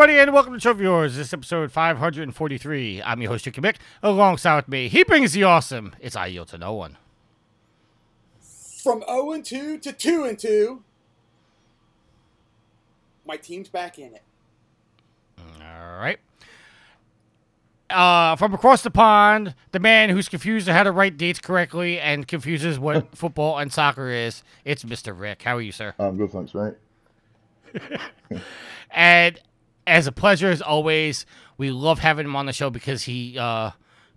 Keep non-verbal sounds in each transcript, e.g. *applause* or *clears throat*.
Everybody, and welcome to Trophy Wars. This is episode 543. I'm your host, Tricky Mick. Alongside with me, he brings the awesome. It's I yield to no one. From 0 and 2 to 2 and 2. My team's back in it. All right. Uh, from across the pond, the man who's confused how to write dates correctly and confuses what *laughs* football and soccer is. It's Mr. Rick. How are you, sir? I'm good, thanks, right? *laughs* And as a pleasure as always, we love having him on the show because he uh,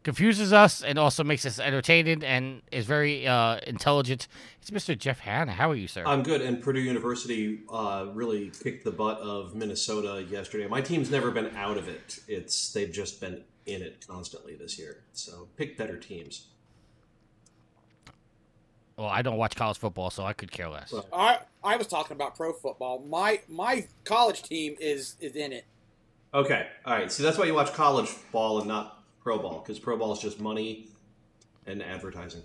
confuses us and also makes us entertaining and is very uh, intelligent. It's Mr. Jeff Hanna. How are you, sir? I'm good, and Purdue University uh, really kicked the butt of Minnesota yesterday. My team's never been out of it; it's they've just been in it constantly this year. So pick better teams. Well, I don't watch college football, so I could care less. I I was talking about pro football. My my college team is is in it. Okay, all right. So that's why you watch college ball and not pro ball, because pro ball is just money and advertising.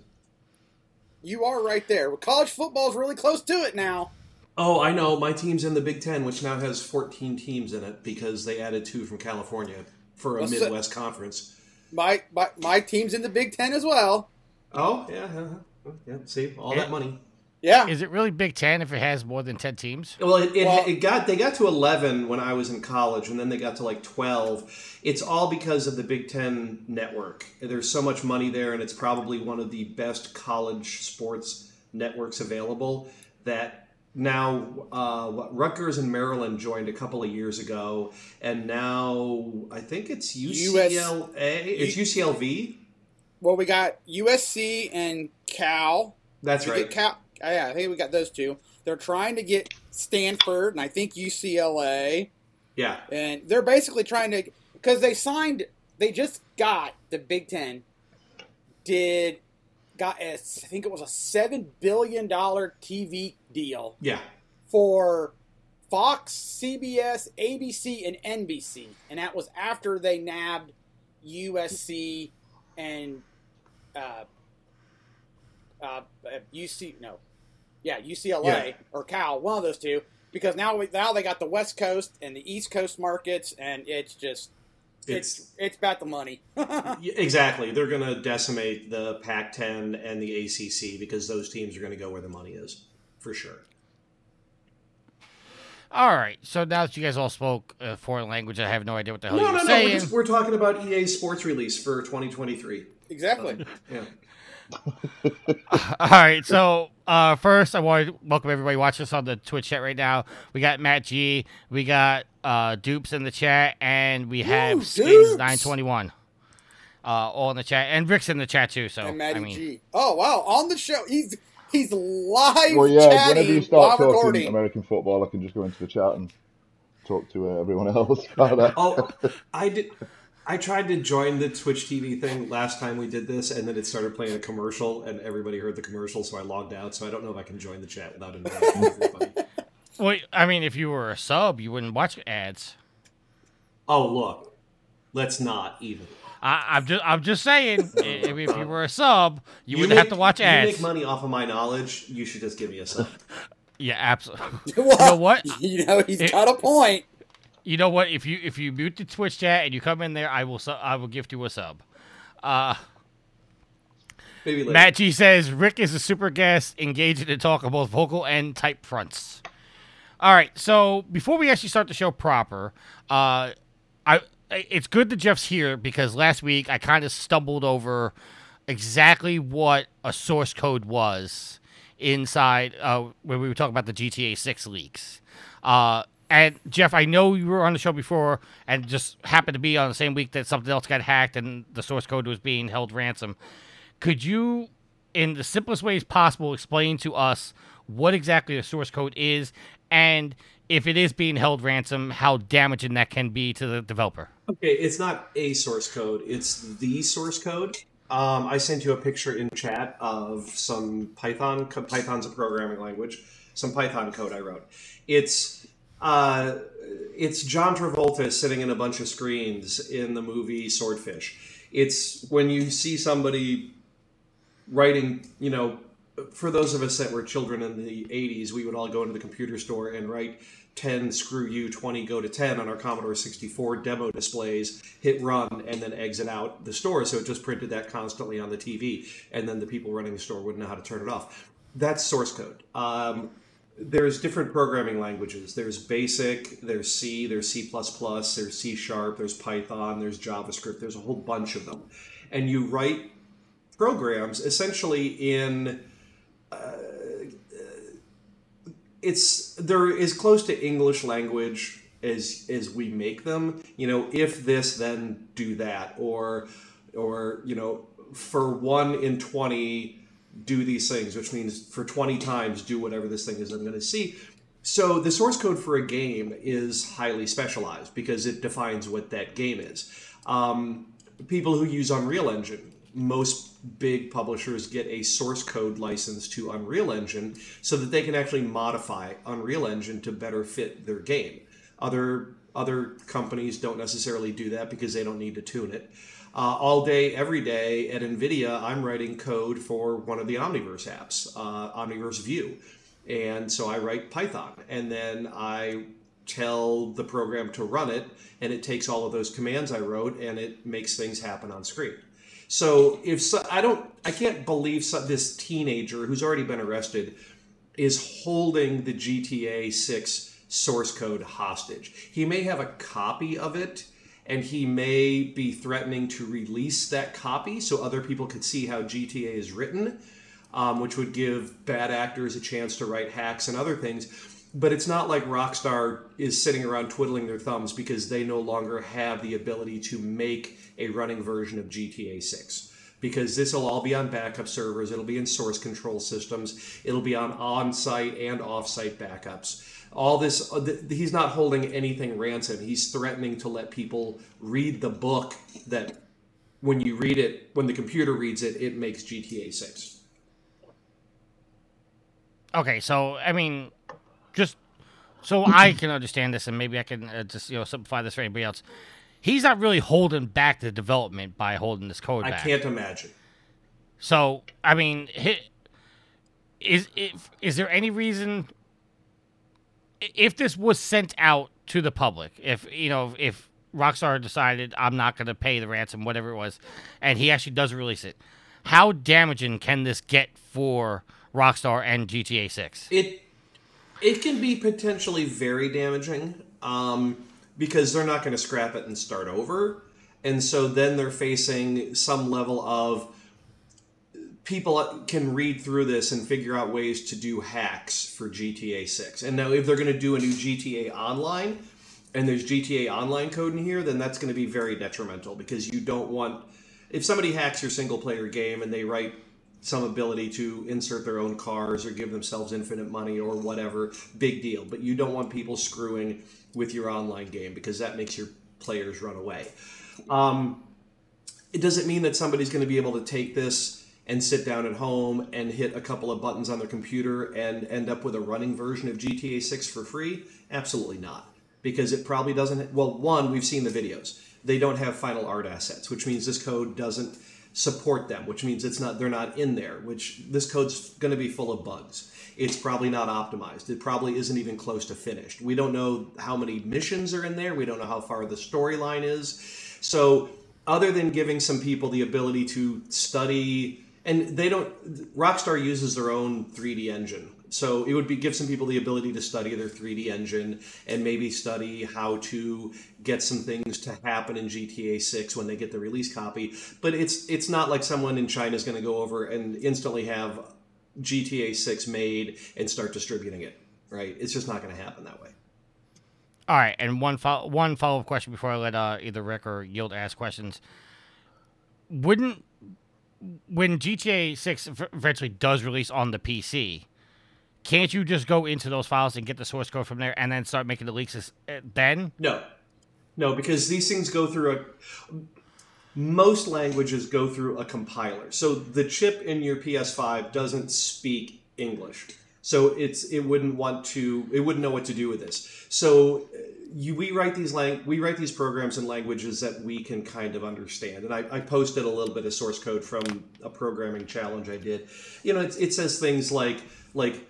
You are right there. College football is really close to it now. Oh, I know. My team's in the Big Ten, which now has 14 teams in it because they added two from California for a Well, so- Midwest conference. My my my team's in the Big Ten as well. Oh, yeah, uh-huh. Yeah. See, all Yeah. that money. Yeah. Is it really Big Ten if it has more than 10 teams? Well, it, it, Well- it got they got to eleven when I was in college, and then they got to like twelve. It's all because of the Big Ten network. There's so much money there, and it's probably one of the best college sports networks available. That now uh, what, Rutgers and Maryland joined a couple of years ago, and now I think it's UCLA. it's UCLV. Well, we got USC and Cal. That's We right. get Cal. oh, Yeah, I think we got those two. They're trying to get Stanford and I think UCLA. Yeah. and they're basically trying to because they signed they just got the big ten did got a, i think it was a seven billion dollar tv deal Yeah. for fox cbs abc and nbc and that was after they nabbed usc and uh, uh, uc no yeah ucla Yeah. or cal one of those two because now we, now they got the West Coast and the East Coast markets, and it's just it's It's it's about the money. *laughs* Exactly. They're going to decimate the Pac-10 and the ACC because those teams are going to go where the money is, for sure. All right. So now that you guys all spoke uh, foreign language, I have no idea what the hell no, you're no, no. We're, saying. just, we're talking about EA Sports release for 2023. exactly. *laughs* Yeah. *laughs* All right, so uh, first I want to welcome everybody watching us on the Twitch chat right now. We got Matt G, we got uh, Dupes in the chat, and we have Woo, Skins nine twenty one, uh, all in the chat, and Rick's in the chat too. So and Matty I mean, G. Oh wow, on the show, he's he's live Well, yeah, whenever you start talking recording. American football, I can just go into the chat and talk to uh, everyone *laughs* else about that. Oh, I did. I tried to join the Twitch TV thing last time we did this, and then it started playing a commercial, and everybody heard the commercial, so I logged out. So I don't know if I can join the chat without inviting everybody. *laughs* well, I mean, if you were a sub, you wouldn't watch ads. Oh, look, let's not even. I, I'm just, I'm just saying, *laughs* if, if you were a sub, you, You wouldn't have to watch ads. You make money off of my knowledge. You should just give me a sub. *laughs* Yeah, absolutely. *laughs* Well, you know what? You know he's It- got a point. You know what? If you if you mute the Twitch chat and you come in there, I will su- I will gift you a sub. Uh, Maybe later. Matt G says Rick is a super guest, engaging in talk on both vocal and type fronts. All right, so before we actually start the show proper, uh, I it's good that Jeff's here because last week I kind of stumbled over exactly what a source code was inside uh, when we were talking about the GTA Six leaks. Uh, and Jeff, I know you were on the show before and just happened to be on the same week that something else got hacked and the source code was being held ransom. Could you in the simplest ways possible, explain to us what exactly a source code is and if it is being held ransom, how damaging that can be to the developer. Okay, it's not a source code; it's the source code. Um, I sent you a picture in chat of some Python. Python's a programming language. Some Python code I wrote. It's uh, it's John Travolta sitting in a bunch of screens in the movie Swordfish. It's when you see somebody writing, you know, for those of us that were children in the 80s, we would all go into the computer store and write 10 screw you 20 go to 10 on our commodore 64 demo displays hit run and then exit out the store. So it just printed that constantly on the tv and then the people running the store wouldn't know how to turn it off. That's source code. Um, there's different programming languages. There's basic there's c there's c++ there's c sharp there's python there's javascript there's a whole bunch of them. And you write programs essentially in it's they're as close to English language as as we make them. You know, if this, then do that, or or you know, for one in twenty, do these things, which means for twenty times, do whatever this thing is I'm going to see. So the source code for a game is highly specialized because it defines what that game is. Um, people who use Unreal Engine most big publishers get a source code license to Unreal Engine so that they can actually modify Unreal Engine to better fit their game. Other other companies don't necessarily do that because they don't need to tune it. Uh, all day, every day at NVIDIA, I'm writing code for one of the Omniverse apps, uh, Omniverse View. And so I write Python and then I tell the program to run it and it takes all of those commands I wrote and it makes things happen on screen. So if so, I don't, I can't believe so, this teenager who's already been arrested is holding the GTA 6 source code hostage. He may have a copy of it and he may be threatening to release that copy so other people could see how GTA is written, um, which would give bad actors a chance to write hacks and other things. But it's not like Rockstar is sitting around twiddling their thumbs because they no longer have the ability to make a running version of GTA 6 because this will all be on backup servers. It'll be in source control systems. It'll be on on-site and off-site backups. All this, uh, he's not holding anything ransom. He's threatening to let people read the book that, when you read it, when the computer reads it, it makes GTA 6. Okay, so I mean, just so I can understand this, and maybe I can uh, just you know simplify this for anybody else he's not really holding back the development by holding this code back. I back. can't imagine. So, I mean, is is there any reason if this was sent out to the public, if you know, if Rockstar decided I'm not going to pay the ransom, whatever it was, and he actually does release it, how damaging can this get for Rockstar and GTA Six? It it can be potentially very damaging. Um, because they're not going to scrap it and start over. And so then they're facing some level of people can read through this and figure out ways to do hacks for GTA 6. And now if they're going to do a new GTA Online and there's GTA Online code in here, then that's going to be very detrimental because you don't want if somebody hacks your single player game and they write some ability to insert their own cars or give themselves infinite money or whatever, big deal. But you don't want people screwing with your online game because that makes your players run away. Um, it doesn't mean that somebody's going to be able to take this and sit down at home and hit a couple of buttons on their computer and end up with a running version of GTA 6 for free? Absolutely not. Because it probably doesn't. Well, one, we've seen the videos. They don't have final art assets, which means this code doesn't support them, which means it's not they're not in there, which this code's going to be full of bugs it's probably not optimized. It probably isn't even close to finished. We don't know how many missions are in there. We don't know how far the storyline is. So, other than giving some people the ability to study, and they don't, Rockstar uses their own 3D engine. So it would be give some people the ability to study their 3D engine and maybe study how to get some things to happen in GTA 6 when they get the release copy. But it's it's not like someone in China is going to go over and instantly have GTA 6 made and start distributing it, right? It's just not going to happen that way. All right, and one fo- one follow up question before I let uh, either Rick or Yield ask questions. Wouldn't when GTA 6 v- eventually does release on the PC, can't you just go into those files and get the source code from there and then start making the leaks uh, then? No, no, because these things go through a. Most languages go through a compiler. So the chip in your PS5 doesn't speak English. So it's it wouldn't want to it wouldn't know what to do with this. So uh, you we write these lang- we write these programs in languages that we can kind of understand. And I, I posted a little bit of source code from a programming challenge I did. You know, it, it says things like like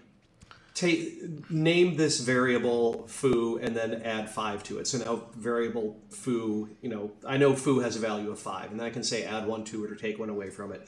take name this variable foo and then add five to it. So now variable foo, you know, I know foo has a value of five, and then I can say add one to it or take one away from it.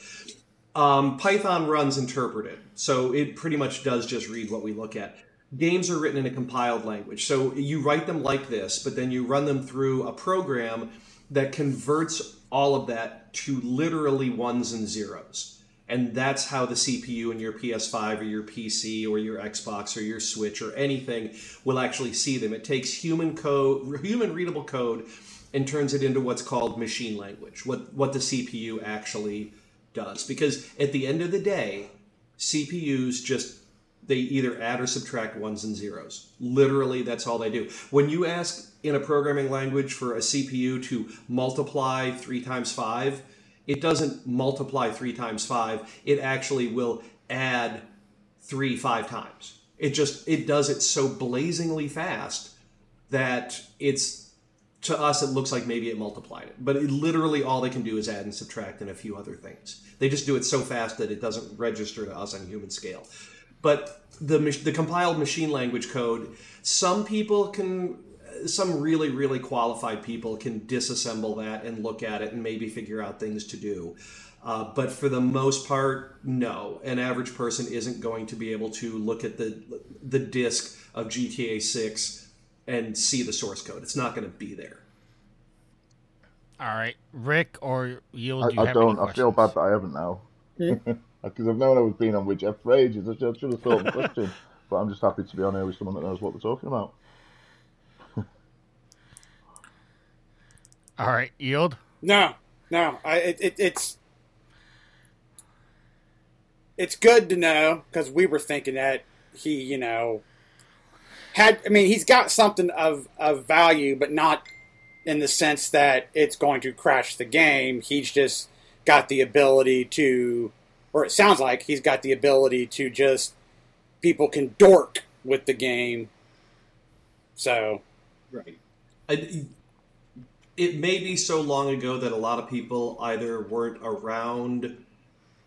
Um, Python runs interpreted, so it pretty much does just read what we look at. Games are written in a compiled language, so you write them like this, but then you run them through a program that converts all of that to literally ones and zeros and that's how the CPU in your PS5 or your PC or your Xbox or your Switch or anything will actually see them. It takes human code, human readable code, and turns it into what's called machine language. What what the CPU actually does. Because at the end of the day, CPUs just they either add or subtract ones and zeros. Literally, that's all they do. When you ask in a programming language for a CPU to multiply three times five, it doesn't multiply three times five. It actually will add three five times. It just it does it so blazingly fast that it's to us it looks like maybe it multiplied it, but it, literally all they can do is add and subtract and a few other things. They just do it so fast that it doesn't register to us on human scale. But the the compiled machine language code, some people can some really really qualified people can disassemble that and look at it and maybe figure out things to do uh, but for the most part no an average person isn't going to be able to look at the the disk of gta 6 and see the source code it's not going to be there All right, Rick or Yield, I, do you I have don't. any I feel bad that I haven't now. Because *laughs* I've known I was being on with Jeff for ages. I should, I should have thought of the question. *laughs* But I'm just happy to be on here with someone that knows what they're talking about. All right, Yield. No, no. I it, it, it's it's good to know because we were thinking that he, you know, had. I mean, he's got something of of value, but not in the sense that it's going to crash the game. He's just got the ability to, or it sounds like he's got the ability to just people can dork with the game. So Right. I, it may be so long ago that a lot of people either weren't around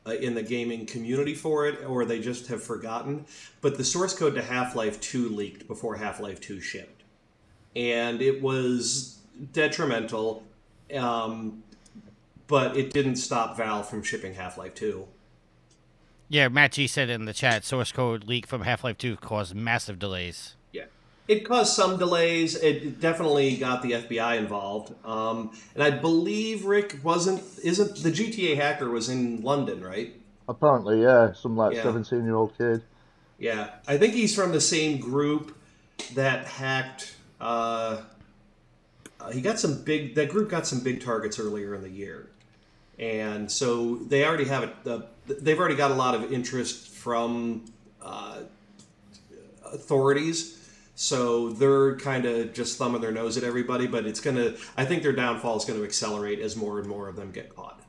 uh, in the gaming community for it or they just have forgotten. But the source code to Half Life 2 leaked before Half Life 2 shipped. And it was detrimental, um, but it didn't stop Valve from shipping Half Life 2. Yeah, Matt G said in the chat, source code leak from Half Life 2 caused massive delays. It caused some delays. It definitely got the FBI involved. Um, and I believe Rick wasn't isn't the GTA hacker was in London, right? Apparently, yeah, some like Yeah. 17 year old kid. Yeah. I think he's from the same group that hacked uh, uh, he got some big that group got some big targets earlier in the year. And so they already have it the, they've already got a lot of interest from uh, authorities. So they're kind of just thumbing their nose at everybody, but it's going to, I think their downfall is going to accelerate as more and more of them get caught.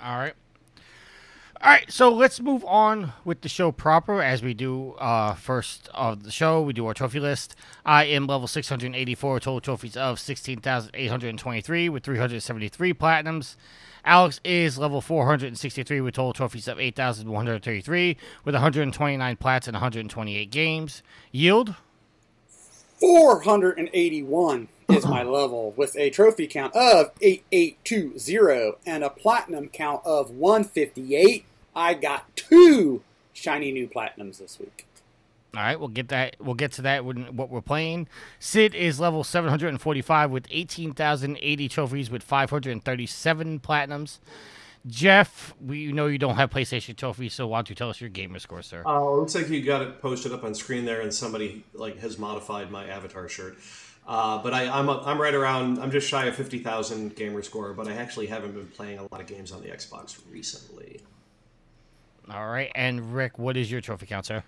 All right. All right, so let's move on with the show proper. As we do uh, first of the show, we do our trophy list. I am level 684, total trophies of 16,823 with 373 platinums. Alex is level 463 with total trophies of 8,133 with 129 plats and 128 games. Yield? 481 is my *clears throat* level with a trophy count of 8820 and a platinum count of 158. I got two shiny new platinums this week. All right, we'll get that. We'll get to that when what we're playing. Sid is level 745 with 18,080 trophies with 537 platinums. Jeff, we know you don't have PlayStation trophies, so why don't you tell us your gamer score, sir? Oh, looks like you got it posted up on screen there, and somebody like has modified my avatar shirt. Uh, but I, I'm, I'm right around, I'm just shy of 50,000 gamer score, but I actually haven't been playing a lot of games on the Xbox recently. All right. And Rick, what is your trophy count, sir?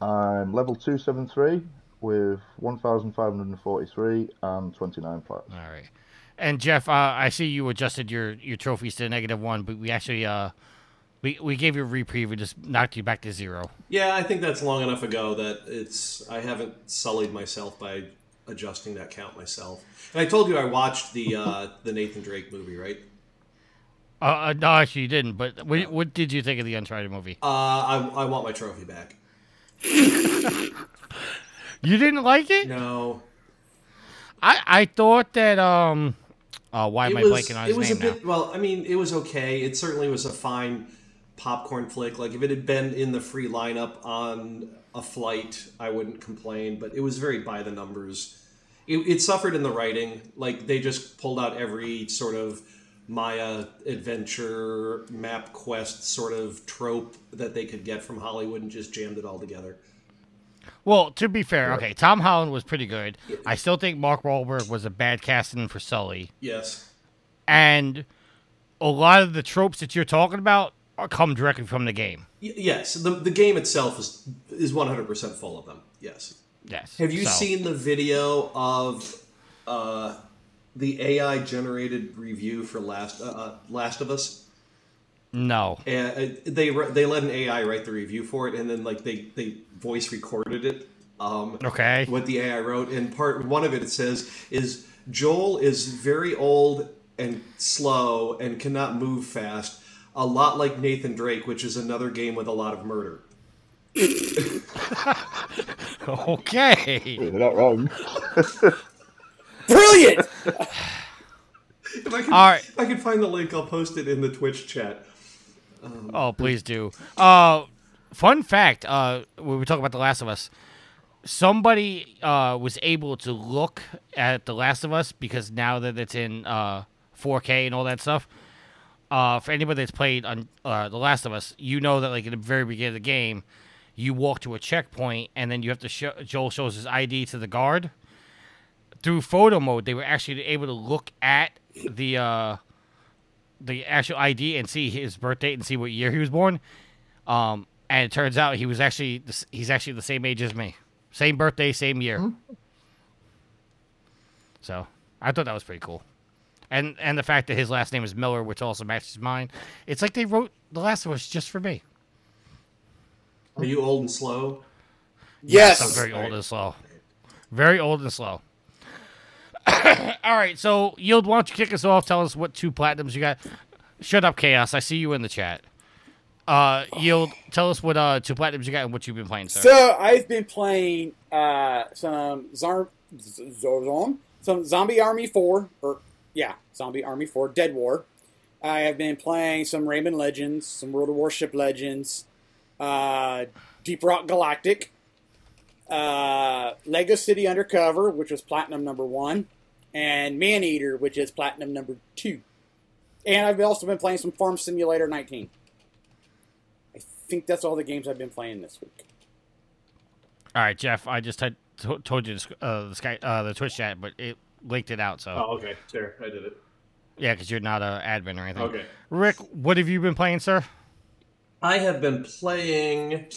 I'm level 273 with 1,543 and 29 plats. All right. And Jeff, uh, I see you adjusted your, your trophies to negative one, but we actually uh, we, we gave you a reprieve We just knocked you back to zero. Yeah, I think that's long enough ago that it's, I haven't sullied myself by adjusting that count myself. And I told you I watched the, uh, *laughs* the Nathan Drake movie, right? Uh, uh, no, actually, you didn't. But what, what did you think of the Uncharted movie? Uh, I, I want my trophy back. *laughs* You didn't like it? No. I, I thought that um, uh, why am I was, blanking on it his was name a bit now? well i mean it was okay it certainly was a fine popcorn flick like if it had been in the free lineup on a flight i wouldn't complain but it was very by the numbers it, it suffered in the writing like they just pulled out every sort of maya adventure map quest sort of trope that they could get from hollywood and just jammed it all together Well, to be fair, okay, Tom Holland was pretty good. I still think Mark Wahlberg was a bad casting for Sully, yes and a lot of the tropes that you're talking about are come directly from the game. Y- yes the, the game itself is is 100% full of them yes Yes. Have you So- seen the video of uh, the AI generated review for Last uh, uh, Last of Us? No. Uh, they they let an AI write the review for it, and then like they they voice recorded it. Um, Okay. what the AI wrote, and part one of it it says is Joel is very old and slow and cannot move fast, a lot like Nathan Drake, which is another game with a lot of murder. *laughs* Okay. They're not wrong. *laughs* Brilliant. If I can, All right. if I can find the link, I'll post it in the Twitch chat. Oh, please do. Uh, fun fact. Uh, when we talk about The Last of Us, somebody uh was able to look at The Last of Us because now that it's in uh 4K and all that stuff. Uh, for anybody that's played on uh, The Last of Us, you know that like in the very beginning of the game, you walk to a checkpoint and then you have to show Joel shows his ID to the guard. Through photo mode, they were actually able to look at the uh, the actual ID and see his birth date and see what year he was born. Um, and it turns out he was actually the he's actually the same age as me, same birthday, same year. So I thought that was pretty cool, and and the fact that his last name is Miller, which also matches mine. It's like they wrote The Last of Us just for me. Are you old and slow? Yes. I'm very old and slow. Very old and slow. *coughs* All right, so Yield, why don't you kick us off? Tell us what two platinums you got. Shut up, Chaos. I see you in the chat. Uh, Yield, tell us what uh two platinums you got and what you've been playing, sir. So I've been playing uh, some Zar- Z- Zom- some Zombie Army Four, or yeah, Zombie Army Four, Dead War. I have been playing some Rayman Legends, some World of Warship Legends, uh, Deep Rock Galactic, uh, Lego City Undercover, which was platinum number one, and Maneater, which is platinum number two. And I've also been playing some Farm Simulator 19. I think that's all the games I've been playing this week. All right, Jeff. I just had to- told you the, uh, the Sky, uh, the Twitch chat, but it linked it out. So Oh, okay. There, I did it. yeah, because you're not an admin or anything. Okay. Rick, what have you been playing, sir? I have been playing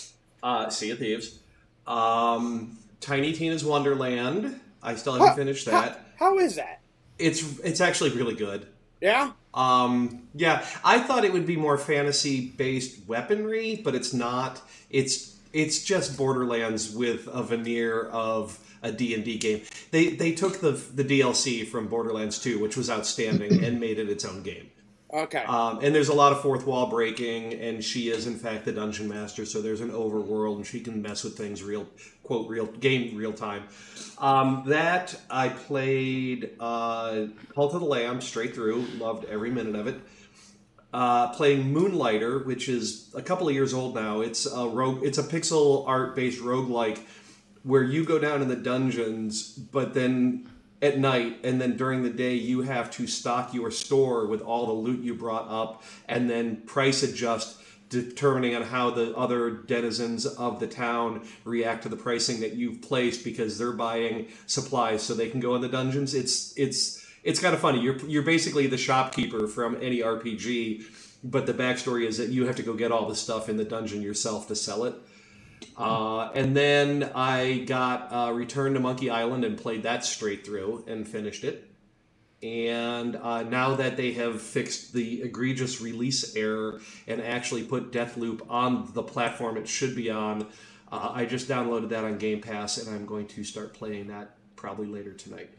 uh, Sea of Thieves, um, Tiny Tina's Wonderland. I still haven't Huh, finished how- that. How is that? It's it's actually really good. Yeah? Um, yeah, I thought it would be more fantasy based weaponry, but it's not. It's it's just Borderlands with a veneer of a D&D game. They they took the the DLC from Borderlands 2, which was outstanding, and made it its own game. Okay. Um, and there's a lot of fourth wall breaking, and she is in fact the dungeon master. So there's an overworld, and she can mess with things real, quote real game real time. Um, that I played uh, Cult of the Lamb straight through, loved every minute of it. Uh, playing Moonlighter, which is a couple of years old now. It's a rogue. It's a pixel art based roguelike where you go down in the dungeons, but then at night and then during the day you have to stock your store with all the loot you brought up and then price adjust determining on how the other denizens of the town react to the pricing that you've placed because they're buying supplies so they can go in the dungeons. It's it's it's kind of funny. You're you're basically the shopkeeper from any RPG, but the backstory is that you have to go get all the stuff in the dungeon yourself to sell it. Uh, and then I got uh, Return to Monkey Island and played that straight through and finished it. And uh, now that they have fixed the egregious release error and actually put Deathloop on the platform it should be on, uh, I just downloaded that on Game Pass and I'm going to start playing that probably later tonight.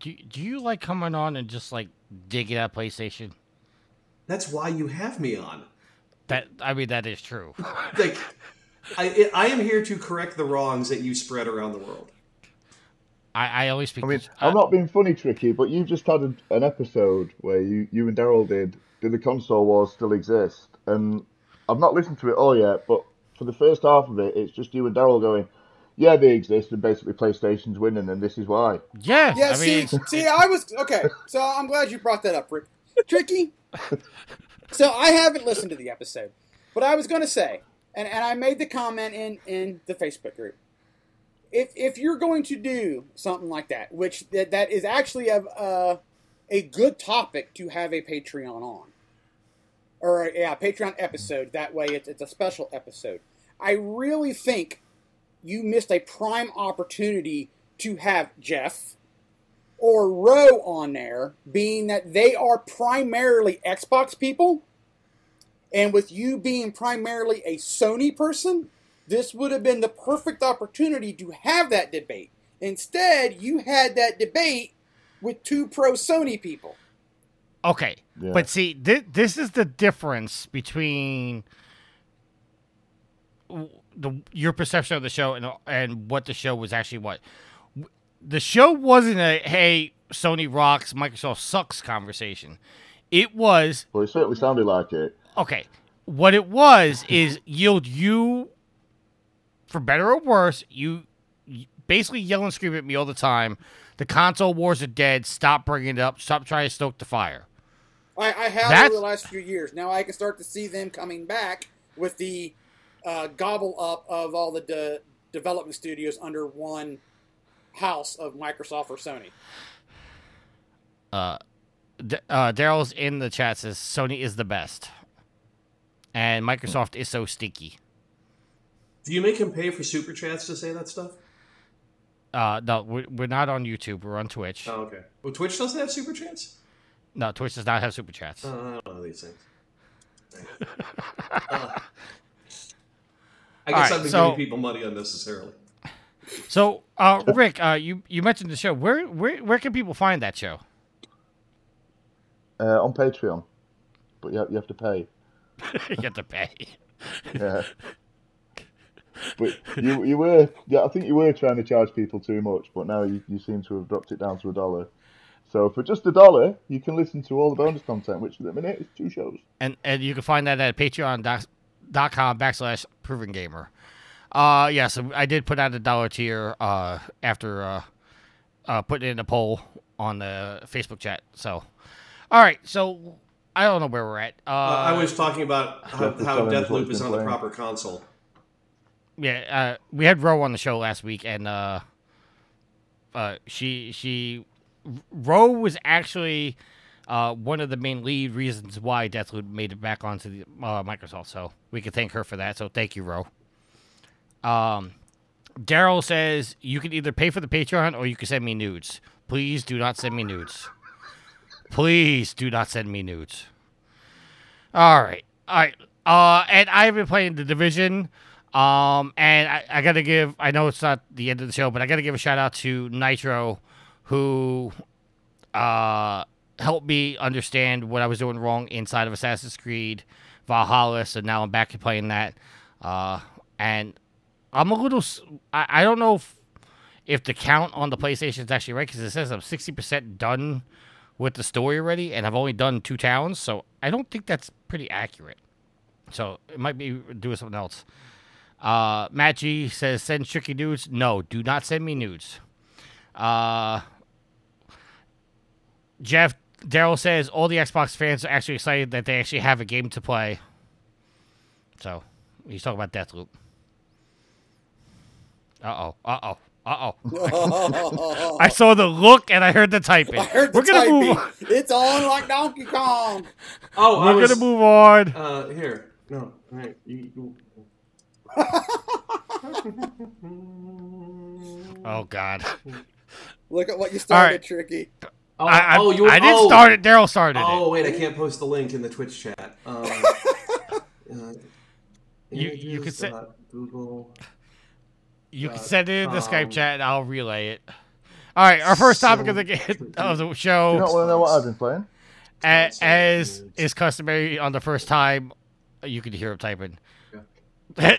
Do, do you like coming on and just like digging at PlayStation? That's why you have me on. That I mean that is true. Like, I, I am here to correct the wrongs that you spread around the world. I, I always speak. I mean, I'm uh, not being funny, tricky, but you've just had a, an episode where you, you and Daryl did. Do the console wars still exist? And I've not listened to it all yet, but for the first half of it, it's just you and Daryl going, "Yeah, they exist, and basically PlayStation's winning, and this is why." yeah, Yeah, I mean, see, *laughs* see, I was okay. So I'm glad you brought that up, Rick. Tricky. *laughs* So I haven't listened to the episode, but I was going to say, and, and I made the comment in in the Facebook group. If if you're going to do something like that, which that, that is actually a uh, a good topic to have a Patreon on, or yeah, a Patreon episode. That way, it's it's a special episode. I really think you missed a prime opportunity to have Jeff or Ro on there, being that they are primarily Xbox people, and with you being primarily a Sony person, this would have been the perfect opportunity to have that debate. Instead, you had that debate with two pro Sony people. okay, Yeah. but see, thi- this is the difference between the your perception of the show and and what the show was actually. What the show wasn't a hey Sony rocks, Microsoft sucks conversation. It was Well, it certainly sounded like it. Okay. What it was *laughs* is yield you, for better or worse, you basically yell and scream at me all the time. The console wars are dead. Stop bringing it up. Stop trying to stoke the fire. I, I have That's- over the last few years. Now I can start to see them coming back with the uh, gobble up of all the de- development studios under one house of Microsoft or Sony. D- uh, Daryl's in the chat says Sony is the best, and Microsoft is so stinky. Do you make him pay for super chats to say that stuff? Uh, no, we're, we're not on YouTube. We're on Twitch. Oh, okay. Well, Twitch doesn't have super chats? No, Twitch does not have super chats. Uh, I don't know these things. *laughs* Uh, I guess Alright, I've been so- giving people money unnecessarily. So, uh, Rick, uh, you you mentioned the show. Where where where can people find that show? Uh, on Patreon, but you have, you have to pay. *laughs* you have to pay. Yeah. but you you were yeah I think you were trying to charge people too much, but now you, you seem to have dropped it down to a dollar. So for just a dollar, you can listen to all the bonus content, which at the minute is two shows. and and you can find that at patreon.com backslash proven gamer uh yeah so i did put out a dollar tier uh after uh uh putting in a poll on the facebook chat so all right so i don't know where we're at uh, Uh, I was talking about how, Jeff how telling us what Deathloop is been on the proper console. yeah uh we had Ro on the show last week and uh uh she she Ro was actually uh, one of the main lead reasons why Deathloop made it back onto the uh, Microsoft. So we can thank her for that. So thank you, Ro. Um, Daryl says you can either pay for the Patreon or you can send me nudes. Please do not send me nudes. Please do not send me nudes. All right, all right. Uh, and I've been playing the Division. Um, and I, I gotta give. I know it's not the end of the show, but I gotta give a shout out to Nitro, who uh helped me understand what I was doing wrong inside of Assassin's Creed Valhalla. So now I'm back to playing that. Uh, and I'm a little. I don't know if, if the count on the PlayStation is actually right because it says I'm 60% done with the story already, and I've only done two towns. So I don't think that's pretty accurate. So it might be doing something else. Uh, Matt G says send tricky nudes. No, do not send me nudes. Uh, Jeff Daryl says all the Xbox fans are actually excited that they actually have a game to play. So he's talking about Deathloop. Uh oh. Uh oh. Uh oh. *laughs* *laughs* I saw the look and I heard the typing. I heard the We're gonna typing. move. On. It's on like Donkey Kong. Oh, I We're was, gonna move on. Uh, here. No. All right. You, you- *laughs* Oh God. Look at what you started, right. Tricky. Oh, I, I, oh, you I didn't oh, start it. Daryl started Oh it. wait, I can't post the link in the Twitch chat. Um, uh, You- you could images say- dot Google. You can send it in the. Skype chat and I'll relay it. All right, our first topic of the game *laughs* *laughs* of the Do you not show, want to know what I've been playing? a- so as weird. is customary on the first time, you can hear him typing. *laughs* uh,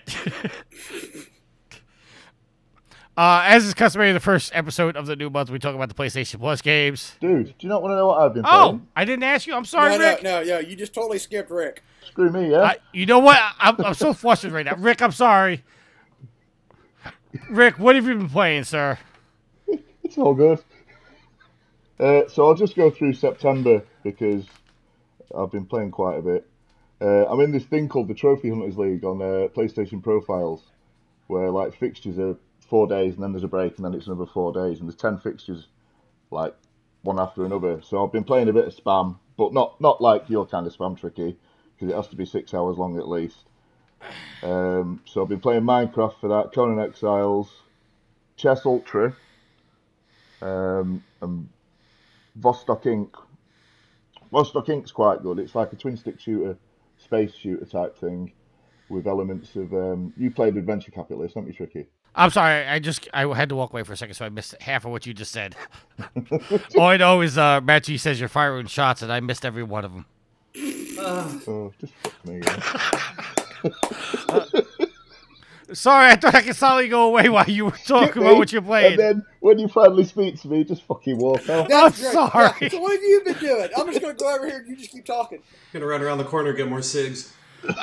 as is customary, in the first episode of the new month, we talk about the PlayStation Plus games. Dude, do you not want to know what I've been Oh, playing? I didn't ask you. I'm sorry, no, no, Rick. no, no. You just totally skipped Rick. Screw me, yeah? I, you know what? I'm, I'm so flustered right now. Rick, I'm sorry. Rick, what have you been playing, sir? It's all good. Uh, so I'll just go through September because I've been playing quite a bit. Uh, I'm in this thing called the Trophy Hunters League on uh, PlayStation Profiles, where like fixtures are four days and then there's a break and then it's another four days and there's ten fixtures, like one after another. So I've been playing a bit of spam, but not not like your kind of spam tricky, because it has to be six hours long at least. Um, so I've been playing Minecraft for that, Conan Exiles, Chess Ultra, um, and Vostok Inc. Vostok Inc.'s quite good. It's like a twin stick shooter, space shooter type thing, with elements of. Um, you played Adventure Capitalist, haven't you, Tricky? I'm sorry. I just I had to walk away for a second, so I missed half of what you just said. *laughs* All I know is uh, Matt says you're firing shots, and I missed every one of them. Oh, just fuck me. Yeah. *laughs* Sorry, I thought I could solidly go away while you were talking about what you're *laughs* playing. And then when you finally speak to me, just fucking walk out. That's I'm great. sorry. Yeah, So what have you been doing? I'm just going to go over here and you just keep talking. Gonna run around the corner and get more cigs. *laughs*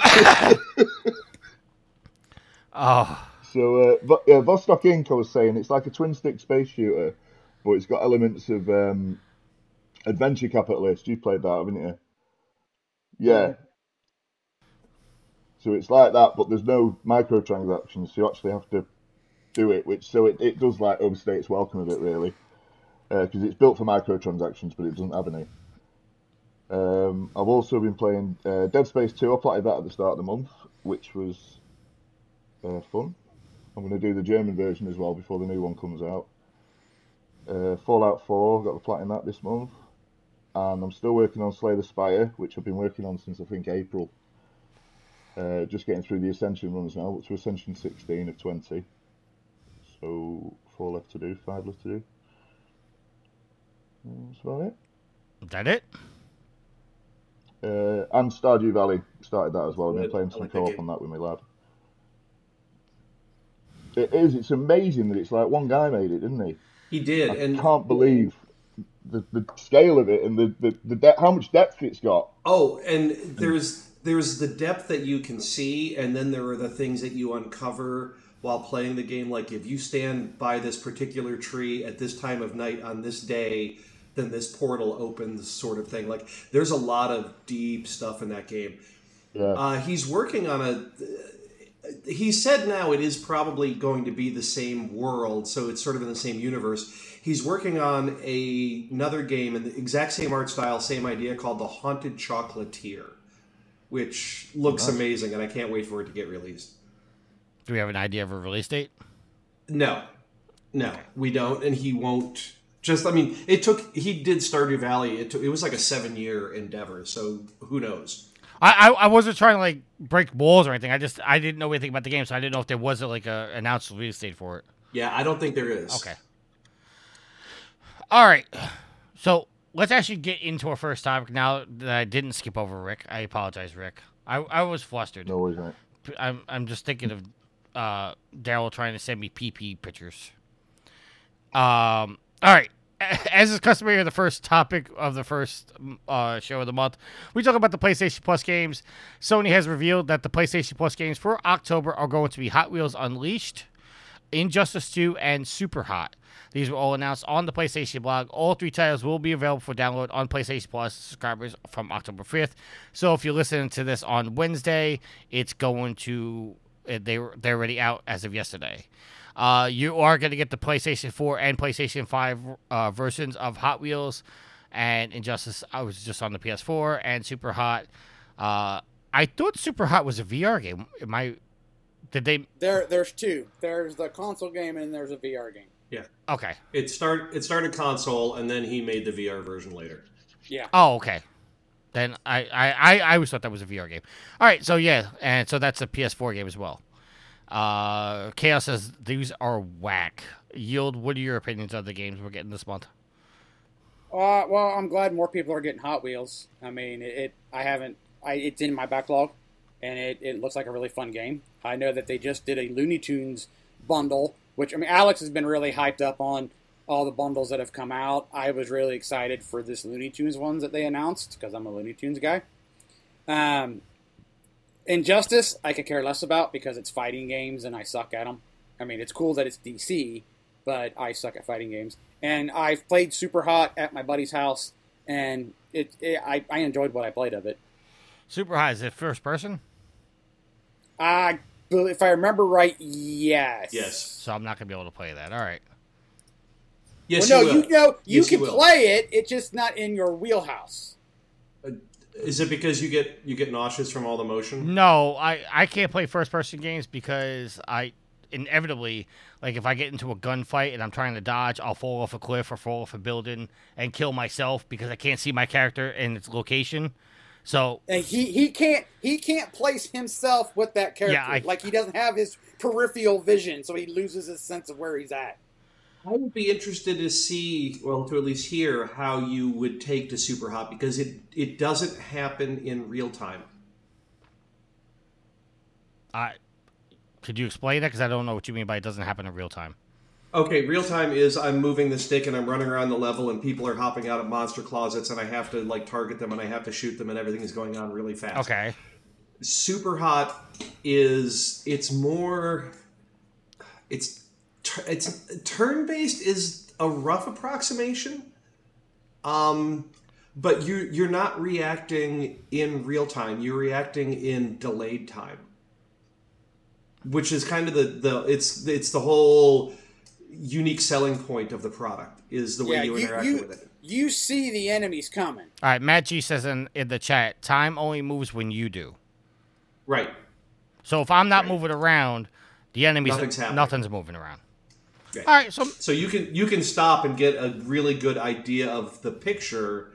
Oh, So, uh, Vo- yeah, Vostok Inc. I was saying it's like a twin stick space shooter, but it's got elements of um, Adventure Capitalist. You played that, haven't you? Yeah. So it's like that, but there's no microtransactions, so you actually have to do it, which so it, it does like overstay its welcome a bit, really, because it's built for microtransactions, but it doesn't have any. Um, I've also been playing uh, Dead Space 2. I played that at the start of the month, which was uh, fun. I'm going to do the German version as well before the new one comes out. Uh, Fallout 4, got the platinum that this month. And I'm still working on Slay the Spire, which I've been working on since I think April. Uh, just getting through the Ascension runs now, up to Ascension 16 of 20. So, four left to do, five left to do. Uh, That's about it. is that it? Uh, and Stardew Valley started that as well. I've been playing some co-op game. on that with my lad. It is. It's amazing that it's like one guy made it, didn't he? He did, I and can't believe the, the scale of it and the the, the de- how much depth it's got. Oh, and there's there's the depth that you can see, and then there are the things that you uncover while playing the game. Like if you stand by this particular tree at this time of night on this day, then this portal opens, sort of thing. Like there's a lot of deep stuff in that game. Yeah. Uh, he's working on a. He said now it is probably going to be the same world, so it's sort of in the same universe. He's working on a, another game in the exact same art style, same idea called The Haunted Chocolatier, which looks amazing, and I can't wait for it to get released. Do we have an idea of a release date? No, no, we don't, and he won't. Just, I mean, it took. He did Stardew Valley. It took, It was like a seven-year endeavor, so who knows? I, I I wasn't trying to like break balls or anything. I just I didn't know anything about the game, so I didn't know if there was a, like a announced release date for it. Yeah, I don't think there is. Okay. All right. So let's actually get into our first topic now that I didn't skip over Rick. I apologize, Rick. I, I was flustered. No worries, mate. I'm I'm just thinking of uh, Daryl trying to send me PP pictures. Um. All right. *laughs* As is customary, the first topic of the first uh, show of the month, we talk about the PlayStation Plus games. Sony has revealed that the PlayStation Plus games for October are going to be Hot Wheels Unleashed, Injustice 2, and Super Hot. These were all announced on the PlayStation blog. All three titles will be available for download on PlayStation Plus subscribers from October 5th. So if you're listening to this on Wednesday, it's going to uh, they they're already out as of yesterday. Uh, you are going to get the PlayStation 4 and PlayStation 5 uh, versions of Hot Wheels and Injustice. I was just on the PS4 and Super Hot. Uh, I thought Super Hot was a VR game. Am I? Did they? There, there's two. There's the console game and there's a VR game. Yeah. Okay. It start it started console and then he made the VR version later. Yeah. Oh, okay. Then I, I, I, I always thought that was a VR game. All right, so yeah, and so that's a PS4 game as well. Uh, Chaos says these are whack. Yield. What are your opinions of the games we're getting this month? Uh, well, I'm glad more people are getting Hot Wheels. I mean, it. it I haven't. I it's in my backlog, and it, it looks like a really fun game. I know that they just did a Looney Tunes bundle, which I mean, Alex has been really hyped up on all the bundles that have come out. I was really excited for this Looney Tunes ones that they announced because I'm a Looney Tunes guy. Um, Injustice, I could care less about because it's fighting games and I suck at them. I mean, it's cool that it's DC, but I suck at fighting games. And I've played Super Hot at my buddy's house, and it, it I, I enjoyed what I played of it. Super Hot is it first person? I, if I remember right, yes. Yes. So I'm not gonna be able to play that. All right. Yes, well, no, you, will. you know you Yes, can will. play it. It's just not in your wheelhouse. Uh, is it because you get you get nauseous from all the motion? No, I I can't play first person games because I inevitably like if I get into a gunfight and I'm trying to dodge, I'll fall off a cliff or fall off a building and kill myself because I can't see my character and its location. So And he, he can't he can't place himself with that character. Yeah, I- like he doesn't have his peripheral vision, so he loses his sense of where he's at. I would be interested to see, well, to at least hear how you would take to Super Hot because it it doesn't happen in real time. I could you explain that because I don't know what you mean by it doesn't happen in real time. Okay, real time is I'm moving the stick and I'm running around the level and people are hopping out of monster closets and I have to like target them and I have to shoot them and everything is going on really fast. Okay. Super Hot is it's more it's it's turn based is a rough approximation. Um but you you're not reacting in real time. You're reacting in delayed time. Which is kind of the the it's it's the whole unique selling point of the product is the way yeah, you you interact you, with it. you see the enemies coming. All right. Matt G says in in the chat, time only moves when you do. Right. So if I'm not Right. moving around, the enemies Nothing's happening. nothing's moving around. Right. All right. So So you can you can stop and get a really good idea of the picture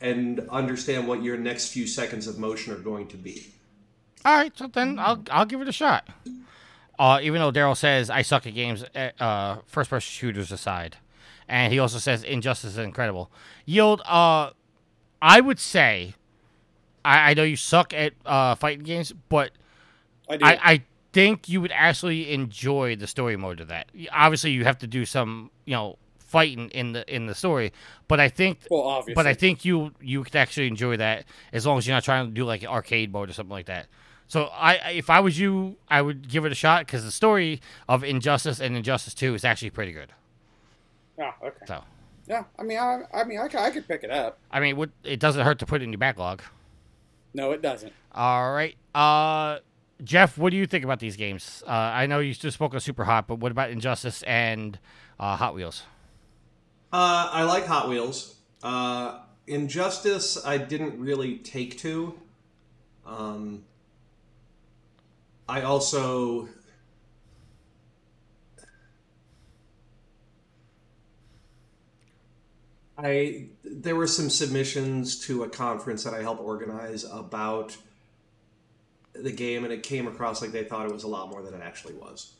and understand what your next few seconds of motion are going to be. All right, so then I'll I'll give it a shot. Uh, even though Daryl says I suck at games, uh, uh, first person shooters aside, and he also says Injustice is incredible. Yield, uh, I would say, I, I know you suck at uh, fighting games, but I do. I, I think you would actually enjoy the story mode of that. Obviously, you have to do some you know fighting in the in the story, but I think well, obviously. but I think you you could actually enjoy that as long as you're not trying to do like an arcade mode or something like that. So I, I- if I was you, I would give it a shot because the story of Injustice and Injustice Two is actually pretty good. Oh, okay. So Yeah, I mean, I, I mean, I, could- I could pick it up. I mean, what, it doesn't hurt to put it in your backlog. No, it doesn't. All right, uh, Jeff, what do you think about these games? Uh, I know you just spoke of Super Hot, but what about Injustice and uh, Hot Wheels? Uh, I like Hot Wheels. Uh, Injustice, I didn't really take to. Um, I also. I there were some submissions to a conference that I helped organize about the game, and it came across like they thought it was a lot more than it actually was.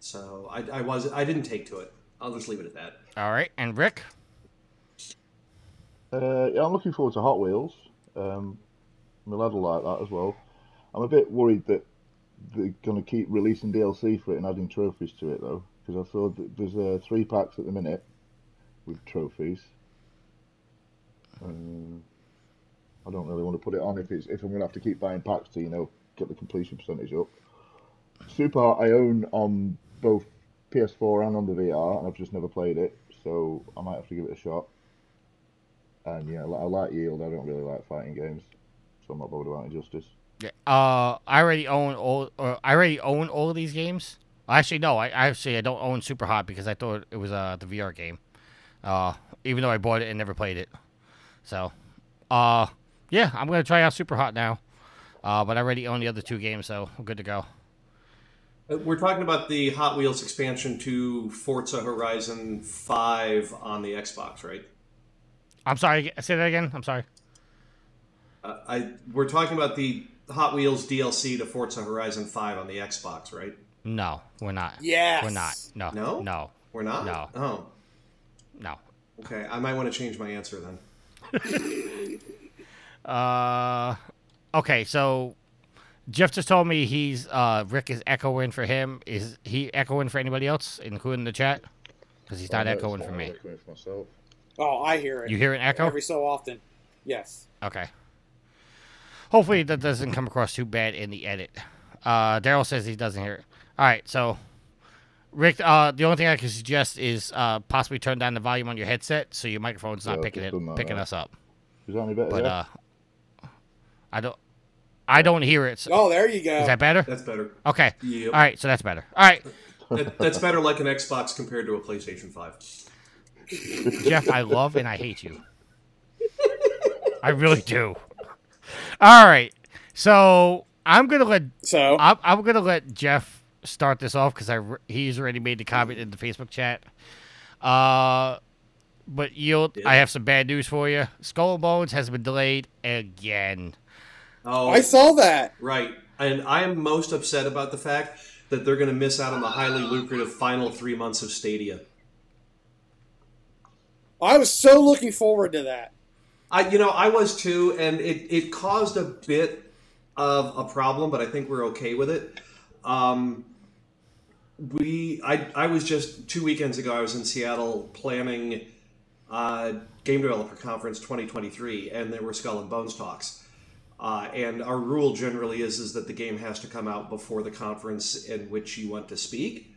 So I, I was I didn't take to it. I'll just leave it at that. All right, and Rick. Uh, yeah, I'm looking forward to Hot Wheels. Um, my lad will like that as well. I'm a bit worried that they're going to keep releasing DLC for it and adding trophies to it, though, because I saw there's uh, three packs at the minute with trophies. Um, I don't really want to put it on if it's if I'm going to have to keep buying packs to you know get the completion percentage up. Super I own on both PS4 and on the VR, and I've just never played it, so I might have to give it a shot. And yeah, I like Yield. I don't really like fighting games, so I'm not bothered about Injustice. Yeah. Uh, I already own all. Uh, I already own all of these games. Actually, no. I actually I don't own Super Hot because I thought it was uh the VR game. Uh, even though I bought it and never played it. So, uh, yeah, I'm gonna try out Super Hot now. Uh, but I already own the other two games, so I'm good to go. Uh, We're talking about the Hot Wheels expansion to Forza Horizon 5 on the Xbox, right? I'm sorry. Say that again. I'm sorry. Uh, I we're talking about the Hot Wheels DLC to Forza Horizon 5 on the Xbox, right? No, we're not. Yes. We're not. No. No? No. We're not. No. Oh, No. okay. I might want to change my answer then. *laughs* Uh, okay. So Jeff just told me he's uh Rick is echoing for him. Is he echoing for anybody else, including the chat? Because he's not I know it's echoing for me. echoing for myself. Oh, I hear it. You hear an echo? every so often. Yes. Okay. Hopefully that doesn't come across too bad in the edit. Uh, Daryl says he doesn't hear it. All right, so Rick, uh, the only thing I can suggest is uh, possibly turn down the volume on your headset so your microphone's not Yeah, picking it, done that, picking yeah. us up. Is that any better? But yeah? uh, I don't, I don't hear it. So, Oh, there you go. is that better? That's better. Okay. Yep. All right, so that's better. All right, *laughs* That, that's better like an Xbox compared to a PlayStation 5. Jeff, I love and I hate you. I really do. All right, so I'm gonna let so, I'm, I'm gonna let Jeff start this off because I he's already made the comment in the Facebook chat. Uh, but you, I have some bad news for you. Skull and Bones has been delayed again. Oh, I saw that. Right. And I am most upset about the fact that they're going to miss out on the highly lucrative final three months of Stadia. I was so looking forward to that. I, you know, I was too, and it, it caused a bit of a problem, but I think we're okay with it. Um, we, I, I was just two weekends ago. I was in Seattle planning uh, Game Developer Conference 2023, and there were Skull and Bones talks. Uh, and our rule generally is is that the game has to come out before the conference in which you want to speak.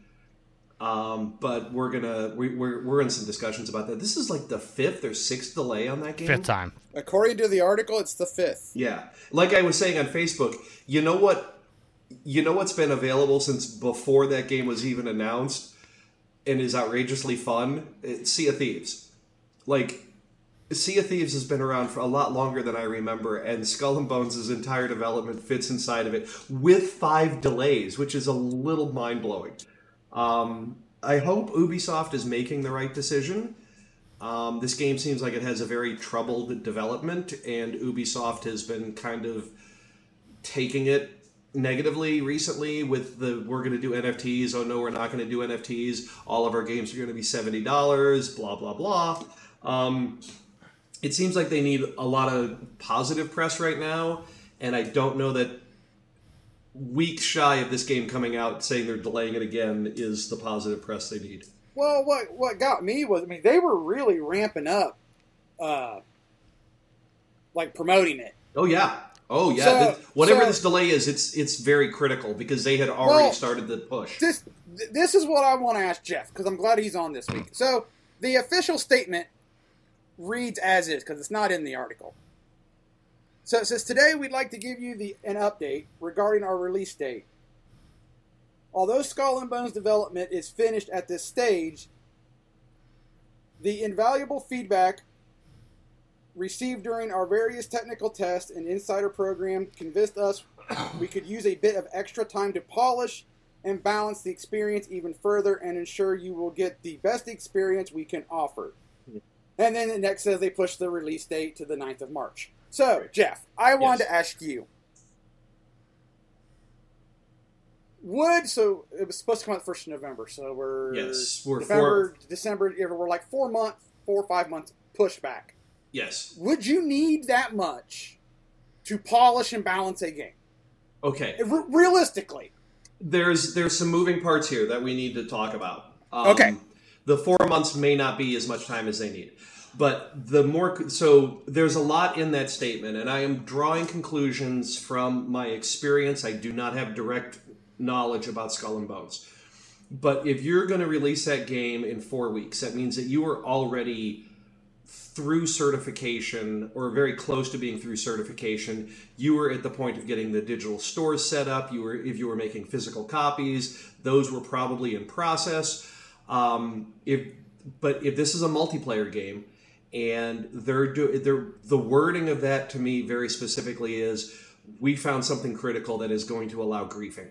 Um, but we're gonna we, we're we're in some discussions about that. This is like the fifth or sixth delay on that game. Fifth time. According to the article, it's the fifth. Yeah, like I was saying on Facebook, you know what? You know what's been available since before that game was even announced, and is outrageously fun. It's sea of Thieves. Like Sea of Thieves has been around for a lot longer than I remember, and Skull and Bones' entire development fits inside of it with five delays, which is a little mind blowing. Um, I hope Ubisoft is making the right decision. Um, this game seems like it has a very troubled development, and Ubisoft has been kind of taking it negatively recently with the we're going to do NFTs. Oh no, we're not going to do NFTs. All of our games are going to be seventy dollars. Blah blah blah. Um, it seems like they need a lot of positive press right now, and I don't know that weeks shy of this game coming out saying they're delaying it again is the positive press they need. Well, what what got me was, I mean, they were really ramping up, uh, like promoting it. Oh yeah. Oh yeah. So- whatever so- this delay is, it's it's very critical because they had already Well, started the push. This this is what I want to ask Jeff because I'm glad he's on this week. So the official statement reads as is because it's not in the article. So it says today we'd like to give you the an update regarding our release date. Although Skull and Bones development is finished at this stage, the invaluable feedback received during our various technical tests and insider program convinced us we could use a bit of extra time to polish and balance the experience even further and ensure you will get the best experience we can offer. Hmm. And then the next says they push the release date to the 9th of March. So, Jeff, I wanted Yes. to ask you would so it was supposed to come out the first of November, so we're Yes, we're November, December, yeah, we're like four months, four or five months pushback. yes. Would you need that much to polish and balance a game? Okay. Re- realistically, There's there's some moving parts here that we need to talk about. Um, Okay. The four months may not be as much time as they need, but the more so there's a lot in that statement, and I am drawing conclusions from my experience. I do not have direct knowledge about Skull and Bones. But if you're going to release that game in four weeks, that means that you are already through certification or very close to being through certification you were at the point of getting the digital stores set up you were if you were making physical copies those were probably in process um, if but if this is a multiplayer game and they're do they're the wording of that to me very specifically is we found something critical that is going to allow griefing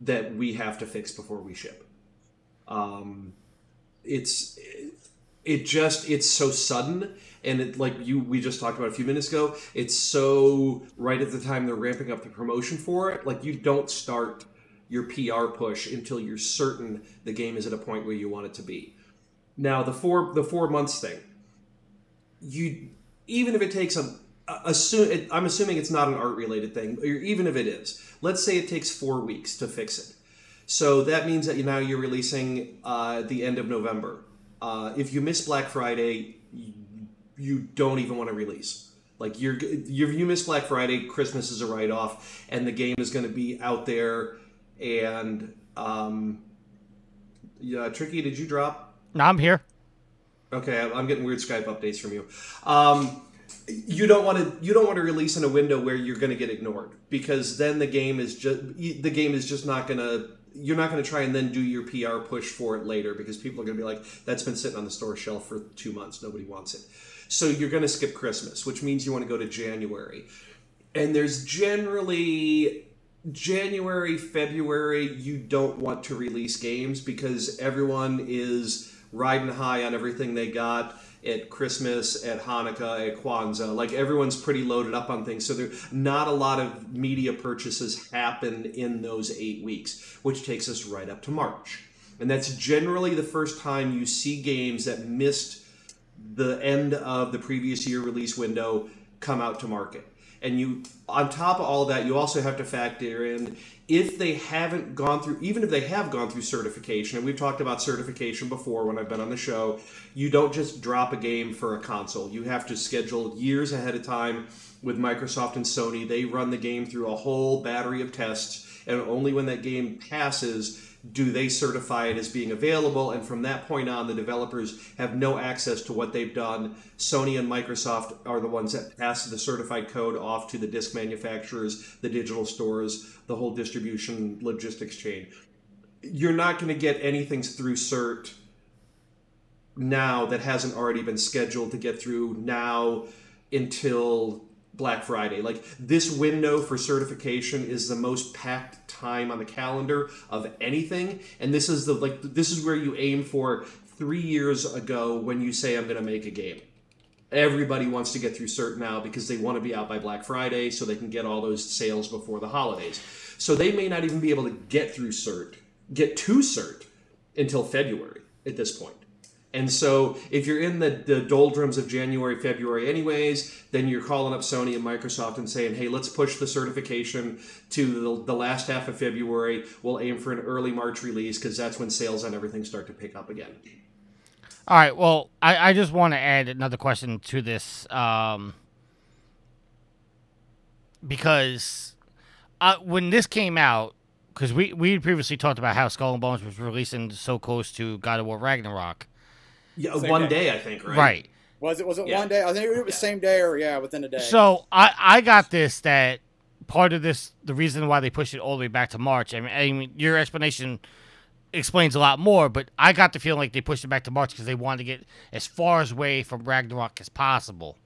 that we have to fix before we ship. Um, it's it just it's so sudden and it like you we just talked about a few minutes ago it's so right at the time they're ramping up the promotion for it like you don't start your pr push until you're certain the game is at a point where you want it to be. Now the four the four months thing you even if it takes a assume i'm assuming it's not an art related thing or even if it is let's say it takes four weeks to fix it so that means that now you're releasing uh, the end of november uh, if you miss Black Friday, you, you don't even want to release. Like you're, you're you miss Black Friday, Christmas is a write off, and the game is going to be out there. And um, yeah, tricky. Did you drop? No, I'm here. Okay, I'm getting weird Skype updates from you. Um, you don't want to you don't want to release in a window where you're going to get ignored because then the game is just the game is just not going to you're not going to try and then do your PR push for it later because people are going to be like, that's been sitting on the store shelf for two months. Nobody wants it. So you're going to skip Christmas, which means you want to go to January. And there's generally January, February, you don't want to release games because everyone is riding high on everything they got at Christmas, at Hanukkah, at Kwanzaa. Like everyone's pretty loaded up on things. So there not a lot of media purchases happen in those eight weeks, which takes us right up to March. And that's generally the first time you see games that missed the end of the previous year release window come out to market. And you on top of all that, you also have to factor in if they haven't gone through, even if they have gone through certification, and we've talked about certification before when I've been on the show, you don't just drop a game for a console. You have to schedule years ahead of time with Microsoft and Sony. They run the game through a whole battery of tests, and only when that game passes do they certify it as being available? And from that point on the developers have no access to what they've done. Sony and microsoft are the ones that pass the certified code off to the disc manufacturers the digital stores the whole distribution logistics chain. You're not going to get anything through cert now that hasn't already been scheduled to get through now until Black Friday. Like this window for certification is the most packed time on the calendar of anything, and this is the like this is where you aim for 3 years ago when you say I'm going to make a game. Everybody wants to get through cert now because they want to be out by Black Friday so they can get all those sales before the holidays. So they may not even be able to get through cert, get to cert until February at this point. And so, if you're in the, the doldrums of January, February, anyways, then you're calling up Sony and Microsoft and saying, hey, let's push the certification to the, the last half of February. We'll aim for an early March release because that's when sales and everything start to pick up again. All right. Well, I, I just want to add another question to this um, because uh, when this came out, because we, we previously talked about how Skull and Bones was releasing so close to God of War Ragnarok. Yeah, Same one day. day. I think, right? Right. Was it was it Yeah. one day? I think it was Yeah. same day or yeah, within a day. So I, I got this that part of this the reason why they pushed it all the way back to March. I mean, I mean your explanation explains a lot more, but I got the feeling like they pushed it back to March because they wanted to get as far as away from Ragnarok as possible.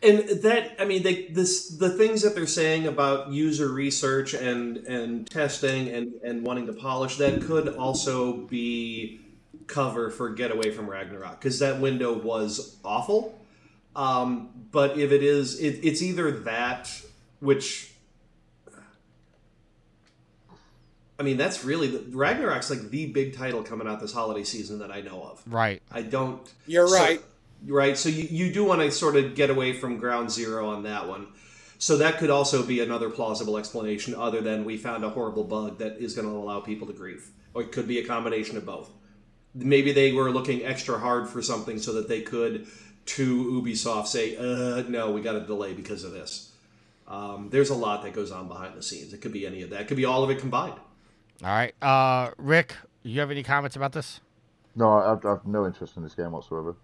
and that i mean they this the things that they're saying about user research and and testing and and wanting to polish that could also be cover for get away from ragnarok because that window was awful. Um, but if it is it, it's either that which i mean that's really the, ragnarok's like the big title coming out this holiday season that i know of. Right. i don't You're so- right. right so you, you do want to sort of get away from ground zero on that one. So that could also be another plausible explanation other than we found a horrible bug that is going to allow people to grieve. Or it could be a combination of both maybe they were looking extra hard for something so that they could to ubisoft say uh no we got a delay because of this um, there's a lot that goes on behind the scenes it could be any of that it could be all of it combined All right, uh, Rick, you have any comments about this? No, I have, I have no interest in this game whatsoever.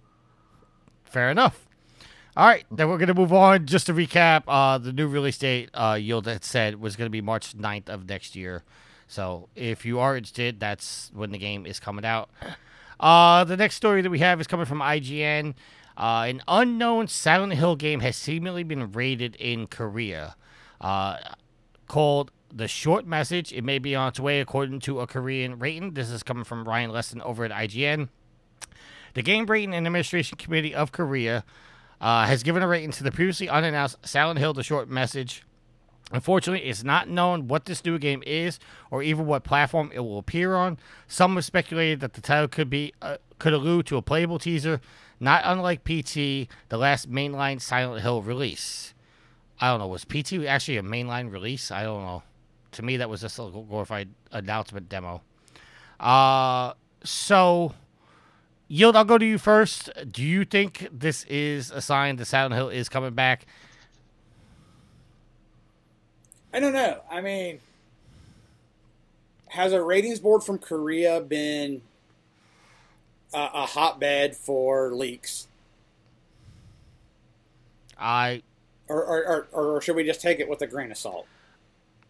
Fair enough. All right, then we're gonna move on. Just to recap, uh, the new release date, uh, Yield had said was gonna be March 9th of next year. So if you are interested, that's when the game is coming out. Uh, the next story that we have is coming from IGN. Uh, an unknown Silent Hill game has seemingly been raided in Korea. Uh, called The Short Message. It may be on its way, according to a Korean rating. This is coming from Ryan Lesson over at IGN. The Game Rating and Administration Committee of Korea uh, has given a rating to the previously unannounced Silent Hill: The Short Message. Unfortunately, it's not known what this new game is or even what platform it will appear on. Some have speculated that the title could be uh, could allude to a playable teaser, not unlike PT, the last mainline Silent Hill release. I don't know, was PT actually a mainline release? I don't know. To me, that was just a glorified announcement demo. Uh, so Yield, I'll go to you first. Do you think this is a sign that Silent Hill is coming back? I don't know. I mean, has a ratings board from Korea been a, a hotbed for leaks? I, Or, or, or, or should we just take it with a grain of salt?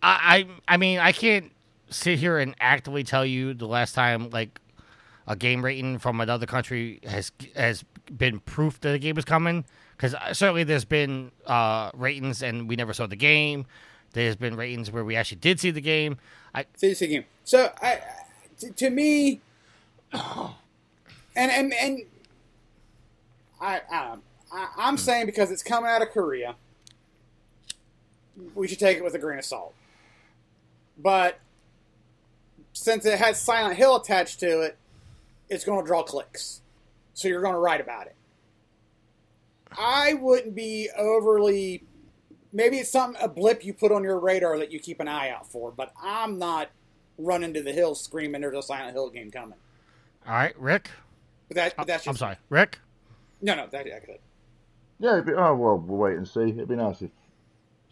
I, I, I mean, I can't sit here and actively tell you the last time like a game rating from another country has has been proof that a game is coming. Because certainly there's been uh, ratings and we never saw the game. There's been ratings where we actually did see the game. I CDC game. So I, to, to me, *sighs* and and and I, I, I I'm saying because it's coming out of Korea, we should take it with a grain of salt. But since it has Silent Hill attached to it, it's going to draw clicks, so you're going to write about it. I wouldn't be overly maybe it's something a blip you put on your radar that you keep an eye out for. But I'm not running to the hills screaming there's a Silent Hill game coming. all right, Rick. But that, but that's just I'm sorry, Rick. No, no, that, that, Yeah, it'd be, oh well, we'll wait and see. It'd be nice if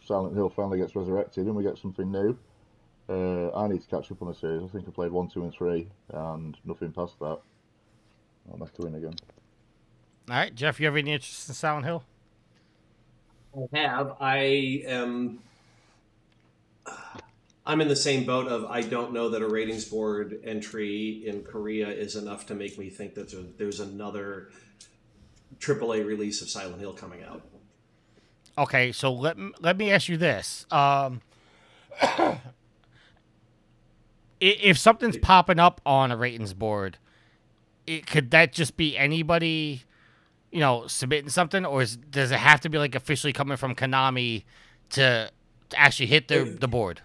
Silent Hill finally gets resurrected and we get something new. Uh, I need to catch up on the series. I think I played one, two, and three, and nothing past that. I'll have to win again. All right, Jeff. You have any interest in Silent Hill? I have. I am. I'm in the same boat of I don't know that a ratings board entry in Korea is enough to make me think that there- there's another AAA release of Silent Hill coming out. Okay, so let let me ask you this: um, *coughs* if something's popping up on a ratings board, it, could that just be anybody, you know, submitting something, or is, does it have to be like officially coming from Konami to, to actually hit the the board?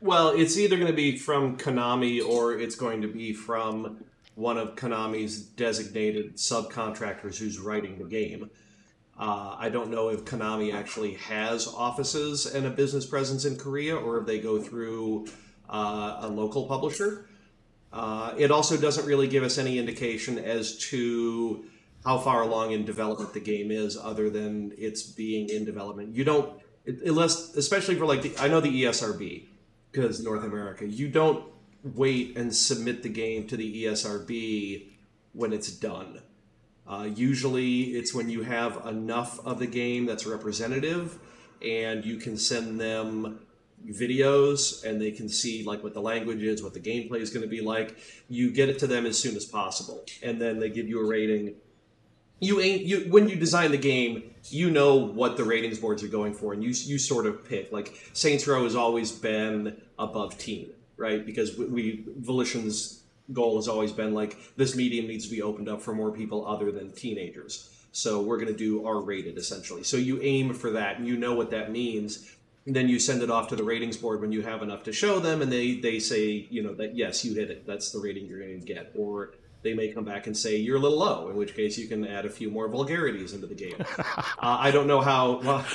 Well, it's either going to be from Konami or it's going to be from one of Konami's designated subcontractors who's writing the game. Uh, I don't know if Konami actually has offices and a business presence in Korea or if they go through uh, a local publisher. Uh, it also doesn't really give us any indication as to how far along in development the game is, other than it's being in development. You don't, unless, especially for like the, I know the ESRB, because North America, you don't wait and submit the game to the ESRB when it's done. Uh, usually, it's when you have enough of the game that's representative, and you can send them videos, and they can see like what the language is, what the gameplay is going to be like. You get it to them as soon as possible, and then they give you a rating. You ain't you when you design the game, you know what the ratings boards are going for, and you you sort of pick. Like Saints Row has always been above teen, right? Because we, we Volition's goal has always been like this medium needs to be opened up for more people other than teenagers. So we're going to do R rated essentially. So you aim for that, and you know what that means. And then you send it off to the ratings board when you have enough to show them, and they they say you know that yes you hit it. That's the rating you're going to get, or they may come back and say you're a little low, in which case you can add a few more vulgarities into the game. *laughs* uh, I don't know how. Well,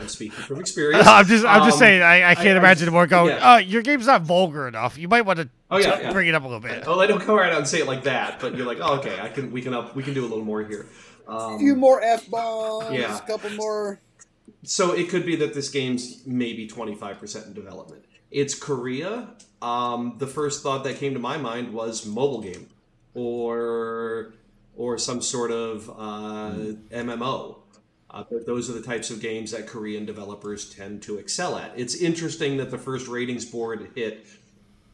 I'm speaking from experience. *laughs* I'm just I'm just Um, saying I, I can't I- imagine more going. yeah. Oh, your game's not vulgar enough. You might want to Oh, yeah, yeah. bring it up a little bit. Well, they don't come right out and say it like that, but you're like, oh, okay, I can, we can up, we can do a little more here. Um, a few more f bombs, Yeah. a couple more. so it could be that this game's maybe 25% in development it's Korea, um, the first thought that came to my mind was mobile game or or some sort of uh, MMO. Uh, but those are the types of games that Korean developers tend to excel at. It's interesting that the first ratings board hit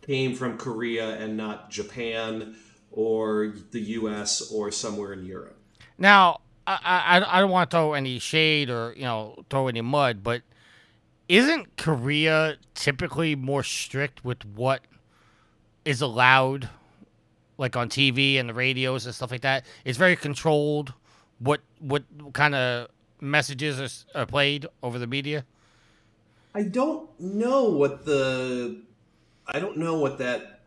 came from Korea and not Japan or the U.S. or somewhere in Europe. Now, I, I, I don't want to throw any shade or you know throw any mud, but isn't Korea typically more strict with what is allowed, like on TV and the radios and stuff like that? It's very controlled. What what kind of messages are, are played over the media? I don't know what the I don't know what that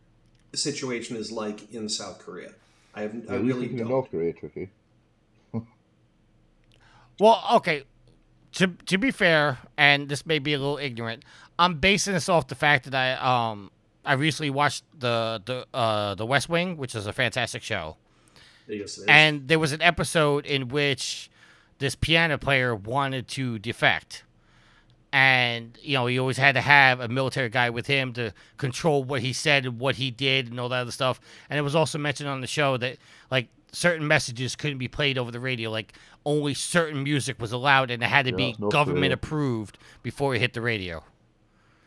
situation is like in South Korea. I have I really thinking don't. North Korea, Tricky? *laughs* Well, okay. To to be fair, and this may be a little ignorant, I'm basing this off the fact that I um I recently watched the the uh the West Wing, which is a fantastic show. Yes. And there was an episode in which this piano player wanted to defect. And, you know, he always had to have a military guy with him to control what he said and what he did and all that other stuff. And it was also mentioned on the show that, like, certain messages couldn't be played over the radio. Like, only certain music was allowed and it had to Yeah, be North government approved before it hit the radio.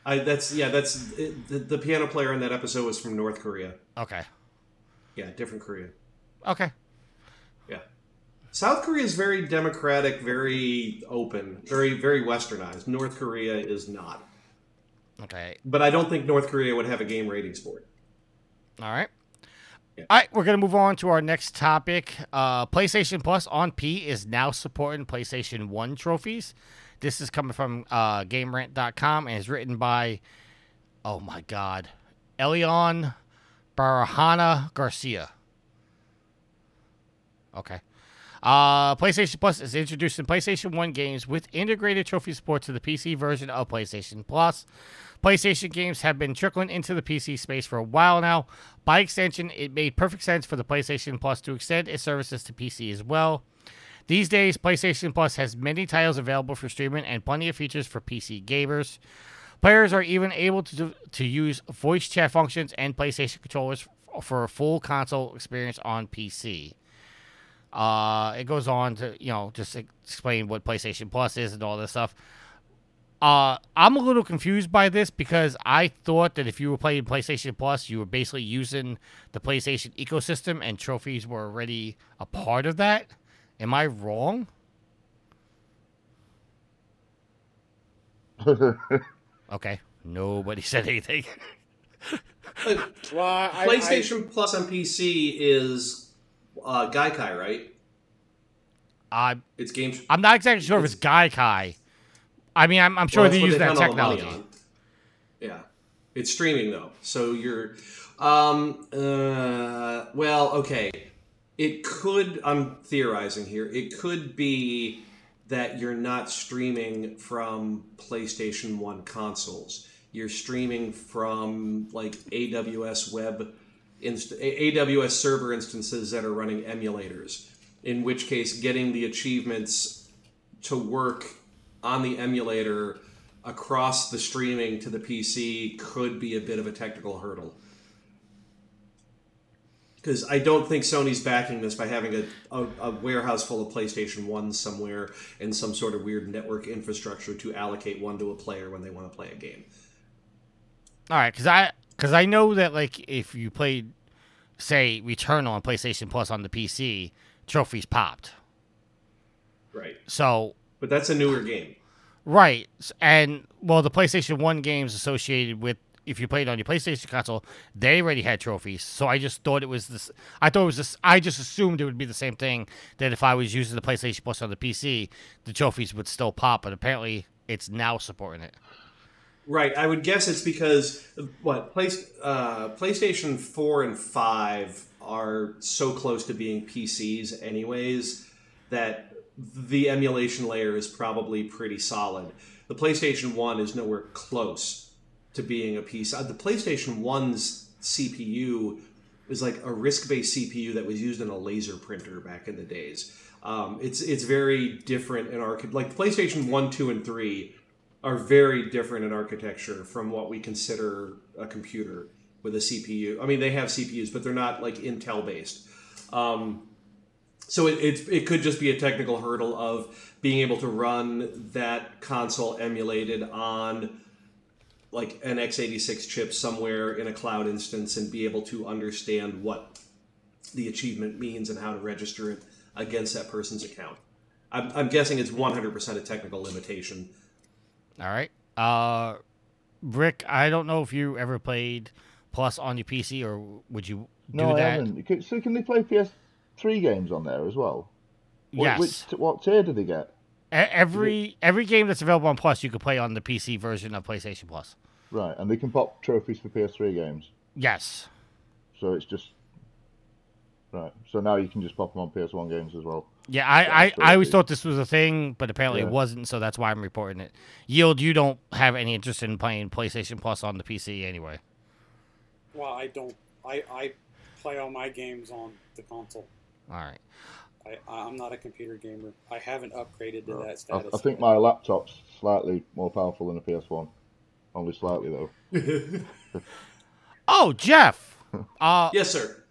I, that's yeah, that's it, the, the piano player in that episode was from North Korea. Okay. Yeah, different Korea. Okay. Yeah. South Korea is very democratic, very open, very very westernized. North Korea is not. Okay. But I don't think North Korea would have a game ratings board. All right. Yeah. All right, we're going to move on to our next topic. Uh, PlayStation Plus on P is now supporting PlayStation 1 trophies. This is coming from uh, GameRant.com and is written by, oh my God, Elion Barahana Garcia. Okay. Uh, PlayStation Plus is introducing PlayStation 1 games with integrated trophy support to the PC version of PlayStation Plus. PlayStation games have been trickling into the PC space for a while now. By extension, it made perfect sense for the PlayStation Plus to extend its services to PC as well. These days, PlayStation Plus has many titles available for streaming and plenty of features for PC gamers. Players are even able to to use voice chat functions and PlayStation controllers for a full console experience on PC. Uh, it goes on to you know just explain what PlayStation Plus is and all this stuff. Uh, I'm a little confused by this because I thought that if you were playing PlayStation Plus, you were basically using the PlayStation ecosystem and trophies were already a part of that. Am I wrong? *laughs* Okay, nobody said anything. *laughs* Well, I, PlayStation Plus on PC is uh, Gaikai, right? I'm It's games. I'm not exactly sure if it's Gaikai. I mean, I'm, I'm sure Well, they that's what use that found the money technology. Yeah, it's streaming though, so you're. Um. Uh. Well, okay. It could. I'm theorizing here. It could be that you're not streaming from PlayStation One consoles. You're streaming from like AWS web, inst- AWS server instances that are running emulators. In which case, getting the achievements to work on the emulator across the streaming to the PC could be a bit of a technical hurdle. Because I don't think Sony's backing this by having a, a, a warehouse full of PlayStation 1s somewhere and some sort of weird network infrastructure to allocate one to a player when they want to play a game. All right, because I because I know that like if you played, say, Returnal on PlayStation Plus on the PC, trophies popped. Right. So But that's a newer game. right, and well, the PlayStation One games associated with if you played on your PlayStation console, they already had trophies. So I just thought it was this. I thought it was this. I just assumed it would be the same thing that if I was using the PlayStation Plus on the PC, the trophies would still pop. But apparently, it's now supporting it. Right. I would guess it's because what place uh, PlayStation Four and Five are so close to being PCs, anyways, that the emulation layer is probably pretty solid. The PlayStation One is nowhere close to being a PC. Uh, The PlayStation One's CPU is like a RISC-based CPU that was used in a laser printer back in the days. Um, it's it's very different in our like PlayStation One, Two, and Three are very different in architecture from what we consider a computer with a CPU. I mean, they have CPUs, but they're not like Intel based. Um, so it, it, it could just be a technical hurdle of being able to run that console emulated on like an x86 chip somewhere in a cloud instance and be able to understand what the achievement means and how to register it against that person's account. I'm, I'm guessing it's 100% a technical limitation. All right. Uh, Rick, I don't know if you ever played Plus on your PC, or would you do No, I that? haven't. So can they play PS3 games on there as well? What, Yes. Which, what tier do they get? E- every every game that's available on Plus, you could play on the PC version of PlayStation Plus. Right, and they can pop trophies for PS3 games. Yes. So it's just right. So now you can just pop them on PS1 games as well. Yeah, I, I, I always thought this was a thing, but apparently Yeah. it wasn't, so that's why I'm reporting it. Yield, you don't have any interest in playing PlayStation Plus on the PC anyway. Well, I don't. I, I play all my games on the console. All right. I, I'm not a computer gamer. I haven't upgraded to that I, status. I think my laptop's slightly more powerful than a PS1. Only slightly though. *laughs* Oh, Jeff. *laughs* Uh, Yes, sir.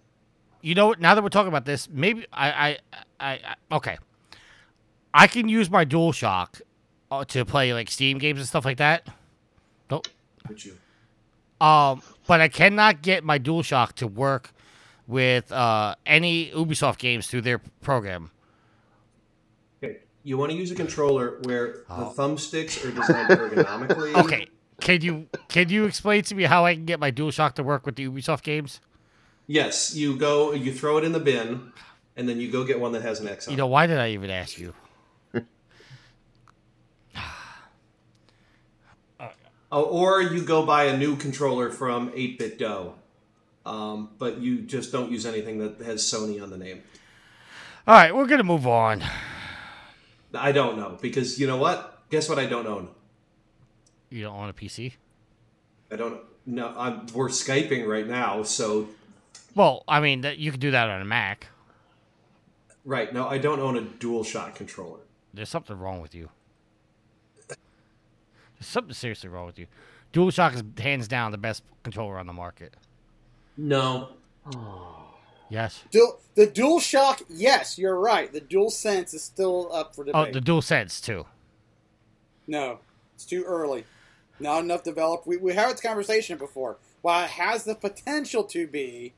you know what? Now that we're talking about this, maybe I, I, I, I okay. I can use my DualShock uh, to play like Steam games and stuff like that. Nope. Would you? Um, but I cannot get my DualShock to work with uh, any Ubisoft games through their program. Okay. You want to use a controller where Oh. the thumbsticks are designed ergonomically. *laughs* Okay. Can you can you explain to me how I can get my DualShock to work with the Ubisoft games? Yes, you go, you throw it in the bin, and then you go get one that has an X on. You know, why did I even ask you? Oh, *laughs* or you go buy a new controller from 8BitDo, um, but you just don't use anything that has Sony on the name. All right, we're gonna move on. I don't know because you know what? Guess what? I don't own. You don't own a PC? I don't. No, I'm, we're skyping right now, so Well, I mean, that you can do that on a Mac. right. No, I don't own a dual DualShock controller. There's something wrong with you. There's something seriously wrong with you. DualShock is hands down the best controller on the market. No, oh. Yes. Dual, the Dual Shock, yes, you're right. The Dual Sense is still up for debate. Oh, debate. the DualSense too. No, it's too early. Not enough developed. We, we had this conversation before. While it has the potential to be,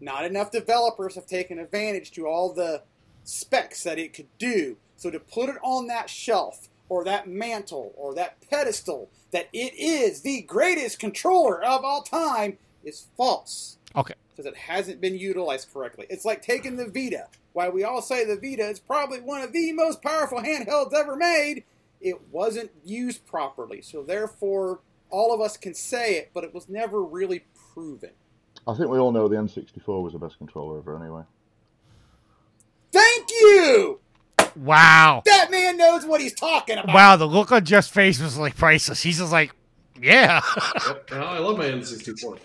not enough developers have taken advantage to all the specs that it could do. So to put it on that shelf or that mantle or that pedestal that it is the greatest controller of all time is false Okay. because it hasn't been utilized correctly. It's like taking the Vita. While we all say the Vita is probably one of the most powerful handhelds ever made, it wasn't used properly. So therefore, all of us can say it, but it was never really proven. I think we all know the N64 was the best controller ever anyway. Thank you! Wow. That man knows what he's talking about. Wow, the look on Jeff's face was like priceless. He's just like, yeah. *laughs* Yep. Oh, I love my N64.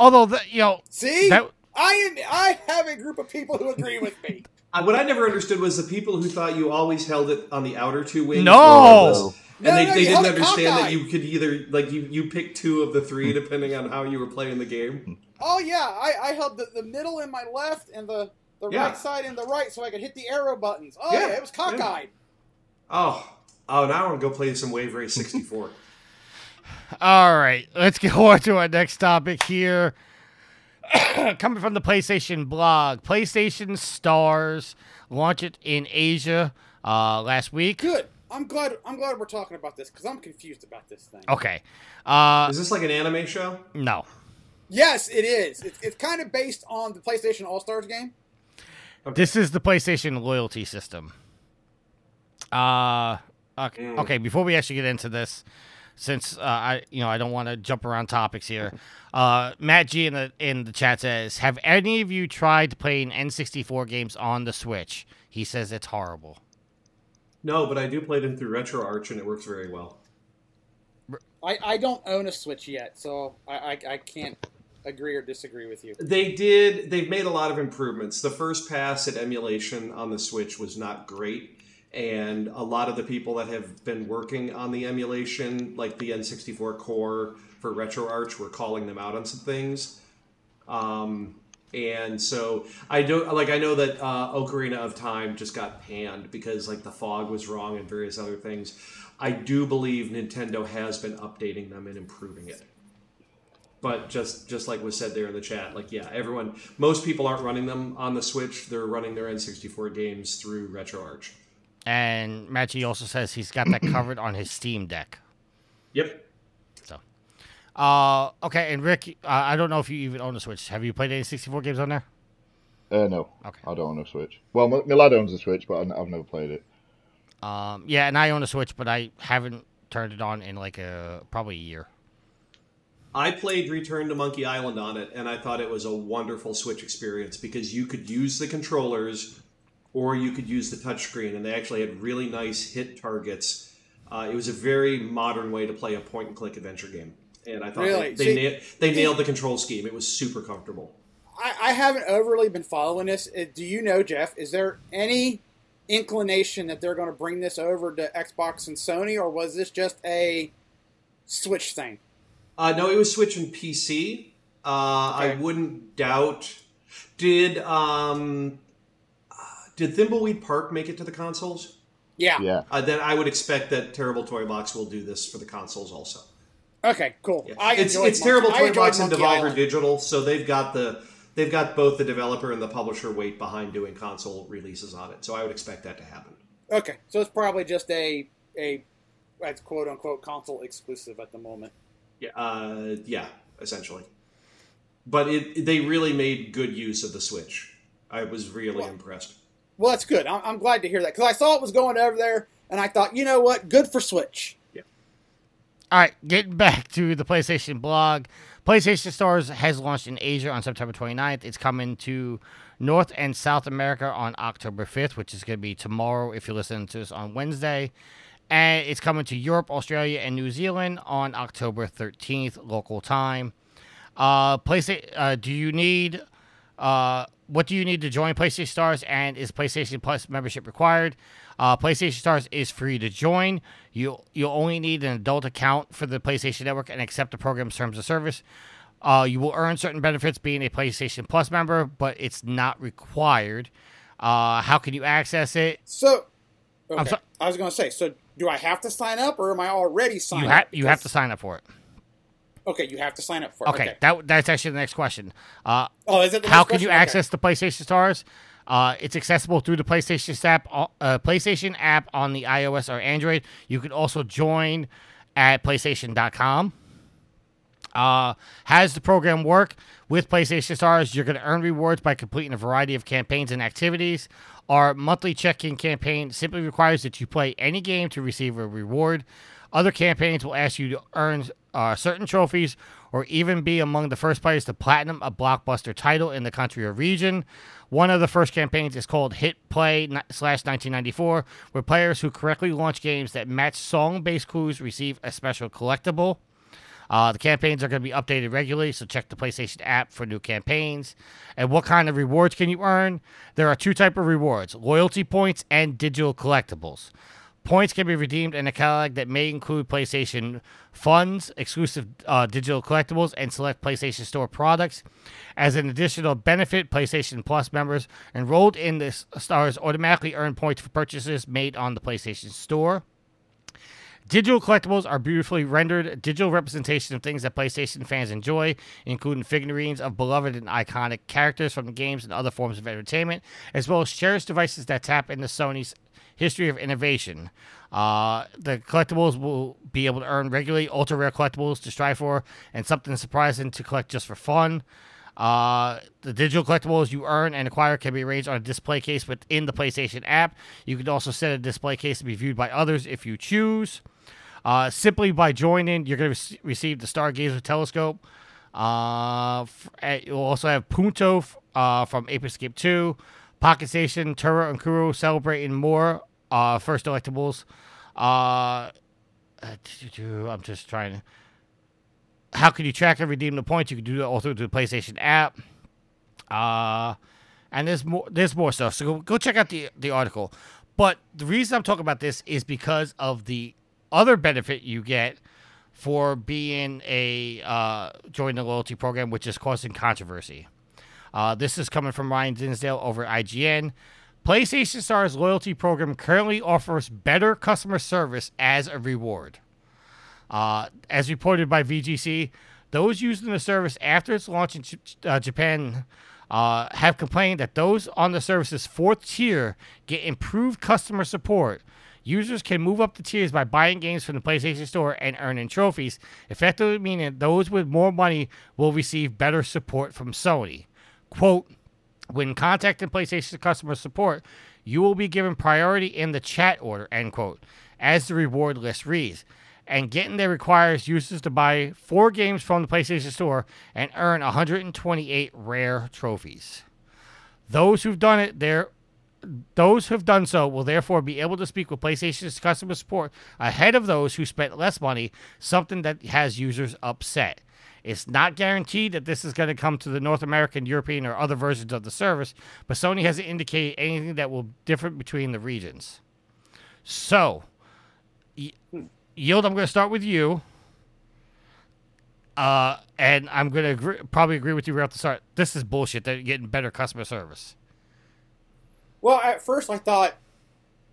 Although, the, you know, See? that I I have a group of people who agree with me. *laughs* What I never understood was the people who thought you always held it on the outer two wings. No! regardless. And No, they, no, they didn't understand that you could either like you you pick two of the three depending on how you were playing the game. Oh yeah, I, I held the, the middle in my left and the, the Yeah. right side in the right so I could hit the arrow buttons. Oh Yeah, yeah, it was cockeyed. Oh, oh! Now I want to go play some Wave Race '64. *laughs* All right, let's go *laughs* on to our next topic here. *coughs* Coming from the PlayStation blog, PlayStation Stars launched it in Asia uh, last week. Good. I'm glad. I'm glad we're talking about this because I'm confused about this thing. Okay. Uh, Is this like an anime show? no. Yes, it is. It's, it's kind of based on the PlayStation All Stars game. This is the PlayStation loyalty system. Uh, okay, Mm. okay, before we actually get into this, since uh, I, you know, I don't want to jump around topics here. Uh, Matt G in the in the chat says, "Have any of you tried playing N64 games on the Switch?" He says it's horrible. No, but I do play them through RetroArch and it works very well. I, I don't own a Switch yet, so I, I, I can't agree or disagree with you. They did. They've made a lot of improvements. The first pass at emulation on the Switch was not great, and a lot of the people that have been working on the emulation, like the N64 core for RetroArch, were calling them out on some things. Um, and so I don't like I know that uh, Ocarina of Time just got panned because like the fog was wrong and various other things. I do believe Nintendo has been updating them and improving it. But just just like was said there in the chat, like yeah, everyone, most people aren't running them on the Switch. They're running their N64 games through RetroArch. And Matt G also says he's got that covered on his Steam Deck. Yep. So, uh, okay. And Rick, uh, I don't know if you even own a Switch. Have you played any 64 games on there? Uh, no. Okay. I don't own a Switch. Well, my, my lad owns a Switch, but I, I've never played it. Um, yeah, and I own a Switch, but I haven't turned it on in like a probably a year. I played Return to Monkey Island on it, and I thought it was a wonderful Switch experience because you could use the controllers or you could use the touchscreen, and they actually had really nice hit targets. Uh, it was a very modern way to play a point and click adventure game, and I thought Really? they, they, See- na- they nailed the control scheme. It was super comfortable. I, I haven't overly been following this. Uh, Do you know, Jeff? Is there any inclination that they're going to bring this over to Xbox and Sony, or was this just a Switch thing? Uh, no, it was Switch and PC. Uh, I wouldn't doubt. Did um, did Thimbleweed Park make it to the consoles? Yeah. Yeah. Uh, then I would expect that Terrible Toybox will do this for the consoles also. Okay. Cool. Yeah. I it's it's Monkey- Terrible I Toy enjoyed Box and Monkey Devolver Island. Digital, so they've got the they've got both the developer and the publisher weight behind doing console releases on it. So I would expect that to happen. Okay, so it's probably just a a that's quote unquote console exclusive at the moment. Yeah, uh, yeah, essentially. But it they really made good use of the Switch. I was really Well- impressed. Well, that's good. I'm, I'm glad to hear that because I saw it was going over there, and I thought, you know what, good for Switch. All right, getting back to the PlayStation blog. PlayStation Stars has launched in Asia on September 29th. It's coming to North and South America on October 5th, which is going to be tomorrow if you're listening to this on Wednesday. And it's coming to Europe, Australia, and New Zealand on October 13th, local time. Uh, uh, do you need, uh, what do you need to join PlayStation Stars? And is PlayStation Plus membership required? Uh, PlayStation Stars is free to join. You you'll only need an adult account for the PlayStation Network and accept the program's terms of service. Uh, you will earn certain benefits being a PlayStation Plus member, but it's not required. Uh, how can you access it? So, okay, so- I was going to say, so do I have to sign up, or am I already signed You up? have you have to sign up for it. Okay, you have to sign up for it. Okay, Okay. that that's actually the next question. Uh, oh, is it? The how can you? Okay. access the PlayStation Stars? Uh, it's accessible through the PlayStation app, uh, PlayStation app on the iOS or Android. You can also join at PlayStation.com. Uh, how does the program work? With PlayStation Stars, you're going to earn rewards by completing a variety of campaigns and activities. Our monthly check-in campaign simply requires that you play any game to receive a reward. Other campaigns will ask you to earn uh, certain trophies or even be among the first players to platinum a blockbuster title in the country or region. One of the first campaigns is called Hit Play slash 1994, where players who correctly launch games that match song-based clues receive a special collectible. Uh, the campaigns are going to be updated regularly, so check the PlayStation app for new campaigns. And what kind of rewards can you earn? There are two type of rewards: loyalty points and digital collectibles. Points can be redeemed in a catalog that may include PlayStation funds, exclusive uh, digital collectibles, and select PlayStation Store products. As an additional benefit, PlayStation Plus members enrolled in the stars automatically earn points for purchases made on the PlayStation Store. Digital collectibles are beautifully rendered digital representation of things that PlayStation fans enjoy, including figurines of beloved and iconic characters from the games and other forms of entertainment, as well as cherished devices that tap into Sony's history of innovation. Uh, the collectibles will be able to earn regularly ultra rare collectibles to strive for, and something surprising to collect just for fun. Uh, the digital collectibles you earn and acquire can be arranged on a display case within the PlayStation app. You can also set a display case to be viewed by others if you choose. Uh, simply by joining, you're going to receive the Stargazer telescope. Uh, f- you'll also have Punto f- uh, from Ape Escape 2, Pocket Station, Toro and Kuro celebrating more uh, first electables. Uh, uh, I'm just trying. How can you track and redeem the points? You can do that all through the PlayStation app. Uh, and there's more. There's more stuff. So go, go check out the the article. but the reason I'm talking about this is because of the other benefit you get for being a uh, join the loyalty program, which is causing controversy. Uh, this is coming from Ryan Dinsdale over IGN. PlayStation Star's loyalty program currently offers better customer service as a reward. Uh, as reported by VGC, those using the service after its launch in J- uh, Japan uh, have complained that those on the service's fourth tier get improved customer support. Users can move up the tiers by buying games from the PlayStation Store and earning trophies, effectively meaning those with more money will receive better support from Sony. Quote, when contacting PlayStation customer support, you will be given priority in the chat order, end quote, as the reward list reads. And getting there requires users to buy four games from the PlayStation Store and earn 128 rare trophies. Those who've done it, there, those who've done so will therefore be able to speak with PlayStation's customer support ahead of those who spent less money, something that has users upset. It's not guaranteed that this is going to come to the North American, European, or other versions of the service, but Sony hasn't indicated anything that will differ between the regions. So, Yield, I'm going to start with you. Uh, and I'm going to probably agree with you right off the start. This is bullshit. They're getting better customer service. Well, at first I thought,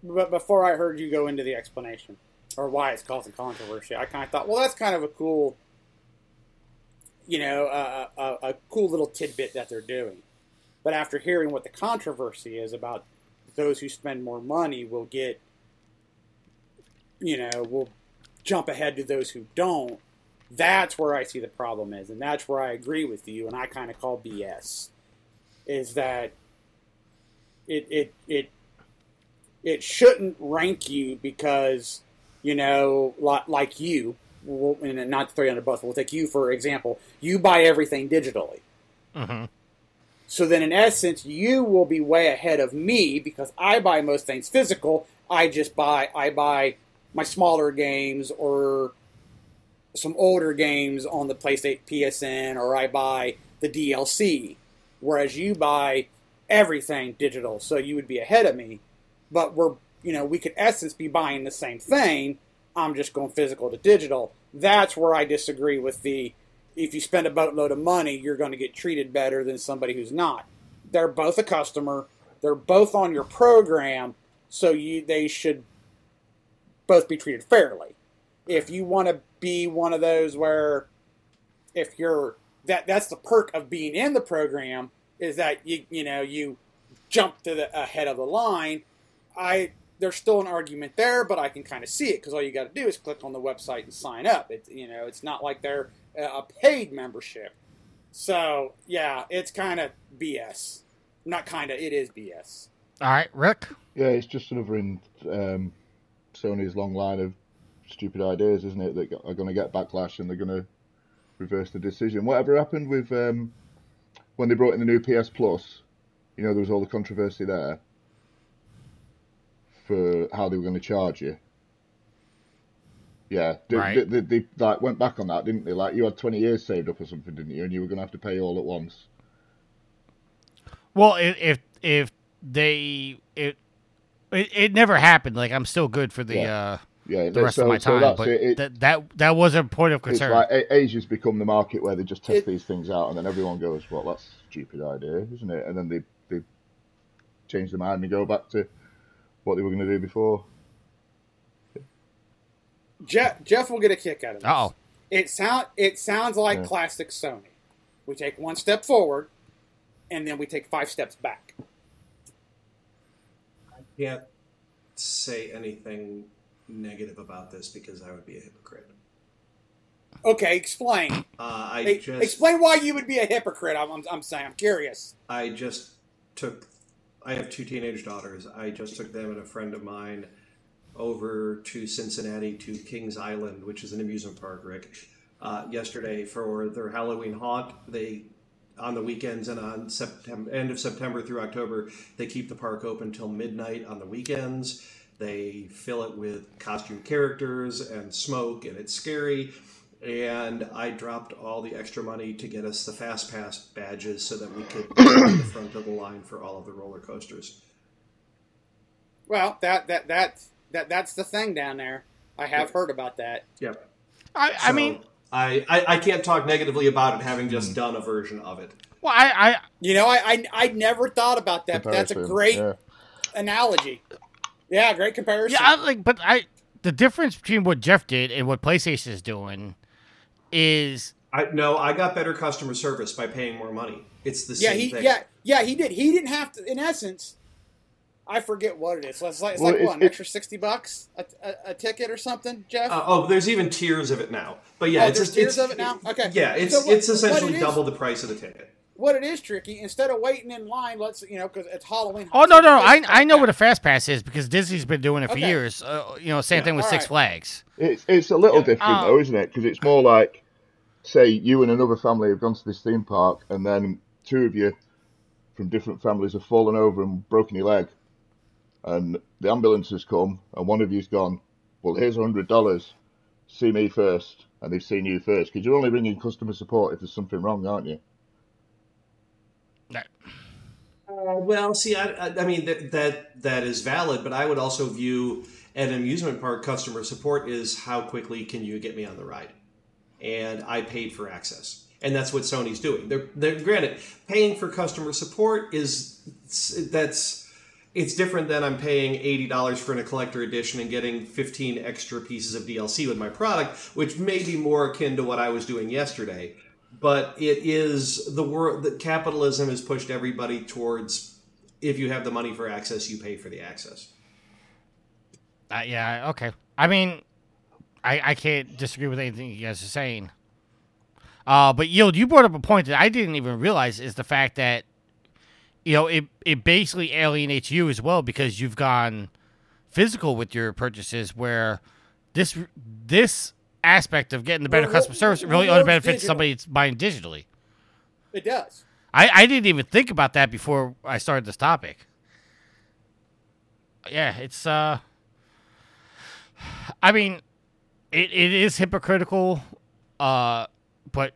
but before I heard you go into the explanation or why it's causing controversy, I kind of thought, well, that's kind of a cool, you know, a, a, a cool little tidbit that they're doing. But after hearing what the controversy is about those who spend more money will get, you know, will jump ahead to those who don't. That's where I see the problem is, and that's where I agree with you, and I kind of call BS. Is that it it it it shouldn't rank you because you know like, like you well, and not to throw you under the bus we'll take you for example you buy everything digitally Mm-hmm. so then in essence you will be way ahead of me because i buy most things physical i just buy i buy my smaller games or some older games on the playstation psn or i buy the dlc whereas you buy everything digital, so you would be ahead of me. But we're, you know, we could essence be buying the same thing. I'm just going physical to digital. That's where I disagree with the if you spend a boatload of money, you're going to get treated better than somebody who's not. They're both a customer. They're both on your program, so you they should both be treated fairly. If you want to be one of those where if you're that that's the perk of being in the program is that you you know you jump to the ahead of the line. I there's still an argument there, but I can kind of see it because all you got to do is click on the website and sign up. It's you know it's not like they're a paid membership. So yeah, it's kind of BS. Not kind of, it is BS. All right, Rick. Yeah, it's just another in um, Sony's long line of stupid ideas, isn't it? That are going to get backlash and they're going to reverse the decision. Whatever happened with um, when they brought in the new PS Plus? You know, there was all the controversy there for how they were going to charge you. Yeah, they, Right. they, they, they like went back on that, didn't they? Like you had twenty years saved up or something, didn't you? And you were going to have to pay all at once. Well, if if they it it, it never happened. Like I'm still good for the Yeah. uh Yeah, the rest so, of my time, that's but it. It- that that that was a point of It's concern. like Asia's become the market where they just test It- these things out, and then everyone goes, "Well, that's a stupid idea, isn't it?" And then they they change their mind and go back to what they were going to do before. Jeff, Jeff will get a kick out of this. Oh. It sound it sounds like Yeah. classic Sony. We take one step forward, and then we take five steps back. I can't say anything negative about this because I would be a hypocrite. Okay, explain. Uh, I E- just Explain why you would be a hypocrite. I'm, I'm, I'm saying. I'm curious. I just took. I have two teenage daughters. I just took them and a friend of mine over to Cincinnati to Kings Island, which is an amusement park, Rick. Uh, yesterday for their Halloween haunt, they on the weekends and on September end of September through October, they keep the park open till midnight on the weekends. They fill it with costume characters and smoke, and it's scary. And I dropped all the extra money to get us the fast pass badges so that we could *coughs* get to the front of the line for all of the roller coasters. Well, that that that that that's the thing down there. I have heard about that. Yep. I, I So, mean, I, I, I can't talk negatively about it having just mm-hmm. done a version of it. well, I, I You know, I I, I never thought about that. But that's a great yeah. analogy. Yeah, great comparison. Yeah, I, like, but I the difference between what Jeff did and what PlayStation is doing is I no, I got better customer service by paying more money. It's the yeah, same he thing. yeah yeah he did. He didn't have to. In essence, I forget what it is. It's like, it's Well, like it's- what, an it- extra sixty bucks a, a, a ticket or something, Jeff. Uh, oh, there's even tiers of it now. But yeah, Oh, it's there's just, tiers it's, of it now? Okay. Yeah, it's So what- it's essentially what it is- double the price of the ticket. what it is tricky instead of waiting in line. Let's you know because it's Halloween. oh no no I I know what a fast pass is because Disney's been doing it for Okay. years. Uh, you know, same Yeah, thing with all Six right. Flags. It's it's a little different Oh. though, isn't it? Because it's more like, say, you and another family have gone to this theme park, and then two of you from different families have fallen over and broken your leg, and the ambulance has come, and one of you's gone. Well, here's a hundred dollars. See me first, and they've seen you first, because you're only ringing customer support if there's something wrong, aren't you? That- uh, Well, see, I, I, I mean that that that is valid, but I would also view an amusement park customer support is how quickly can you get me on the ride, and I paid for access, and that's what Sony's doing. They're, they're granted paying for customer support is that's it's different than I'm paying eighty dollars for a collector edition and getting fifteen extra pieces of DLC with my product, which may be more akin to what I was doing yesterday. But it is the world that capitalism has pushed everybody towards. If you have the money for access, you pay for the access. Uh, yeah, okay. I mean, I I can't disagree with anything you guys are saying. Uh, but Yield, you brought up a point that I didn't even realize is the fact that you know it it basically alienates you as well because you've gone physical with your purchases where this this aspect of getting the better Well, customer well, service really well, only it's benefits somebody that's buying digitally. it does. I, I didn't even think about that before I started this topic. Yeah, it's uh I mean it, it is hypocritical uh but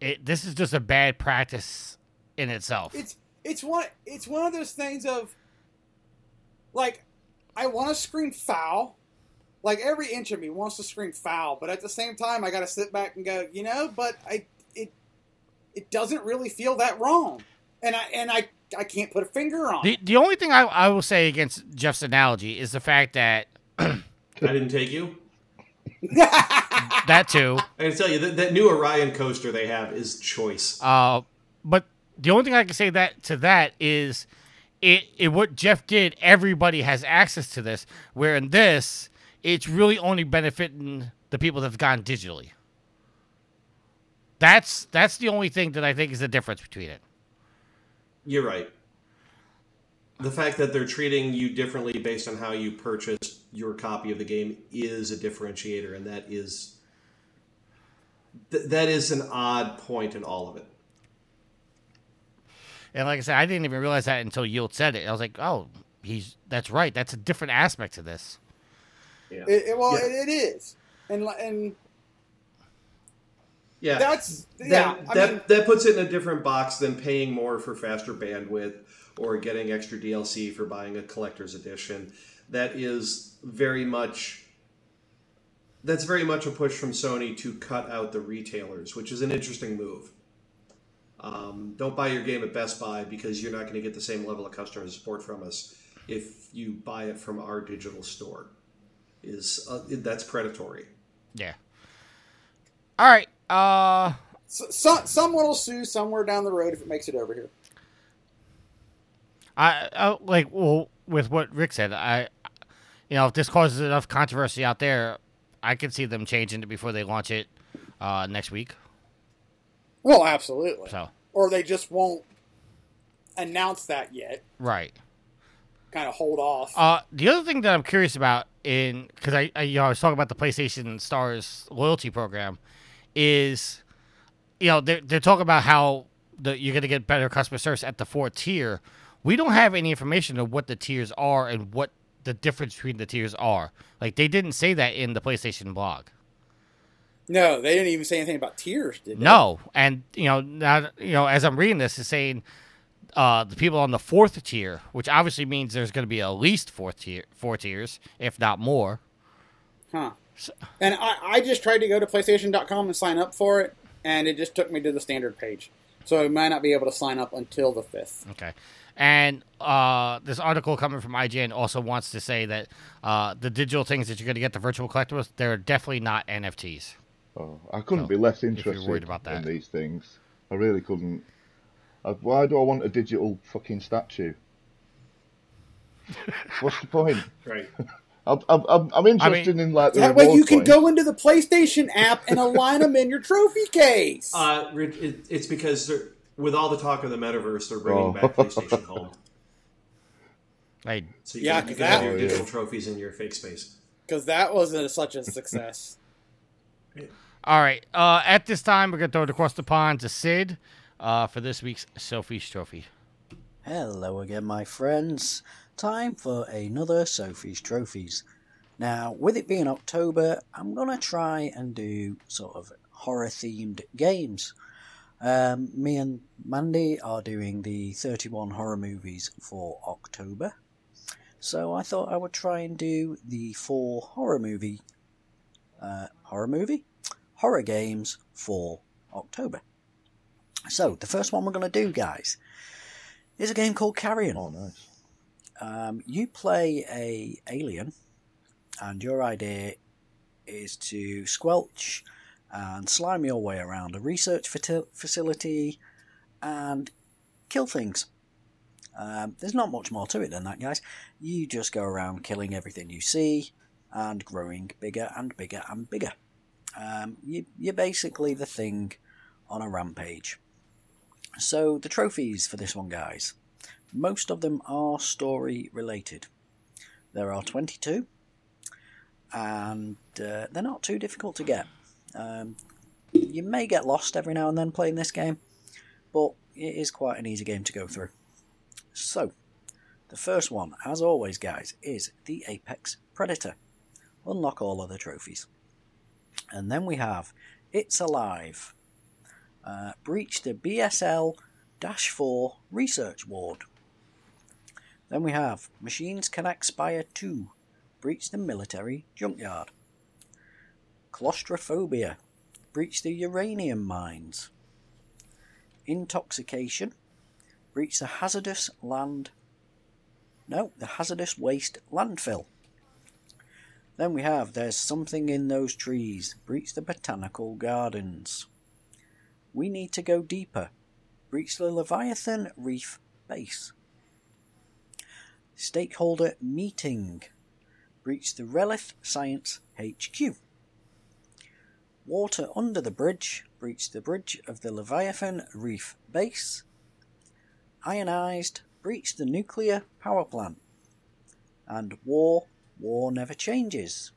it this is just a bad practice in itself. It's it's one it's one of those things of like I want to scream foul. Like every inch of me wants to scream foul, but at the same time I got to sit back and go, you know, but I it it doesn't really feel that wrong. And I and I I can't put a finger on the it. the only thing I, I will say against Jeff's analogy is the fact that *clears throat* I didn't take you. *laughs* that too I can tell you that that new Orion coaster they have is choice. Uh, but the only thing I can say that to that is, it, it what Jeff did. Everybody has access to this. Where in this, it's really only benefiting the people that have gone digitally. That's that's the only thing that I think is the difference between it. You're right. The fact that they're treating you differently based on how you purchased your copy of the game is a differentiator, and that is th- that is an odd point in all of it. And like I said, I didn't even realize that until Yield said it. I was like, oh, he's that's right. That's a different aspect to this. Yeah, It, it- well, Yeah. it, it is, and and yeah. that's that, yeah. I that, mean, that puts it in a different box than paying more for faster bandwidth or getting extra DLC for buying a collector's edition. That is very much that's very much a push from Sony to cut out the retailers, which is an interesting move. Um, don't buy your game at Best Buy because you're not going to get the same level of customer support from us if you buy it from our digital store. Is uh, that's predatory. Yeah. All right. Uh, so, so, someone will sue somewhere down the road if it makes it over here. I, I like well with what Rick said. I, you know, if this causes enough controversy out there, I could see them changing it before they launch it uh, next week. Well, absolutely. So Or they just won't announce that yet. right. Kind of hold off. Uh, the other thing that I'm curious about in because I, I you know I was talking about the PlayStation Stars loyalty program is you know they're they're talking about how the, you're gonna get better customer service at the fourth tier. We don't have any information of what the tiers are and what the difference between the tiers are. Like they didn't say that in the PlayStation blog. no, they didn't even say anything about tiers, did they? No, and you know, now you know, as I'm reading this, is saying uh, the people on the fourth tier, which obviously means there's going to be at least four tier, four tiers, if not more. Huh. And I, I just tried to go to PlayStation.com and sign up for it, and it just took me to the standard page. So I might not be able to sign up until the 5th. Okay. And uh, this article coming from IGN also wants to say that uh, the digital things that you're going to get, the virtual collectibles, they're definitely not NFTs. Oh, I couldn't So, be less interested worried about in these things. I really couldn't. I, why do I want a digital fucking statue? *laughs* What's the point? Right. *laughs* I'm, I'm, I'm- I'm interested in like the That way you can coins. go into the PlayStation app and align them in your trophy case. *laughs* Uh, it, it's because they're, with all the talk of the metaverse, they're bringing Oh. back PlayStation *laughs* Home. Like, So you Yeah, can, you 'cause can have that- your Oh, digital yeah. trophies in your fake space. Because that was a, such a success. *laughs* all right. Uh, at this time, we're going to throw it across the pond to Sid uh, for this week's Sophie's Trophy. Hello again, my friends. Time for another Sophie's Trophies. Now, with it being October, I'm going to try and do sort of horror themed games. Um, me and Mandy are doing the 31 horror movies for October. So I thought I would try and do the four horror movie, uh, horror movie? Horror games for October. So, the first one we're going to do, guys, is a game called Carrion. Oh, nice. Um, you play a alien, and your idea is to squelch and slime your way around a research facility and kill things. Um, there's not much more to it than that, guys. You just go around killing everything you see and growing bigger and bigger and bigger. Um, you, you're basically the thing on a rampage. So, the trophies for this one, guys. Most of them are story related. There are 22, and uh, they're not too difficult to get. Um, you may get lost every now and then playing this game, but it is quite an easy game to go through. So, the first one, as always, guys, is the Apex Predator. Unlock all other trophies. And then we have It's Alive. Uh, breach the BSL 4 Research Ward. Then we have Machines Can Expire 2. Breach the Military Junkyard. Claustrophobia. Breach the Uranium Mines. Intoxication. Breach the Hazardous Land. No, the Hazardous Waste Landfill. Then we have There's Something in Those Trees. Breach the Botanical Gardens. We Need to Go Deeper. Breach the Leviathan Reef Base. Stakeholder Meeting. Breach the Relith Science HQ. Water under the bridge. Breach the bridge of the Leviathan Reef Base. Ionized. Breach the nuclear power plant. And War. War never changes.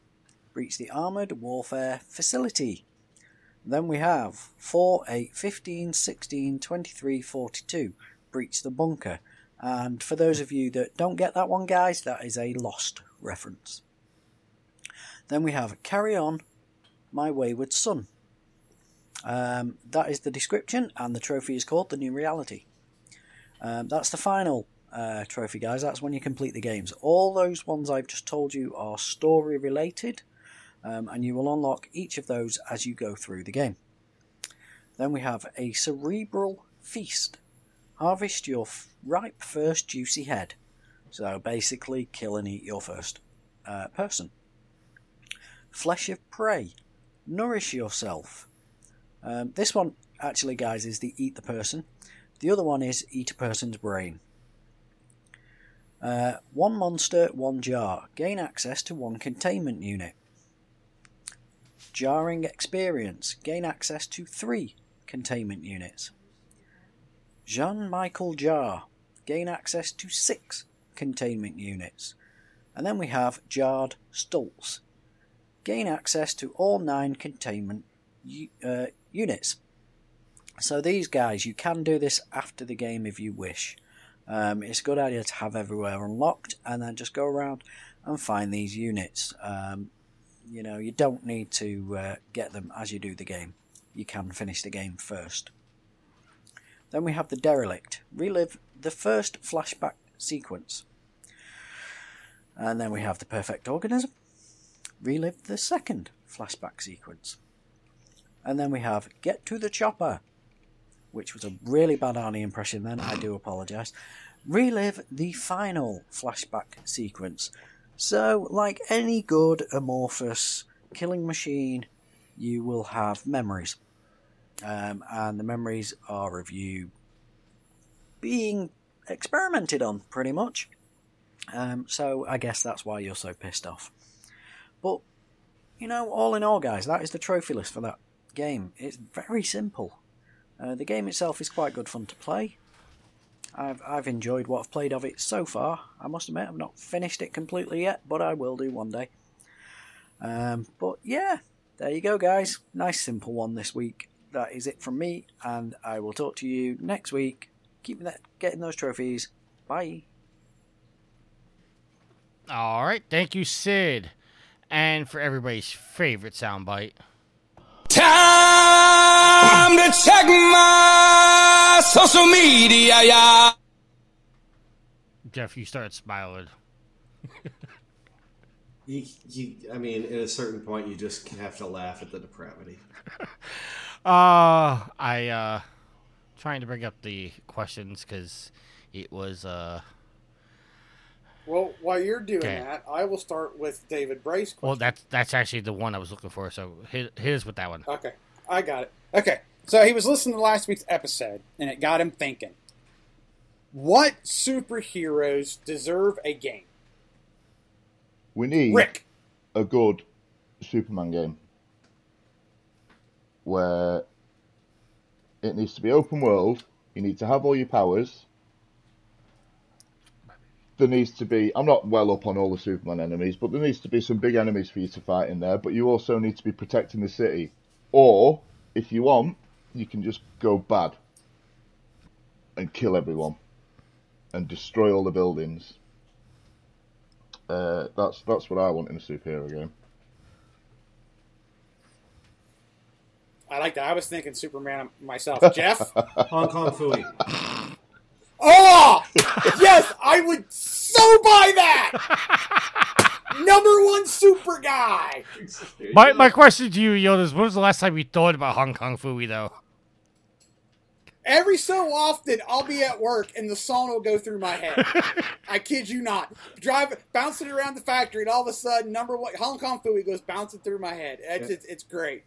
Breach the armoured warfare facility. Then we have 4, 8, 15, 16, 23, 42. Breach the bunker. And for those of you that don't get that one, guys, that is a lost reference. Then we have Carry On, My Wayward Son. Um, that is the description, and the trophy is called The New Reality. Um, that's the final uh, trophy, guys. That's when you complete the games. All those ones I've just told you are story related, um, and you will unlock each of those as you go through the game. Then we have a Cerebral Feast. Harvest your f- ripe first juicy head. So basically, kill and eat your first uh, person. Flesh of Prey. Nourish yourself. Um, this one, actually, guys, is the eat the person. The other one is eat a person's brain. Uh, one monster, one jar. Gain access to one containment unit. Jarring experience. Gain access to three containment units. Jean Michael Jar. Gain access to six containment units. And then we have Jarred Stults. Gain access to all nine containment uh, units. So these guys, you can do this after the game if you wish. Um, it's a good idea to have everywhere unlocked and then just go around and find these units. Um, you know, you don't need to uh, get them as you do the game. You can finish the game first. Then we have the derelict. Relive the first flashback sequence. And then we have the perfect organism. Relive the second flashback sequence. And then we have get to the chopper, which was a really bad Arnie impression then, I do apologise. Relive the final flashback sequence. So, like any good amorphous killing machine, you will have memories. Um, and the memories are of you being experimented on, pretty much. Um, so I guess that's why you're so pissed off. But, you know, all in all, guys, that is the trophy list for that game. It's very simple. Uh, the game itself is quite good fun to play. I've, I've enjoyed what I've played of it so far. I must admit, I've not finished it completely yet, but I will do one day. Um, but yeah, there you go, guys. Nice simple one this week. That is it from me, and I will talk to you next week. Keep that, getting those trophies. Bye. All right, thank you, Sid. And for everybody's favorite soundbite. Time to check my social media, yeah. Jeff, you started smiling. *laughs* You, you, I mean, at a certain point, you just have to laugh at the depravity. *laughs* Uh, I uh, trying to bring up the questions because it was uh. Well, while you're doing Okay. that, I will start with David Brace. Well, that's that's actually the one I was looking for. So hit, hit us with that one. Okay, I got it. Okay, so he was listening to last week's episode, and it got him thinking. What superheroes deserve a game? We need Rick. a good Superman game where it needs to be open world. You need to have all your powers. There needs to be. I'm not well up on all the Superman enemies, but there needs to be some big enemies for you to fight in there. But you also need to be protecting the city. Or, if you want, you can just go bad and kill everyone and destroy all the buildings. Uh, that's that's what I want in a superhero game. I like that. I was thinking Superman myself. *laughs* Jeff? Hong Kong Phooey. *laughs* oh! Yes, I would so buy that! *laughs* Number one super guy! My my question to you, Yoda, is when was the last time you thought about Hong Kong Phooey though? Every so often, I'll be at work and the song will go through my head. *laughs* I kid you not. Drive, bouncing around the factory, and all of a sudden, number one, Hong Kong Phooey goes bouncing through my head. It's, it's, it's great.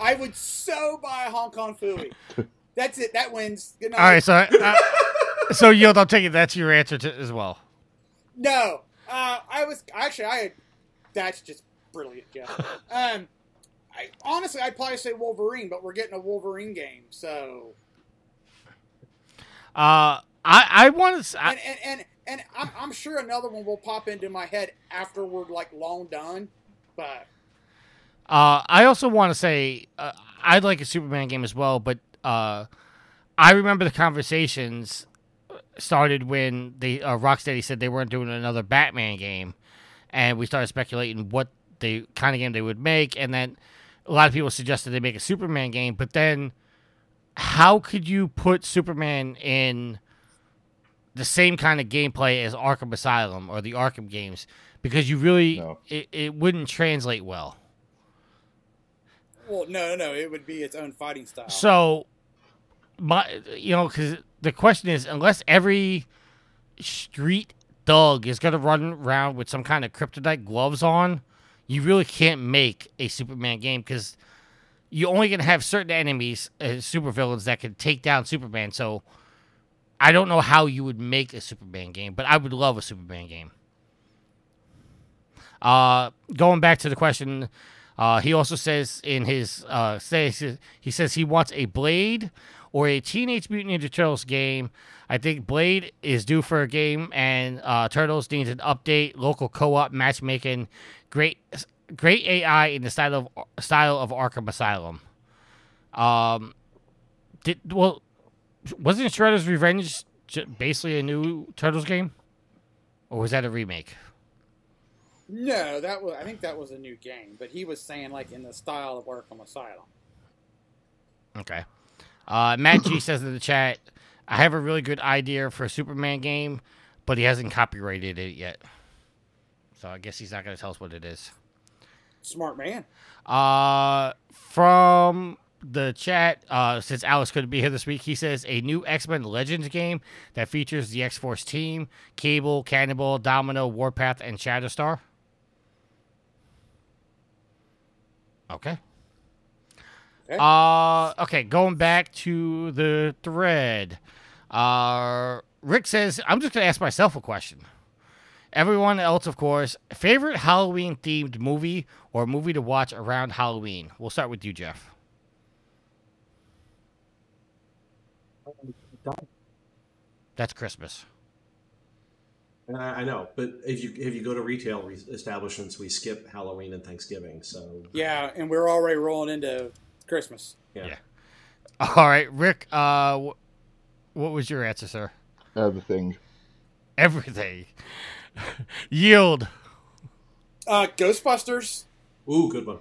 I would so buy Hong Kong Phooey. *laughs* That's it. That wins. Good night. All right, so uh, so Yoda, I'm taking that's your answer to as well. No, uh, I was actually I. That's just brilliant, Jeff. *laughs* Um, I honestly I'd probably say Wolverine, but we're getting a Wolverine game, so Uh, I I want to. and and and, and I'm, I'm sure another one will pop into my head after we're like long done, but Uh, I also want to say uh, I'd like a Superman game as well, but uh, I remember the conversations started when they uh, Rocksteady said they weren't doing another Batman game, and we started speculating what the kind of game they would make, and then a lot of people suggested they make a Superman game, but then how could you put Superman in the same kind of gameplay as Arkham Asylum or the Arkham games? Because you really No. it, it wouldn't translate well. well, no, no, it would be its own fighting style. So, my, you know, because the question is, unless every street thug is gonna run around with some kind of kryptonite gloves on, you really can't make a Superman game because you're only gonna have certain enemies, uh, supervillains that can take down Superman. So, I don't know how you would make a Superman game, but I would love a Superman game. Uh, going back to the question, uh, he also says in his uh, says he says he wants a Blade or a Teenage Mutant Ninja Turtles game. I think Blade is due for a game, and uh, Turtles needs an update, local co-op matchmaking, great great AI in the style of style of Arkham Asylum. Um, did well, wasn't Shredder's Revenge basically a new Turtles game, or was that a remake? no, that was I think that was a new game, but he was saying like in the style of Arkham Asylum. Okay. Uh, Matt G says in the chat, I have a really good idea for a Superman game, but he hasn't copyrighted it yet. So I guess he's not going to tell us what it is. Smart man. Uh, from the chat, uh, since Alex couldn't be here this week, he says a new X Men Legends game that features the X Force team, Cable, Cannonball, Domino, Warpath, and Shatterstar. Okay. Okay. Uh, okay, going back to the thread. Uh, Rick says, I'm just going to ask myself a question. Everyone else, of course, favorite Halloween themed movie or movie to watch around Halloween? We'll start with you, Jeff. That's Christmas. I I know, but if you if you go to retail re- establishments, we skip Halloween and Thanksgiving. So Yeah, and we're already rolling into Christmas. yeah. Yeah. All right, Rick. Uh, wh- what was your answer, sir? Everything. Everything. *laughs* Yield. Uh, Ghostbusters. Ooh, good one.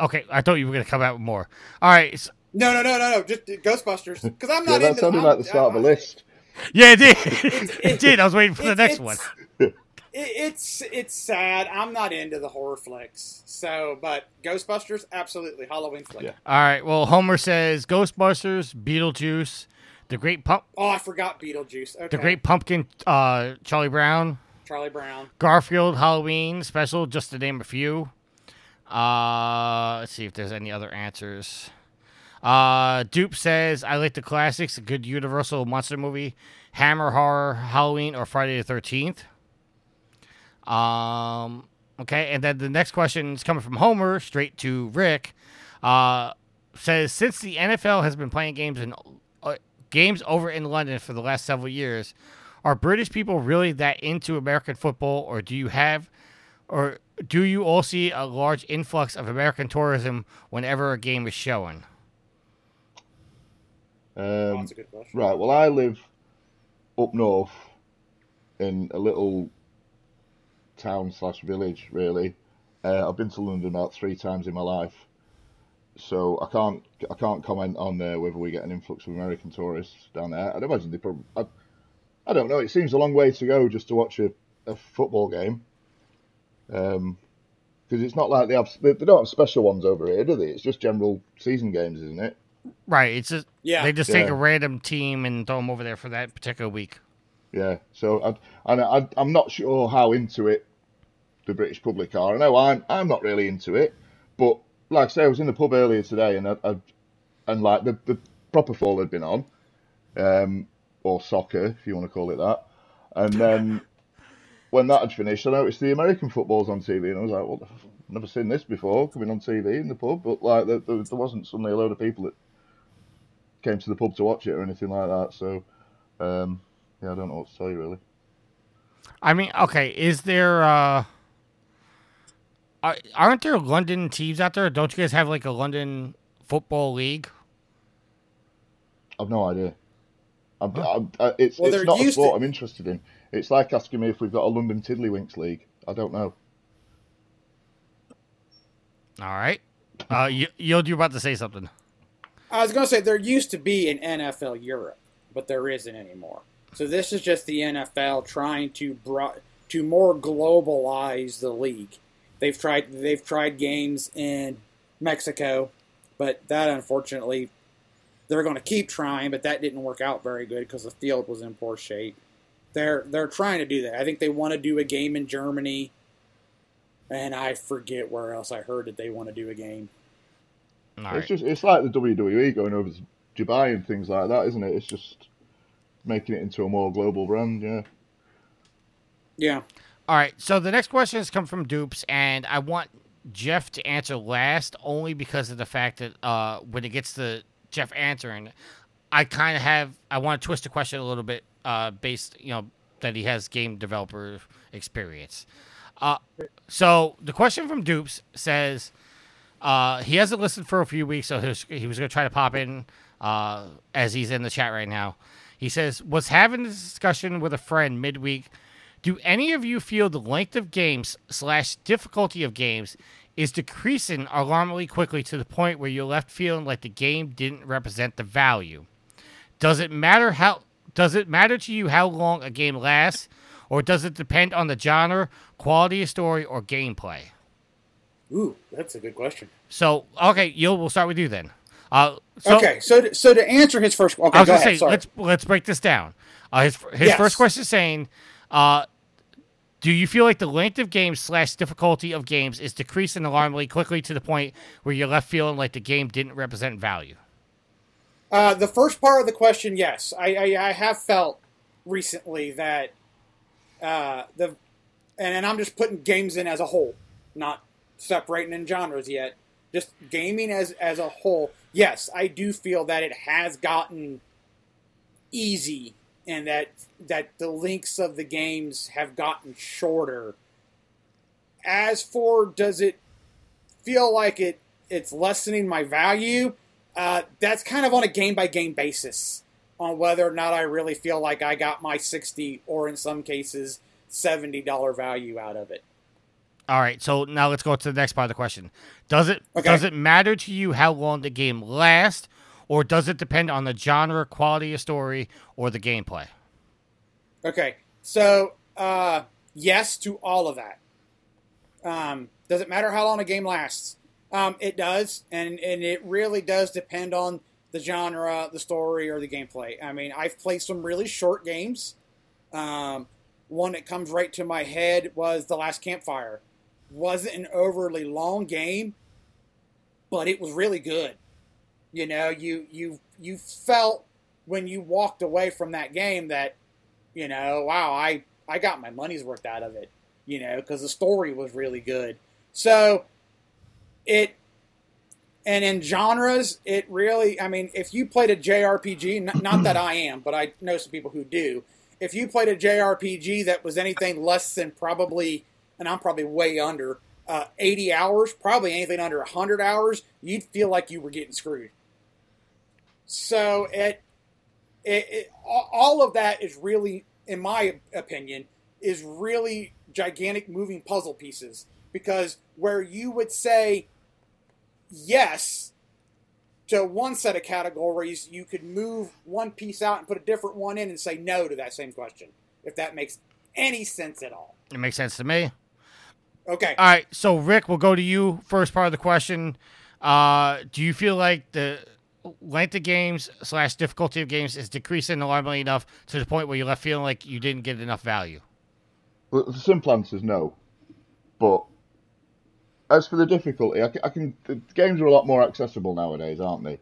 Okay, I thought you were going to come out with more. All right. s- No, no, no, no, no. Just Ghostbusters. Because I'm Yeah, not that into. sounded I'm- like the start of a I'm- list. Yeah, it did. *laughs* it did. I was waiting for the next one. *laughs* it- it's it's sad. I'm not into the horror flicks. So, but Ghostbusters, absolutely Halloween flick. Yeah. All right. Well, Homer says Ghostbusters, Beetlejuice, The Great Pump, Oh, I forgot Beetlejuice. Okay. The Great Pumpkin, uh, Charlie Brown, Charlie Brown. Garfield, Halloween special, just to name a few. Uh, let's see if there's any other answers. Uh, Dupe says I like the classics, a good Universal monster movie, Hammer Horror, Halloween, or Friday the Thirteenth. Um, okay, and then the next question is coming from Homer, straight to Rick. Uh, says since the NFL has been playing games in uh, games over in London for the last several years, are British people really that into American football, or do you have, or do you all see a large influx of American tourism whenever a game is showing? Um, that's a good question. right. Well, I live up north in a little town slash village. Really, uh, I've been to London about three times in my life, so I can't I can't comment on uh, whether we get an influx of American tourists down there. I'd imagine they probably. I, I don't know. It seems a long way to go just to watch a, a football game. Um, because it's not like they have they, they don't have special ones over here, do they? It's just general season games, isn't it? Right. It's just Yeah. they just take Yeah. a random team and throw them over there for that particular week. Yeah, so I, and I, I'm not sure how into it the British public are. I know I'm, I'm not really into it, but like I say, I was in the pub earlier today, and I, I and like the, the proper fall had been on, um, or soccer if you want to call it that, and then *laughs* when that had finished, I noticed the American football's on TV, and I was like, well, I've never seen this before coming on TV in the pub, but like there, there, there wasn't suddenly a load of people that came to the pub to watch it or anything like that, so. Um, yeah, I don't know what to tell you really. I mean, okay, is there uh are, aren't there London teams out there? Don't you guys have like a London football league? I've no idea. I'm, I'm, I, it's Well, it's not a sport to- I'm interested in. It's like asking me if we've got a London Tiddlywinks league. I don't know. All right. Uh you you're about to say something. I was going to say there used to be an NFL Europe, but there isn't anymore. So this is just the NFL trying to bro- to more globalize the league. They've tried they've tried games in Mexico, but that unfortunately they're going to keep trying, but that didn't work out very good because the field was in poor shape. They're they're trying to do that. I think they want to do a game in Germany, and I forget where else I heard that they want to do a game. All It's just it's like the WWE going over to Dubai and things like that, isn't it? It's just making it into a more global brand. Yeah. Yeah. All right. So the next question has come from Dupes, and I want Jeff to answer last only because of the fact that uh, when it gets to Jeff answering, I kind of have I want to twist the question a little bit uh, based, you know, that he has game developer experience. Uh, so the question from Dupes says uh, he hasn't listened for a few weeks, so he was, going to try to pop in uh, as he's in the chat right now. He says, was having this discussion with a friend midweek. Do any of you feel the length of games slash difficulty of games is decreasing alarmingly quickly to the point where you're left feeling like the game didn't represent the value. Does it matter how does it matter to you how long a game lasts, or does it depend on the genre, quality of story, or gameplay? Ooh, that's a good question. So, okay, Yo, we'll start with you then. Uh, so, okay, so to, so to answer his first, okay, I was go gonna ahead. say sorry. let's let's break this down. Uh, his his Yes. first question is saying, uh, do you feel like the length of games slash difficulty of games is decreasing alarmingly quickly to the point where you're left feeling like the game didn't represent value? Uh, the first part of the question, yes, I, I, I have felt recently that uh, the and, and I'm just putting games in as a whole, not separating in genres yet. Just gaming as as a whole. Yes, I do feel that it has gotten easy and that that the links of the games have gotten shorter. As for does it feel like it it's lessening my value? Uh, that's kind of on a game by game basis on whether or not I really feel like I got my sixty or in some cases seventy dollar value out of it. All right, so now let's go to the next part of the question. Does it Okay. does it matter to you how long the game lasts, or does it depend on the genre, quality of story, or the gameplay? Okay, so uh, yes to all of that. Um, does it matter how long a game lasts? Um, it does, and and it really does depend on the genre, the story, or the gameplay. I mean, I've played some really short games. Um, one that comes right to my head was The Last Campfire. Wasn't an overly long game, but it was really good. You know, you you you felt when you walked away from that game that you know, wow, I I got my money's worth out of it, you know, because the story was really good. So it and in genres, it really, I mean, if you played a JRPG, not, not that I am, but I know some people who do. If you played a JRPG that was anything less than probably, and I'm probably way under uh, 80 hours, probably anything under 100 hours, you'd feel like you were getting screwed. So it it, it, all- all of that is really, in my opinion, is really gigantic moving puzzle pieces. Because where you would say yes to one set of categories, you could move one piece out and put a different one in and say no to that same question. If that makes any sense at all. It makes sense to me. Okay. All right, so Rick, we'll go to you. First part of the question: uh, Do you feel like the length of games slash difficulty of games is decreasing alarmingly enough to the point where you're left feeling like you didn't get enough value? Well, the simple answer is no. But as for the difficulty, I can, I can. The games are a lot more accessible nowadays, aren't they?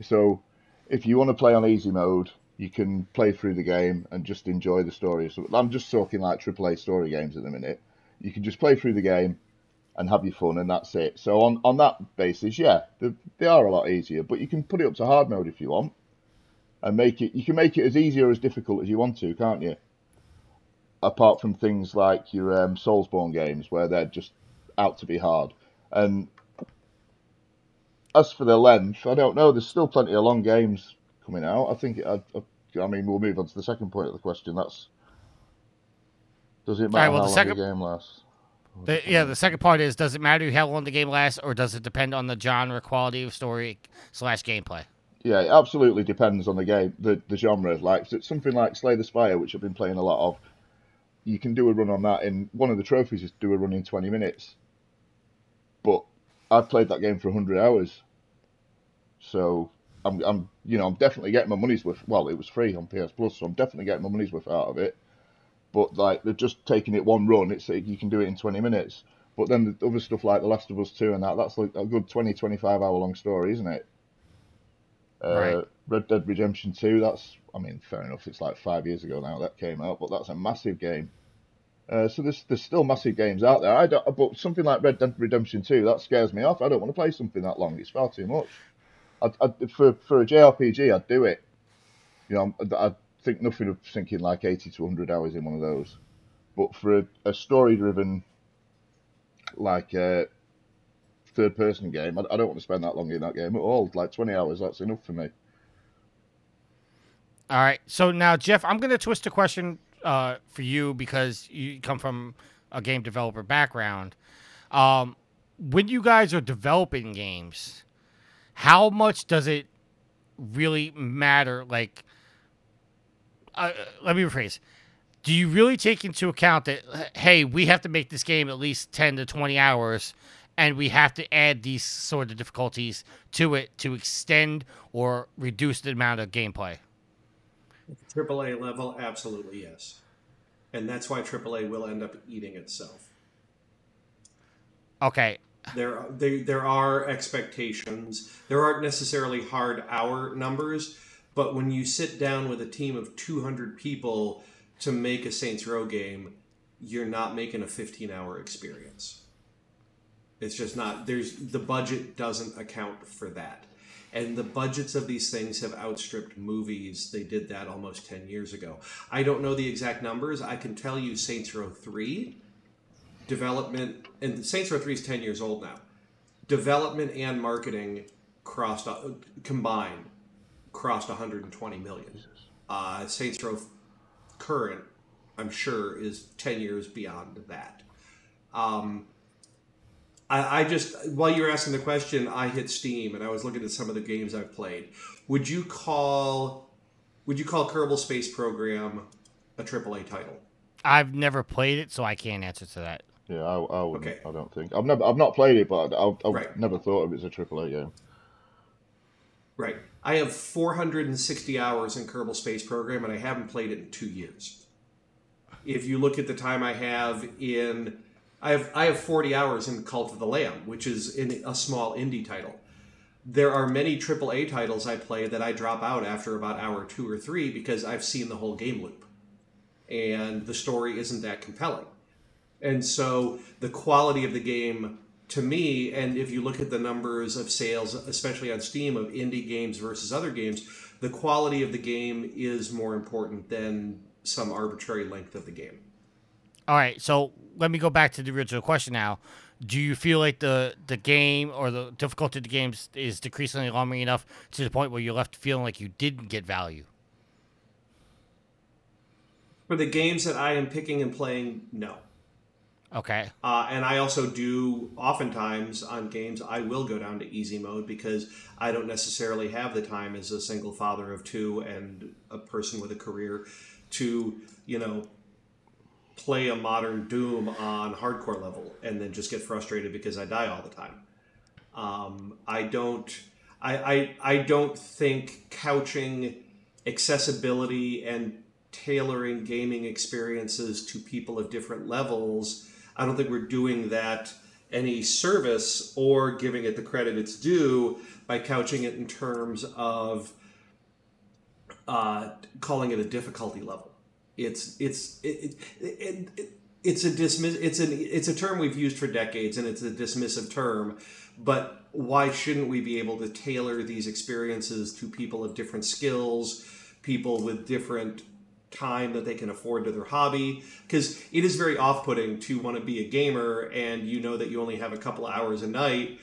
So, if you want to play on easy mode, you can play through the game and just enjoy the story. So I'm just talking like AAA story games at the minute. You can just play through the game and have your fun, and that's it. So on on that basis, yeah, they, they are a lot easier. But you can put it up to hard mode if you want, and make it. You can make it as easy or as difficult as you want to, can't you? apart from things like your um, Soulsborne games where they're just out to be hard. And as for the length, I don't know. There's still plenty of long games coming out. I think. I, I, I mean, we'll move on to the second point of the question. That's does it matter well, how the long second- a game lasts? The, yeah, the second part is: Does it matter how long the game lasts, or does it depend on the genre, quality of story slash gameplay? Yeah, it absolutely depends on the game, the, the genre. Like so it's something like Slay the Spire, which I've been playing a lot of. You can do a run on that in one of the trophies is do a run in twenty minutes. But I've played that game for hundred hours, so I'm I'm you know I'm definitely getting my money's worth. Well, it was free on PS Plus, so I'm definitely getting my money's worth out of it. But like they're just taking it one run. It's you can do it in twenty minutes. But then the other stuff like The Last of Us Two and that that's like a good 20, 25 hour long story, isn't it? Uh, Right. Red Dead Redemption 2, that's, I mean, fair enough, it's like five years ago now that came out, but that's a massive game. Uh, so there's, there's still massive games out there. I don't, but something like Red Dead Redemption 2, that scares me off. I don't want to play something that long. It's far too much. I'd, I'd, for, for a JRPG, I'd do it. You know, I'd think nothing of sinking like 80 to 100 hours in one of those. But for a, a story-driven, like, uh, third-person game, I, I don't want to spend that long in that game at all. Like 20 hours, that's enough for me. All right. So now, Jeff, I'm going to twist the question uh, for you because you come from a game developer background. Um, when you guys are developing games, how much does it really matter? Like, uh, let me rephrase. Do you really take into account that, hey, we have to make this game at least 10 to 20 hours and we have to add these sort of difficulties to it to extend or reduce the amount of gameplay? AAA level, absolutely yes. And that's why AAA will end up eating itself. Okay. There, there, there are expectations. There aren't necessarily hard hour numbers, but when you sit down with a team of 200 people to make a Saints Row game, you're not making a 15 hour experience. It's just not, there's, the budget doesn't account for that. And the budgets of these things have outstripped movies. They did that almost 10 years ago. I don't know the exact numbers. I can tell you Saints Row 3 development, and Saints Row 3 is 10 years old now. Development and marketing crossed, uh, combined, crossed 120 million. Uh, Saints Row current, I'm sure, is 10 years beyond that. Um, I, I just, while you were asking the question, I hit Steam and I was looking at some of the games I've played. Would you call, would you call Kerbal Space Program a AAA title? I've never played it, so I can't answer to that. Yeah, I, I wouldn't. Okay. I don't think I've never I've not played it, but I've, I've Right. never thought of it as a AAA game. Right. I have 460 hours in Kerbal Space Program, and I haven't played it in two years. If you look at the time I have in, I have I have 40 hours in Cult of the Lamb, which is in a small indie title. There are many AAA titles I play that I drop out after about hour two or three because I've seen the whole game loop, and the story isn't that compelling. And so the quality of the game to me, and if you look at the numbers of sales, especially on Steam, of indie games versus other games, the quality of the game is more important than some arbitrary length of the game. All right, so let me go back to the original question now. Do you feel like the the game or the difficulty of the games is decreasingly alarming enough to the point where you're left feeling like you didn't get value? For the games that I am picking and playing, no. Okay. Uh, and I also do oftentimes on games I will go down to easy mode because I don't necessarily have the time as a single father of two and a person with a career to you know play a modern Doom on hardcore level and then just get frustrated because I die all the time. Um, I don't. I, I I don't think couching accessibility and tailoring gaming experiences to people of different levels. I don't think we're doing that any service or giving it the credit it's due by couching it in terms of uh, calling it a difficulty level. It's it's it, it, it, it, it's a dismiss it's an it's a term we've used for decades and it's a dismissive term, but why shouldn't we be able to tailor these experiences to people of different skills, people with different time that they can afford to their hobby because it is very off-putting to want to be a gamer and you know that you only have a couple hours a night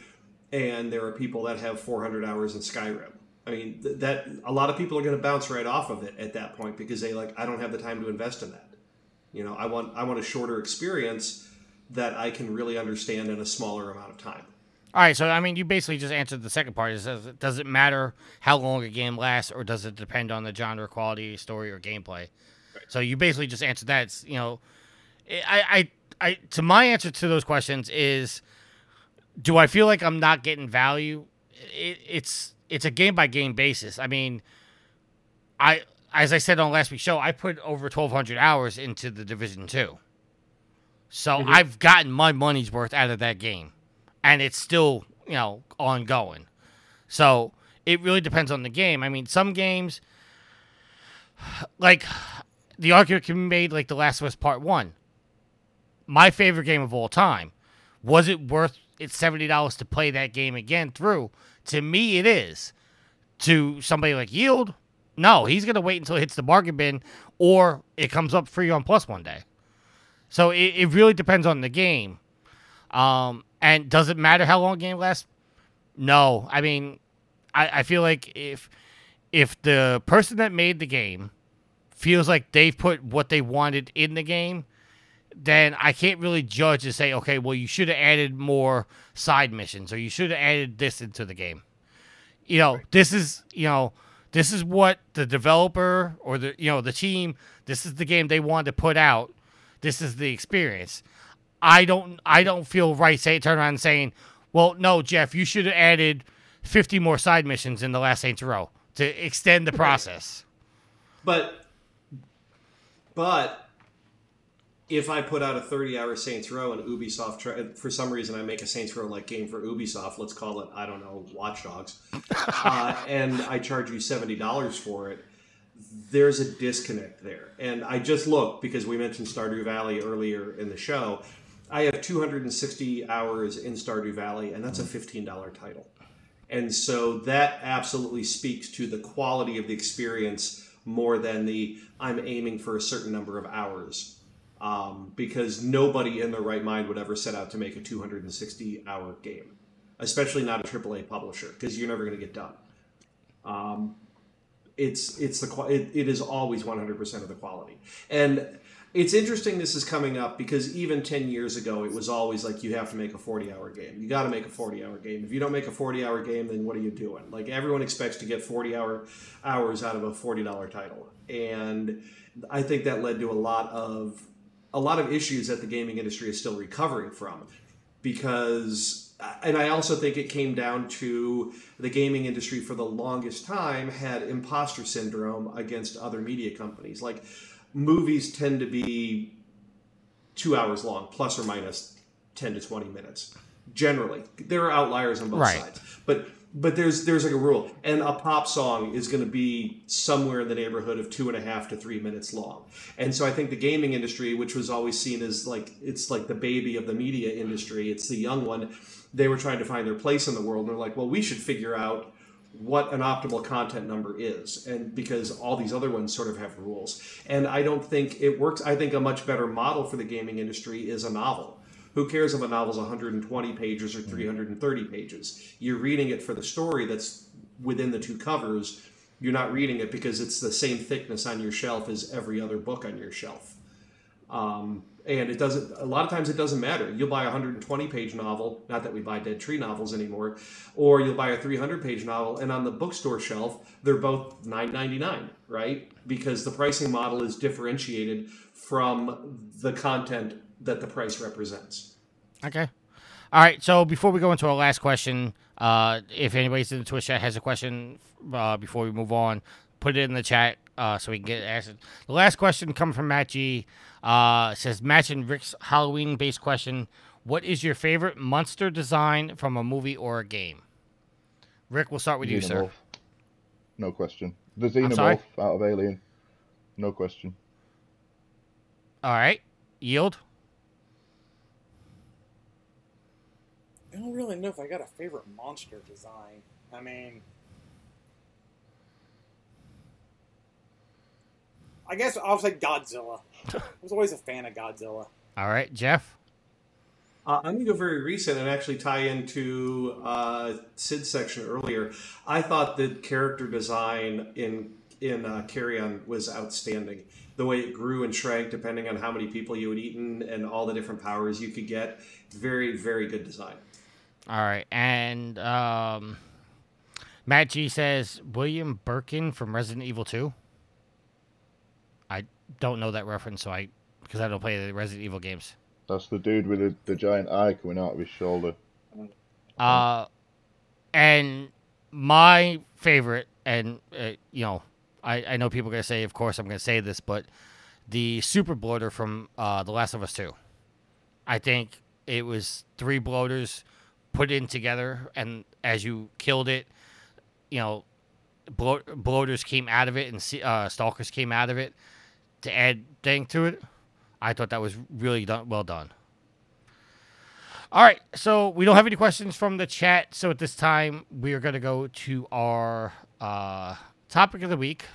and there are people that have 400 hours in Skyrim. I mean th- that a lot of people are going to bounce right off of it at that point because they like I don't have the time to invest in that. You know, I want I want a shorter experience that I can really understand in a smaller amount of time. All right, so I mean, you basically just answered the second part. Is does it, does it matter how long a game lasts, or does it depend on the genre, quality, story, or gameplay? So you basically just answered that. It's, you know, I, I, I, to my answer to those questions is, do I feel like I'm not getting value? It, it's it's a game by game basis. I mean, I as I said on last week's show, I put over 1,200 hours into the Division Two, so mm-hmm. I've gotten my money's worth out of that game and it's still you know ongoing. So it really depends on the game. I mean, some games, like the argument can be made, like The Last of Us Part One, my favorite game of all time. Was it worth it seventy dollars to play that game again through? To me, it is. To somebody like Yield, no, he's gonna wait until it hits the bargain bin, or it comes up free on Plus one day. So it, it really depends on the game. Um, and does it matter how long a game lasts? No. I mean, I, I feel like if if the person that made the game feels like they've put what they wanted in the game, then I can't really judge and say, okay, well, you should have added more side missions or you should have added this into the game. You know, this is, you know, this is what the developer or the, you know, the team, this is the game they wanted to put out. This is the experience. I don't, I don't feel right say turn around and saying, well, no, Jeff, you should have added 50 more side missions in the last Saints Row to extend the process. But, but if I put out a 30 hour Saints Row and Ubisoft, try, for some reason, I make a Saints Row like game for Ubisoft, let's call it, I don't know, Watch Dogs, *laughs* uh, and I charge you $70 for it, there's a disconnect there. And I just looked because we mentioned Stardew Valley earlier in the show. I have 260 hours in Stardew Valley, and that's a $15 title. And so that absolutely speaks to the quality of the experience more than the I'm aiming for a certain number of hours um, because nobody in their right mind would ever set out to make a 260 hour game, especially not a AAA publisher, because you're never going to get done. Um, it's it's the it, it is always 100% of the quality, and it's interesting this is coming up because even 10 years ago it was always like you have to make a 40 hour game. You got to make a 40 hour game. If you don't make a 40 hour game then what are you doing? Like everyone expects to get 40 hour hours out of a $40 title. And i think that led to a lot of a lot of issues that the gaming industry is still recovering from because and I also think it came down to the gaming industry for the longest time had imposter syndrome against other media companies. Like movies tend to be two hours long, plus or minus 10 to 20 minutes. Generally, there are outliers on both Right. sides, but but there's there's like a rule, and a pop song is going to be somewhere in the neighborhood of two and a half to three minutes long. And so I think the gaming industry, which was always seen as like it's like the baby of the media industry, it's the young one. They were trying to find their place in the world, and they're like, well, we should figure out what an optimal content number is and because all these other ones sort of have rules. And i don't think it works. I think a much better model for the gaming industry is a novel. Who cares if a novel's 120 pages or 330 pages? You're reading it for the story that's within the two covers. You're not reading it because it's the same thickness on your shelf as every other book on your shelf. Um, and it doesn't a lot of times it doesn't matter you'll buy a 120 page novel not that we buy dead tree novels anymore or you'll buy a 300 page novel and on the bookstore shelf they're both 9.99 right because the pricing model is differentiated from the content that the price represents Okay. All right. So before we go into our last question, uh, if anybody's in the Twitch chat has a question uh, before we move on, put it in the chat uh, so we can get answered. The last question coming from Matt G uh, says, matching Rick's Halloween based question. What is your favorite monster design from a movie or a game? Rick, we'll start with you, sir. No question. The sorry? Xenomorph out of Alien. No question. All right. Yield. I don't really know if I got a favorite monster design. I mean, I guess I'll say Godzilla. I was always a fan of Godzilla. All right. Jeff. Uh, I'm going to go very recent and actually tie into uh, Sid's section earlier. I thought the character design in in uh, Carrion was outstanding. The way it grew and shrank depending on how many people you had eaten and all the different powers you could get. Very, very good design. All right. And um, Matt G says, William Birkin from Resident Evil 2. Don't know that reference, so I because I don't play the Resident Evil games. That's the dude with the, the giant eye coming out of his shoulder. Uh, and my favorite, and uh, you know, I, I know people are gonna say, of course, I'm gonna say this, but the super bloater from uh, The Last of Us Two. I think it was three bloaters put in together, and as you killed it, you know, blo- bloaters came out of it, and uh, stalkers came out of it to add thing to it. I thought that was really done, well done. All right, so we don't have any questions from the chat. So at this time, we are going to go to our uh, topic of the week.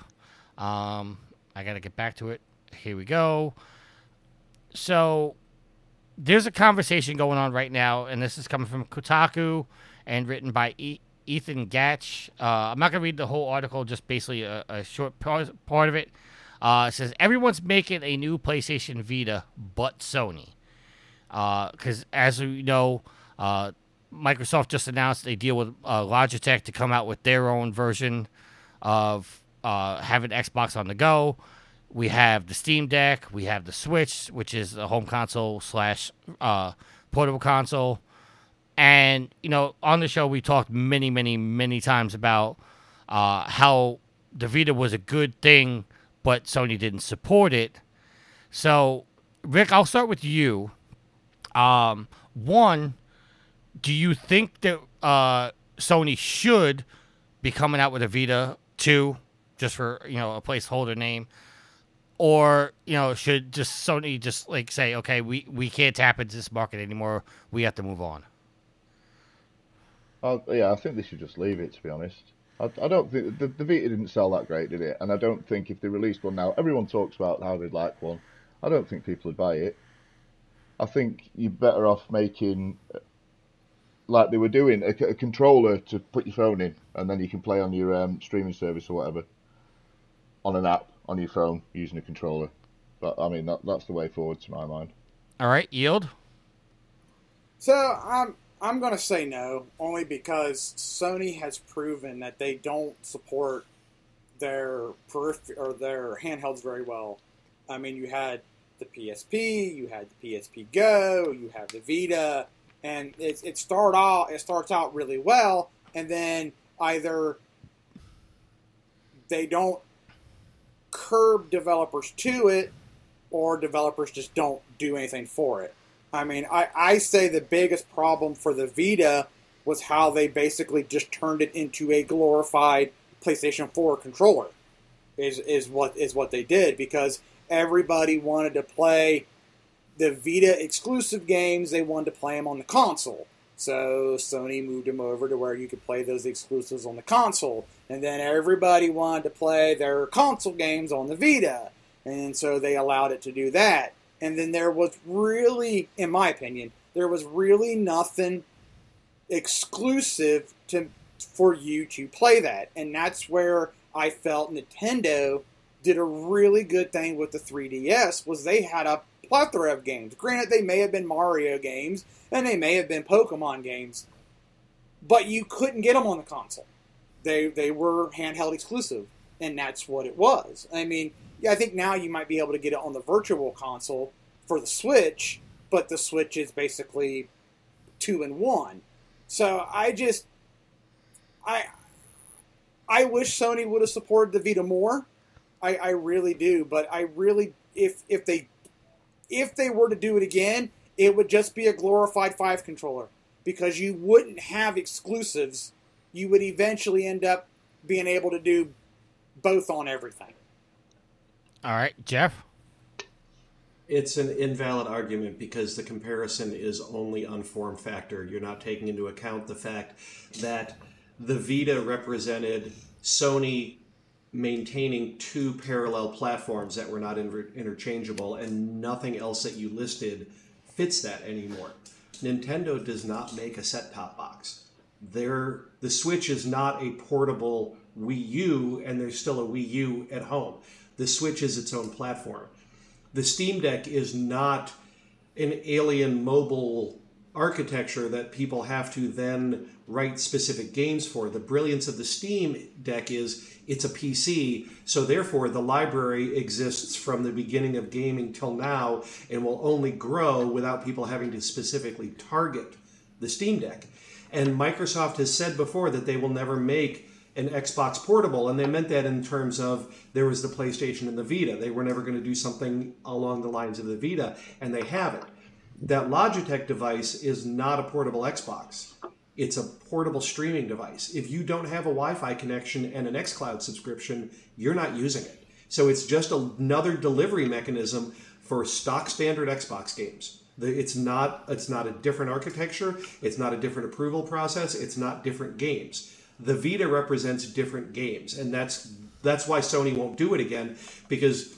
Um, I got to get back to it. Here we go. So there's a conversation going on right now, and this is coming from Kotaku and written by e- Ethan Gach. Uh, I'm not going to read the whole article, just basically a, a short part, part of it. Uh, it says everyone's making a new PlayStation Vita, but Sony. Because as we know, uh, Microsoft just announced a deal with uh, Logitech to come out with their own version of uh, having Xbox on the go. We have the Steam Deck. We have the Switch, which is a home console slash uh, portable console. And you know, on the show, we talked many, many, many times about uh, how the Vita was a good thing, but Sony didn't support it. So, Rick, I'll start with you. Um, one, do you think that uh, Sony should be coming out with a Vita two, just for you know a placeholder name, or you know should just Sony just like say, okay, we we can't tap into this market anymore, we have to move on. I, yeah, I think they should just leave it. To be honest, I, I don't think the, the Vita didn't sell that great, did it? And I don't think if they released one now, everyone talks about how they'd like one. I don't think people would buy it. I think you're better off making like they were doing a, a controller to put your phone in, and then you can play on your um, streaming service or whatever on an app on your phone using a controller. But I mean, that, that's the way forward to my mind. All right, yield. So I'm I'm gonna say no, only because Sony has proven that they don't support their peripher- or their handhelds very well. I mean, you had the PSP, you had the PSP Go, you have the Vita, and it, it start out it starts out really well, and then either they don't curb developers to it, or developers just don't do anything for it. I mean, I, I say the biggest problem for the Vita was how they basically just turned it into a glorified PlayStation 4 controller. Is is what is what they did because everybody wanted to play the Vita exclusive games. They wanted to play them on the console. So Sony moved them over to where you could play those exclusives on the console, and then everybody wanted to play their console games on the Vita, and so they allowed it to do that. And then there was really, in my opinion, there was really nothing exclusive to for you to play that, and that's where I felt Nintendo did a really good thing with the 3DS was they had a plethora of games. Granted, they may have been Mario games and they may have been Pokemon games, but you couldn't get them on the console. They they were handheld exclusive, and that's what it was. I mean, yeah, I think now you might be able to get it on the virtual console for the Switch, but the Switch is basically two in one. So I just I I wish Sony would have supported the Vita more. I, I really do, but I really if if they if they were to do it again, it would just be a glorified five controller because you wouldn't have exclusives. You would eventually end up being able to do both on everything. All right, Jeff. It's an invalid argument because the comparison is only on form factor. You're not taking into account the fact that the Vita represented Sony maintaining two parallel platforms that were not inter- interchangeable, and nothing else that you listed fits that anymore. Nintendo does not make a set top box. There, the Switch is not a portable Wii U, and there's still a Wii U at home. The Switch is its own platform. The Steam Deck is not an alien mobile architecture that people have to then write specific games for. The brilliance of the Steam Deck is it's a PC, so therefore the library exists from the beginning of gaming till now and will only grow without people having to specifically target the Steam Deck. And Microsoft has said before that they will never make an Xbox portable, and they meant that in terms of there was the PlayStation and the Vita. They were never going to do something along the lines of the Vita, and they haven't. That Logitech device is not a portable Xbox. It's a portable streaming device. If you don't have a Wi Fi connection and an xCloud subscription, you're not using it. So it's just another delivery mechanism for stock standard Xbox games. It's not it's not a different architecture, it's not a different approval process, it's not different games. The Vita represents different games, and that's that's why Sony won't do it again because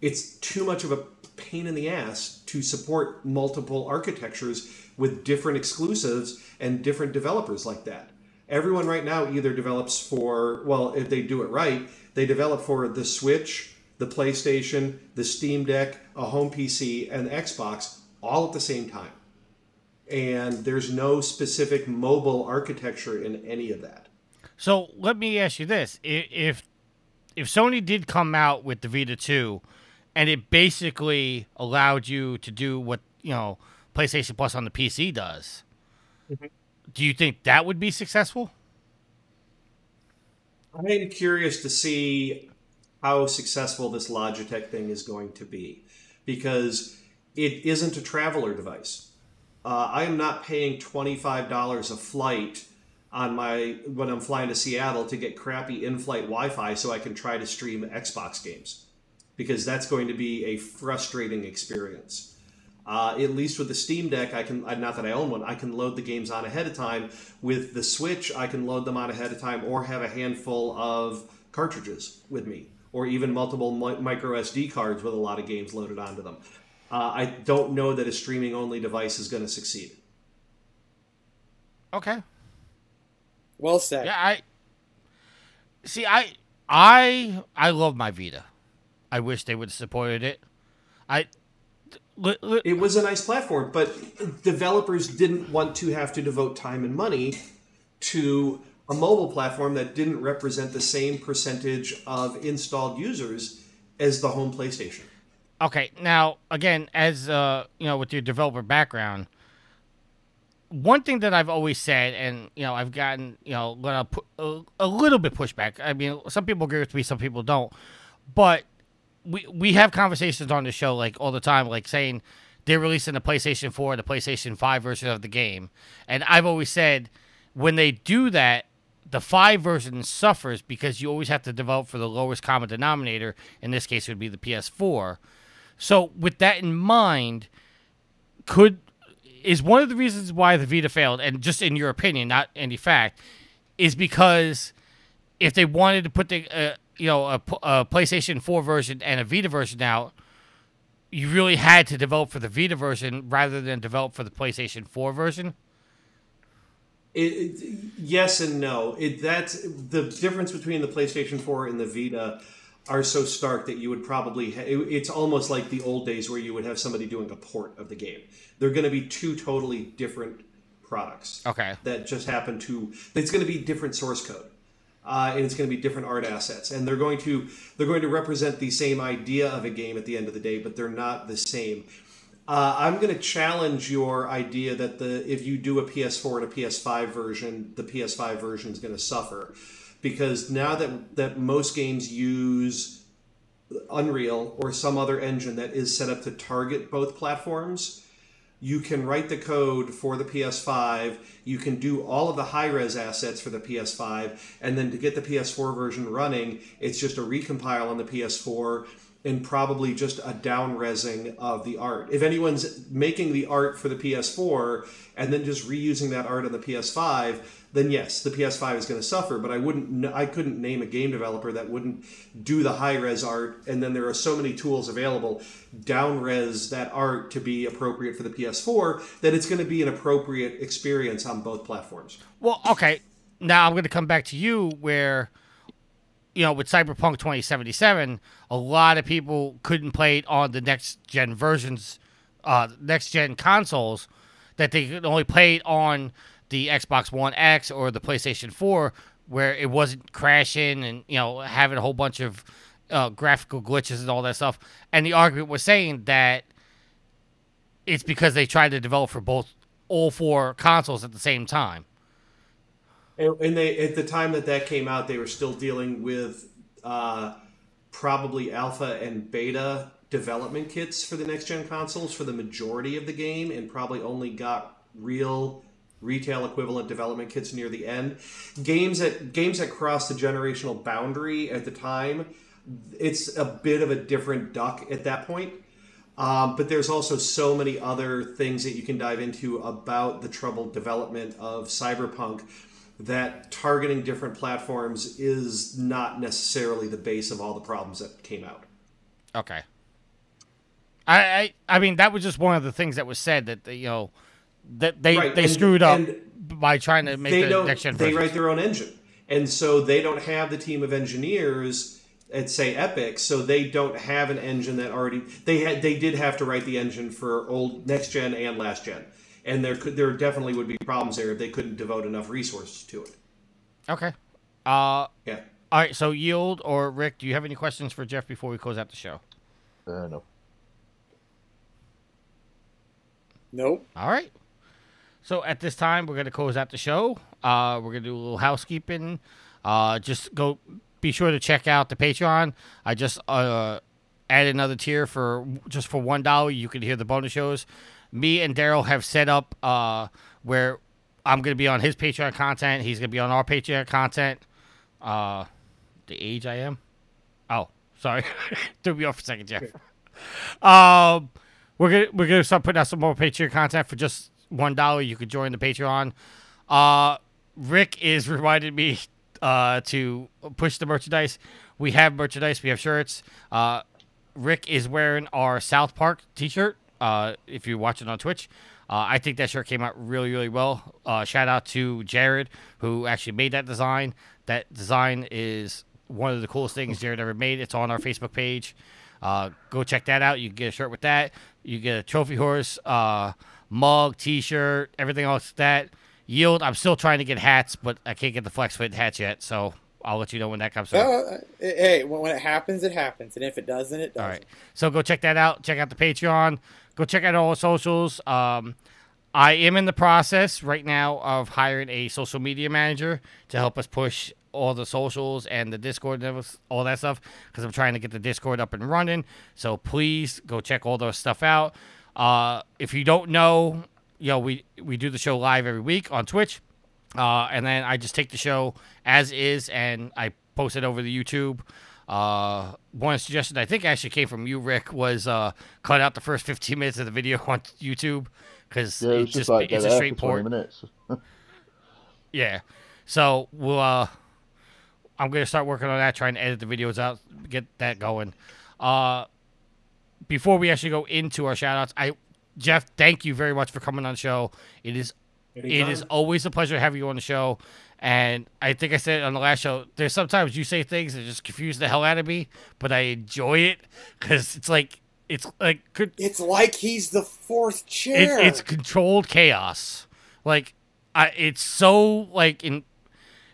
it's too much of a pain in the ass to support multiple architectures with different exclusives and different developers like that. Everyone right now either develops for, well, if they do it right, they develop for the Switch, the PlayStation, the Steam Deck, a home PC, and Xbox all at the same time. And there's no specific mobile architecture in any of that. So let me ask you this: if if Sony did come out with the Vita 2, and it basically allowed you to do what you know PlayStation Plus on the PC does, mm-hmm. do you think that would be successful? I'm curious to see how successful this Logitech thing is going to be because it isn't a traveler device. Uh, I am not paying $25 a flight on my when I'm flying to Seattle to get crappy in-flight Wi-Fi so I can try to stream Xbox games because that's going to be a frustrating experience. Uh, at least with the Steam Deck, I can uh, not that I own one, I can load the games on ahead of time. With the Switch, I can load them on ahead of time, or have a handful of cartridges with me, or even multiple mi- micro SD cards with a lot of games loaded onto them. Uh, I don't know that a streaming only device is going to succeed. Okay. Well said. Yeah, I see. I I I love my Vita. I wish they would have supported it. I li- li- It was a nice platform, but developers didn't want to have to devote time and money to a mobile platform that didn't represent the same percentage of installed users as the home PlayStation. Okay, now again, as uh, you know, with your developer background, one thing that I've always said, and you know, I've gotten you know a, a, little bit pushback. I mean, some people agree with me, some people don't, but we we have conversations on the show like all the time, like saying they're releasing the PlayStation 4 and the PlayStation 5 version of the game, and I've always said when they do that. The five version suffers because you always have to develop for the lowest common denominator. In this case, it would be the PS4. So with that in mind, could is one of the reasons why the Vita failed, and just in your opinion, not any fact, is because if they wanted to put the uh, you know a PlayStation 4 version and a Vita version out, you really had to develop for the Vita version rather than develop for the PlayStation 4 version. It, it, yes and no. It that's the difference between the PlayStation 4 and the Vita are so stark that you would probably ha- it, it's almost like the old days where you would have somebody doing a port of the game. They're going to be two totally different products. Okay. That just happen to it's going to be different source code. Uh, and it's going to be different art assets, and they're going to they're going to represent the same idea of a game at the end of the day, but they're not the same. Uh, I'm going to challenge your idea that the if you do a PS4 and a PS5 version, the PS5 version is going to suffer because now that that most games use Unreal or some other engine that is set up to target both platforms, you can write the code for the PS5. You can do all of the high res assets for the PS5, and then to get the PS4 version running, it's just a recompile on the PS4 and probably just a down resing of the art. If anyone's making the art for the PS4 and then just reusing that art on the PS5, then yes, the PS5 is going to suffer. But I wouldn't, I couldn't name a game developer that wouldn't do the high res art. And then there are so many tools available, down res that art to be appropriate for the PS4 that it's going to be an appropriate experience on both platforms. Well, okay. Now I'm going to come back to you where, you know, with Cyberpunk 2077, a lot of people couldn't play it on the next gen versions, uh, next gen consoles, that they could only play it on the Xbox One X or the PlayStation 4, where it wasn't crashing and, you know, having a whole bunch of uh, graphical glitches and all that stuff. And the argument was saying that it's because they tried to develop for both all four consoles at the same time. And, and they at the time that that came out, they were still dealing with uh, probably alpha and beta development kits for the next gen consoles for the majority of the game, and probably only got real retail equivalent development kits near the end. Games that games that crossed the generational boundary at the time, it's a bit of a different duck at that point. Um, but there's also so many other things that you can dive into about the troubled development of Cyberpunk that targeting different platforms is not necessarily the base of all the problems that came out. Okay. I, I I mean that was just one of the things that was said that you know that they Right, they and- screwed up by trying to make the next gen they versions. write their own engine and so they don't have the team of engineers at say Epic, so they don't have an engine that already they had they did have to write the engine for old next gen and last gen, and there could there definitely would be problems there if they couldn't devote enough resources to it. Okay. Uh, Yeah. all right. So yield or Rick, do you have any questions for Jeff before we close out the show? Uh, no. Nope. All right. So at this time, we're going to close out the show. Uh, we're going to do a little housekeeping. Uh, just go. Be sure to check out the Patreon. I just uh, added another tier for just for one dollar. You can hear the bonus shows. Me and Daryl have set up uh, where I'm going to be on his Patreon content. He's going to be on our Patreon content. Uh, the age I am. Oh, sorry, *laughs* threw me off for a second, Jeff. *laughs* Um, we're gonna we're gonna start putting out some more Patreon content for just one dollar. You could join the Patreon. Uh, Rick is *laughs* reminded me uh to push the merchandise. We have merchandise. We have shirts. Uh, Rick is wearing our South Park T-shirt. Uh, if you're watching on Twitch, uh, I think that shirt came out really, really well. Uh, shout out to Jared who actually made that design. That design is one of the coolest things Jared ever made. It's on our Facebook page. Uh, go check that out. You can get a shirt with that. You get a Trophy Wars uh, mug, T-shirt, everything else that. Yield. I'm still trying to get hats, but I can't get the flex fit hats yet. So I'll let you know when that comes. out. Uh, hey, when when it happens, it happens, and if it doesn't, it doesn't. All right. So go check that out. Check out the Patreon. Go check out all the socials. Um, I am in the process right now of hiring a social media manager to help us push all the socials and the Discord and all that stuff because I'm trying to get the Discord up and running. So please go check all those stuff out. Uh, if you don't know, you know we we do the show live every week on Twitch. Uh, and then I just take the show as is and I post it over the YouTube. Uh, one suggestion I think actually came from you, Rick, was uh, cut out the first 15 minutes of the video *laughs* on YouTube because Yeah, it's just, just like it's a straight for 20 port. minutes. *laughs* Yeah. So we'll uh I'm gonna start working on that, trying to edit the videos out, get that going. Uh before we actually go into our shout outs, I Jeff, thank you very much for coming on the show. It is it is always a pleasure having you on the show. And I think I said it on the last show, there's sometimes you say things that just confuse the hell out of me, but I enjoy it because it's like it's like could It's like he's the fourth it, chair. it's controlled chaos. Like, I, it's so like in,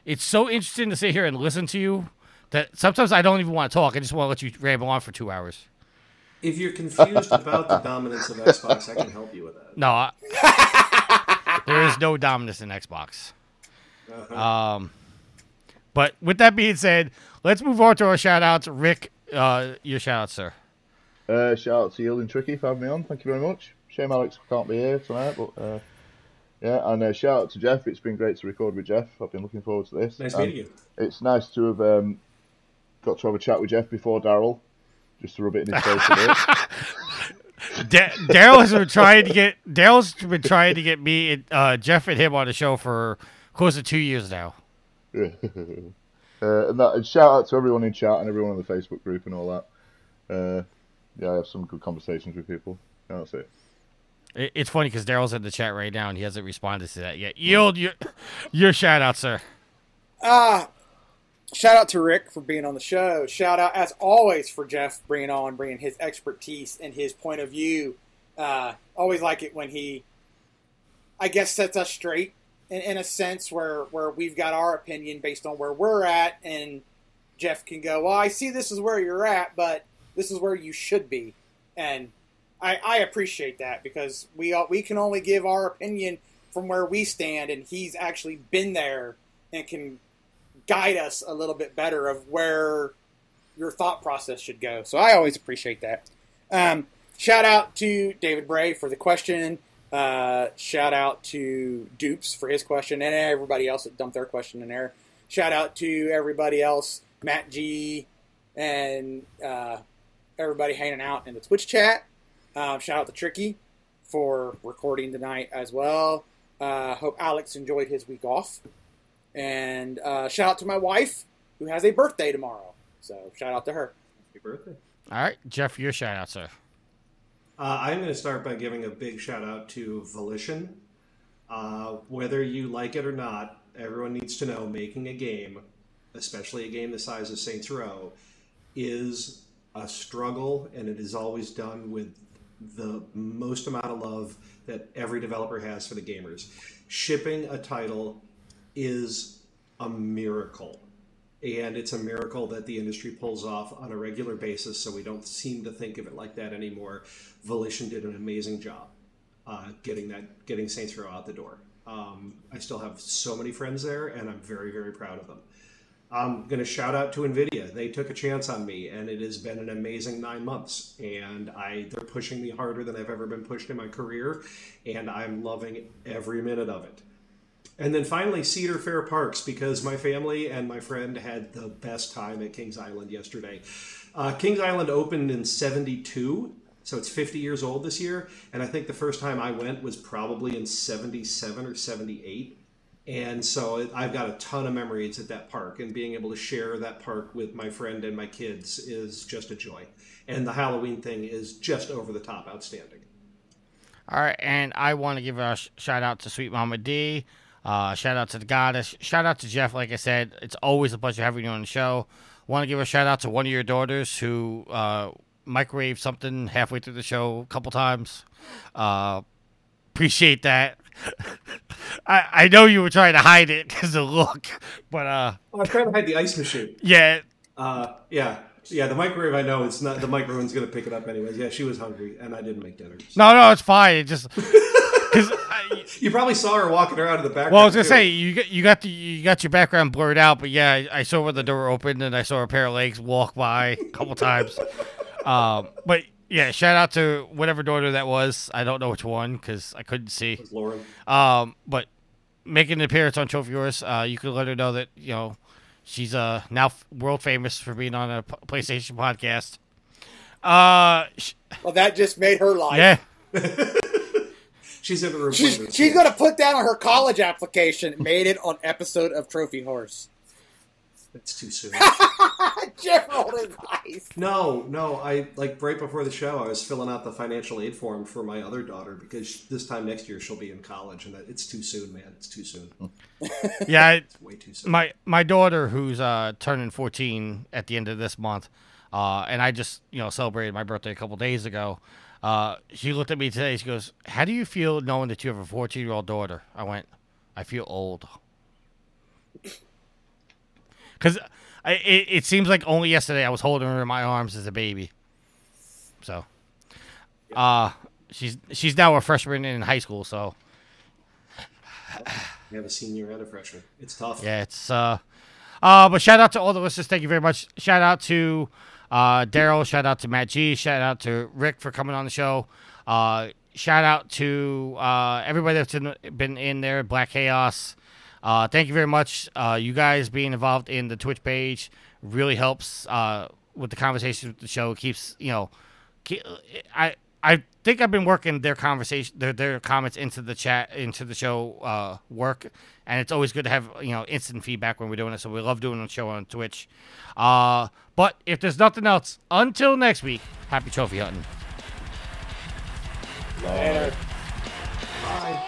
it's so interesting to sit here and listen to you that sometimes I don't even want to talk. I just want to let you ramble on for two hours. If you're confused about the dominance of Xbox, I can help you with that. No, I, *laughs* there is no dominance in Xbox. Um, but with that being said, let's move on to our shout outs. Rick, uh, your shout out, sir. Uh, shout out to Yield and Tricky for having me on. Thank you very much. Shame Alex can't be here tonight, but uh, yeah, and uh, shout out to Jeff. It's been great to record with Jeff. I've been looking forward to this. Nice And meeting you. It's nice to have um, got to have a chat with Jeff before Daryl, just to rub it in his face a bit. *laughs* Da- Daryl has been trying to get Daryl's been trying to get me, and, uh, Jeff, and him on the show for close to two years now. *laughs* Uh, and, that, and shout out to everyone in chat and everyone in the Facebook group and all that. Uh, yeah, I have some good conversations with people. Yeah, That's it. It- It's funny because Daryl's in the chat right now and he hasn't responded to that yet. Yield your *laughs* your shout out, sir. Ah, shout out to Rick for being on the show. Shout out, as always, for Jeff bringing on, bringing his expertise and his point of view. Uh, always like it when he, I guess, sets us straight in, in a sense where where we've got our opinion based on where we're at, and Jeff can go, "Well, I see this is where you're at, but this is where you should be," and I, I appreciate that because we all, we can only give our opinion from where we stand, and he's actually been there and can guide us a little bit better of where your thought process should go. So I always appreciate that. Um, shout out to David Bray for the question. Uh, shout out to Dupes for his question and everybody else that dumped their question in there. Shout out to everybody else, Matt G, and uh, everybody hanging out in the Twitch chat. Um, shout out to Tricky for recording tonight as well. Uh, hope Alex enjoyed his week off. And uh, shout out to my wife, who has a birthday tomorrow. So shout out to her. Happy birthday. All right, Jeff, your shout out, sir. Uh, I'm going to start by giving a big shout out to Volition. Uh, whether you like it or not, everyone needs to know making a game, especially a game the size of Saints Row, is a struggle, and it is always done with the most amount of love that every developer has for the gamers. Shipping a title is a miracle. And it's a miracle that the industry pulls off on a regular basis, so we don't seem to think of it like that anymore. Volition did an amazing job uh, getting that getting Saints Row out the door. Um, I still have so many friends there, and I'm very very proud of them. I'm going to shout out to Nvidia. They took a chance on me, and it has been an amazing nine months. And I they're pushing me harder than I've ever been pushed in my career, and I'm loving every minute of it. And then finally, Cedar Fair Parks, because my family and my friend had the best time at Kings Island yesterday. Uh, Kings Island opened in 72, so it's 50 years old this year. And I think the first time I went was probably in 77 or 78. And so it, I've got a ton of memories at that park, and being able to share that park with my friend and my kids is just a joy. And the Halloween thing is just over the top outstanding. All right, and I want to give a sh- shout out to Sweet Mama D. Uh, shout out to the goddess. Shout out to Jeff. Like I said, it's always a pleasure having you on the show. Want to give a shout out to one of your daughters who uh, microwaved something halfway through the show a couple times. Uh, appreciate that. *laughs* I I know you were trying to hide it *laughs* because of look, but uh, Oh, I'm trying to hide the ice machine. yeah, Uh, yeah, yeah. The microwave. I know it's not. The microwave's gonna pick it up anyways. Yeah, she was hungry, and I didn't make dinner. no, no, it's fine. It just *laughs* because *laughs* You probably saw her walking around in the background. Well, I was gonna too. say you got you got the you got your background blurred out, but yeah, I, I saw where the door opened and I saw a pair of legs walk by a couple times. *laughs* Um, but yeah, shout out to whatever daughter that was. I don't know which one because I couldn't see. It was Lauren. Um, but making an appearance on Trophy Wars, uh, you could let her know that you know she's uh now f- world famous for being on a P- PlayStation podcast. Uh, sh- Well, that just made her life. yeah. *laughs* She's in the room. She's, she's going to put that on her college application. Made it on episode of Trophy Wars. It's too soon. Jeff rolled his no, no. I like right before the show, I was filling out the financial aid form for my other daughter because this time next year she'll be in college, and that it's too soon, man. It's too soon. *laughs* Yeah, I, It's way too soon. my my daughter who's uh turning 14 at the end of this month uh and i just you know celebrated my birthday a couple days ago uh she looked at me today she goes how do you feel knowing that you have a 14 year old daughter i went i feel old *laughs* because it, it seems like only yesterday i was holding her in my arms as a baby so uh she's she's now a freshman in high school so We have a senior and a freshman. It's tough. Yeah, it's uh uh but shout out to all the listeners. Thank you very much. Shout out to uh Daryl, shout out to Matt G, shout out to Rick for coming on the show. Uh shout out to uh everybody that's in, been in there, Black Chaos. Uh thank you very much. Uh you guys being involved in the Twitch page really helps uh with the conversation with the show. Keeps, you know, ke- I I think I've been working their conversation, their their comments into the chat, into the show uh, work, and it's always good to have you know instant feedback when we're doing it. So we love doing the show on Twitch. Uh, but if there's nothing else, until next week, happy trophy hunting. Later. Save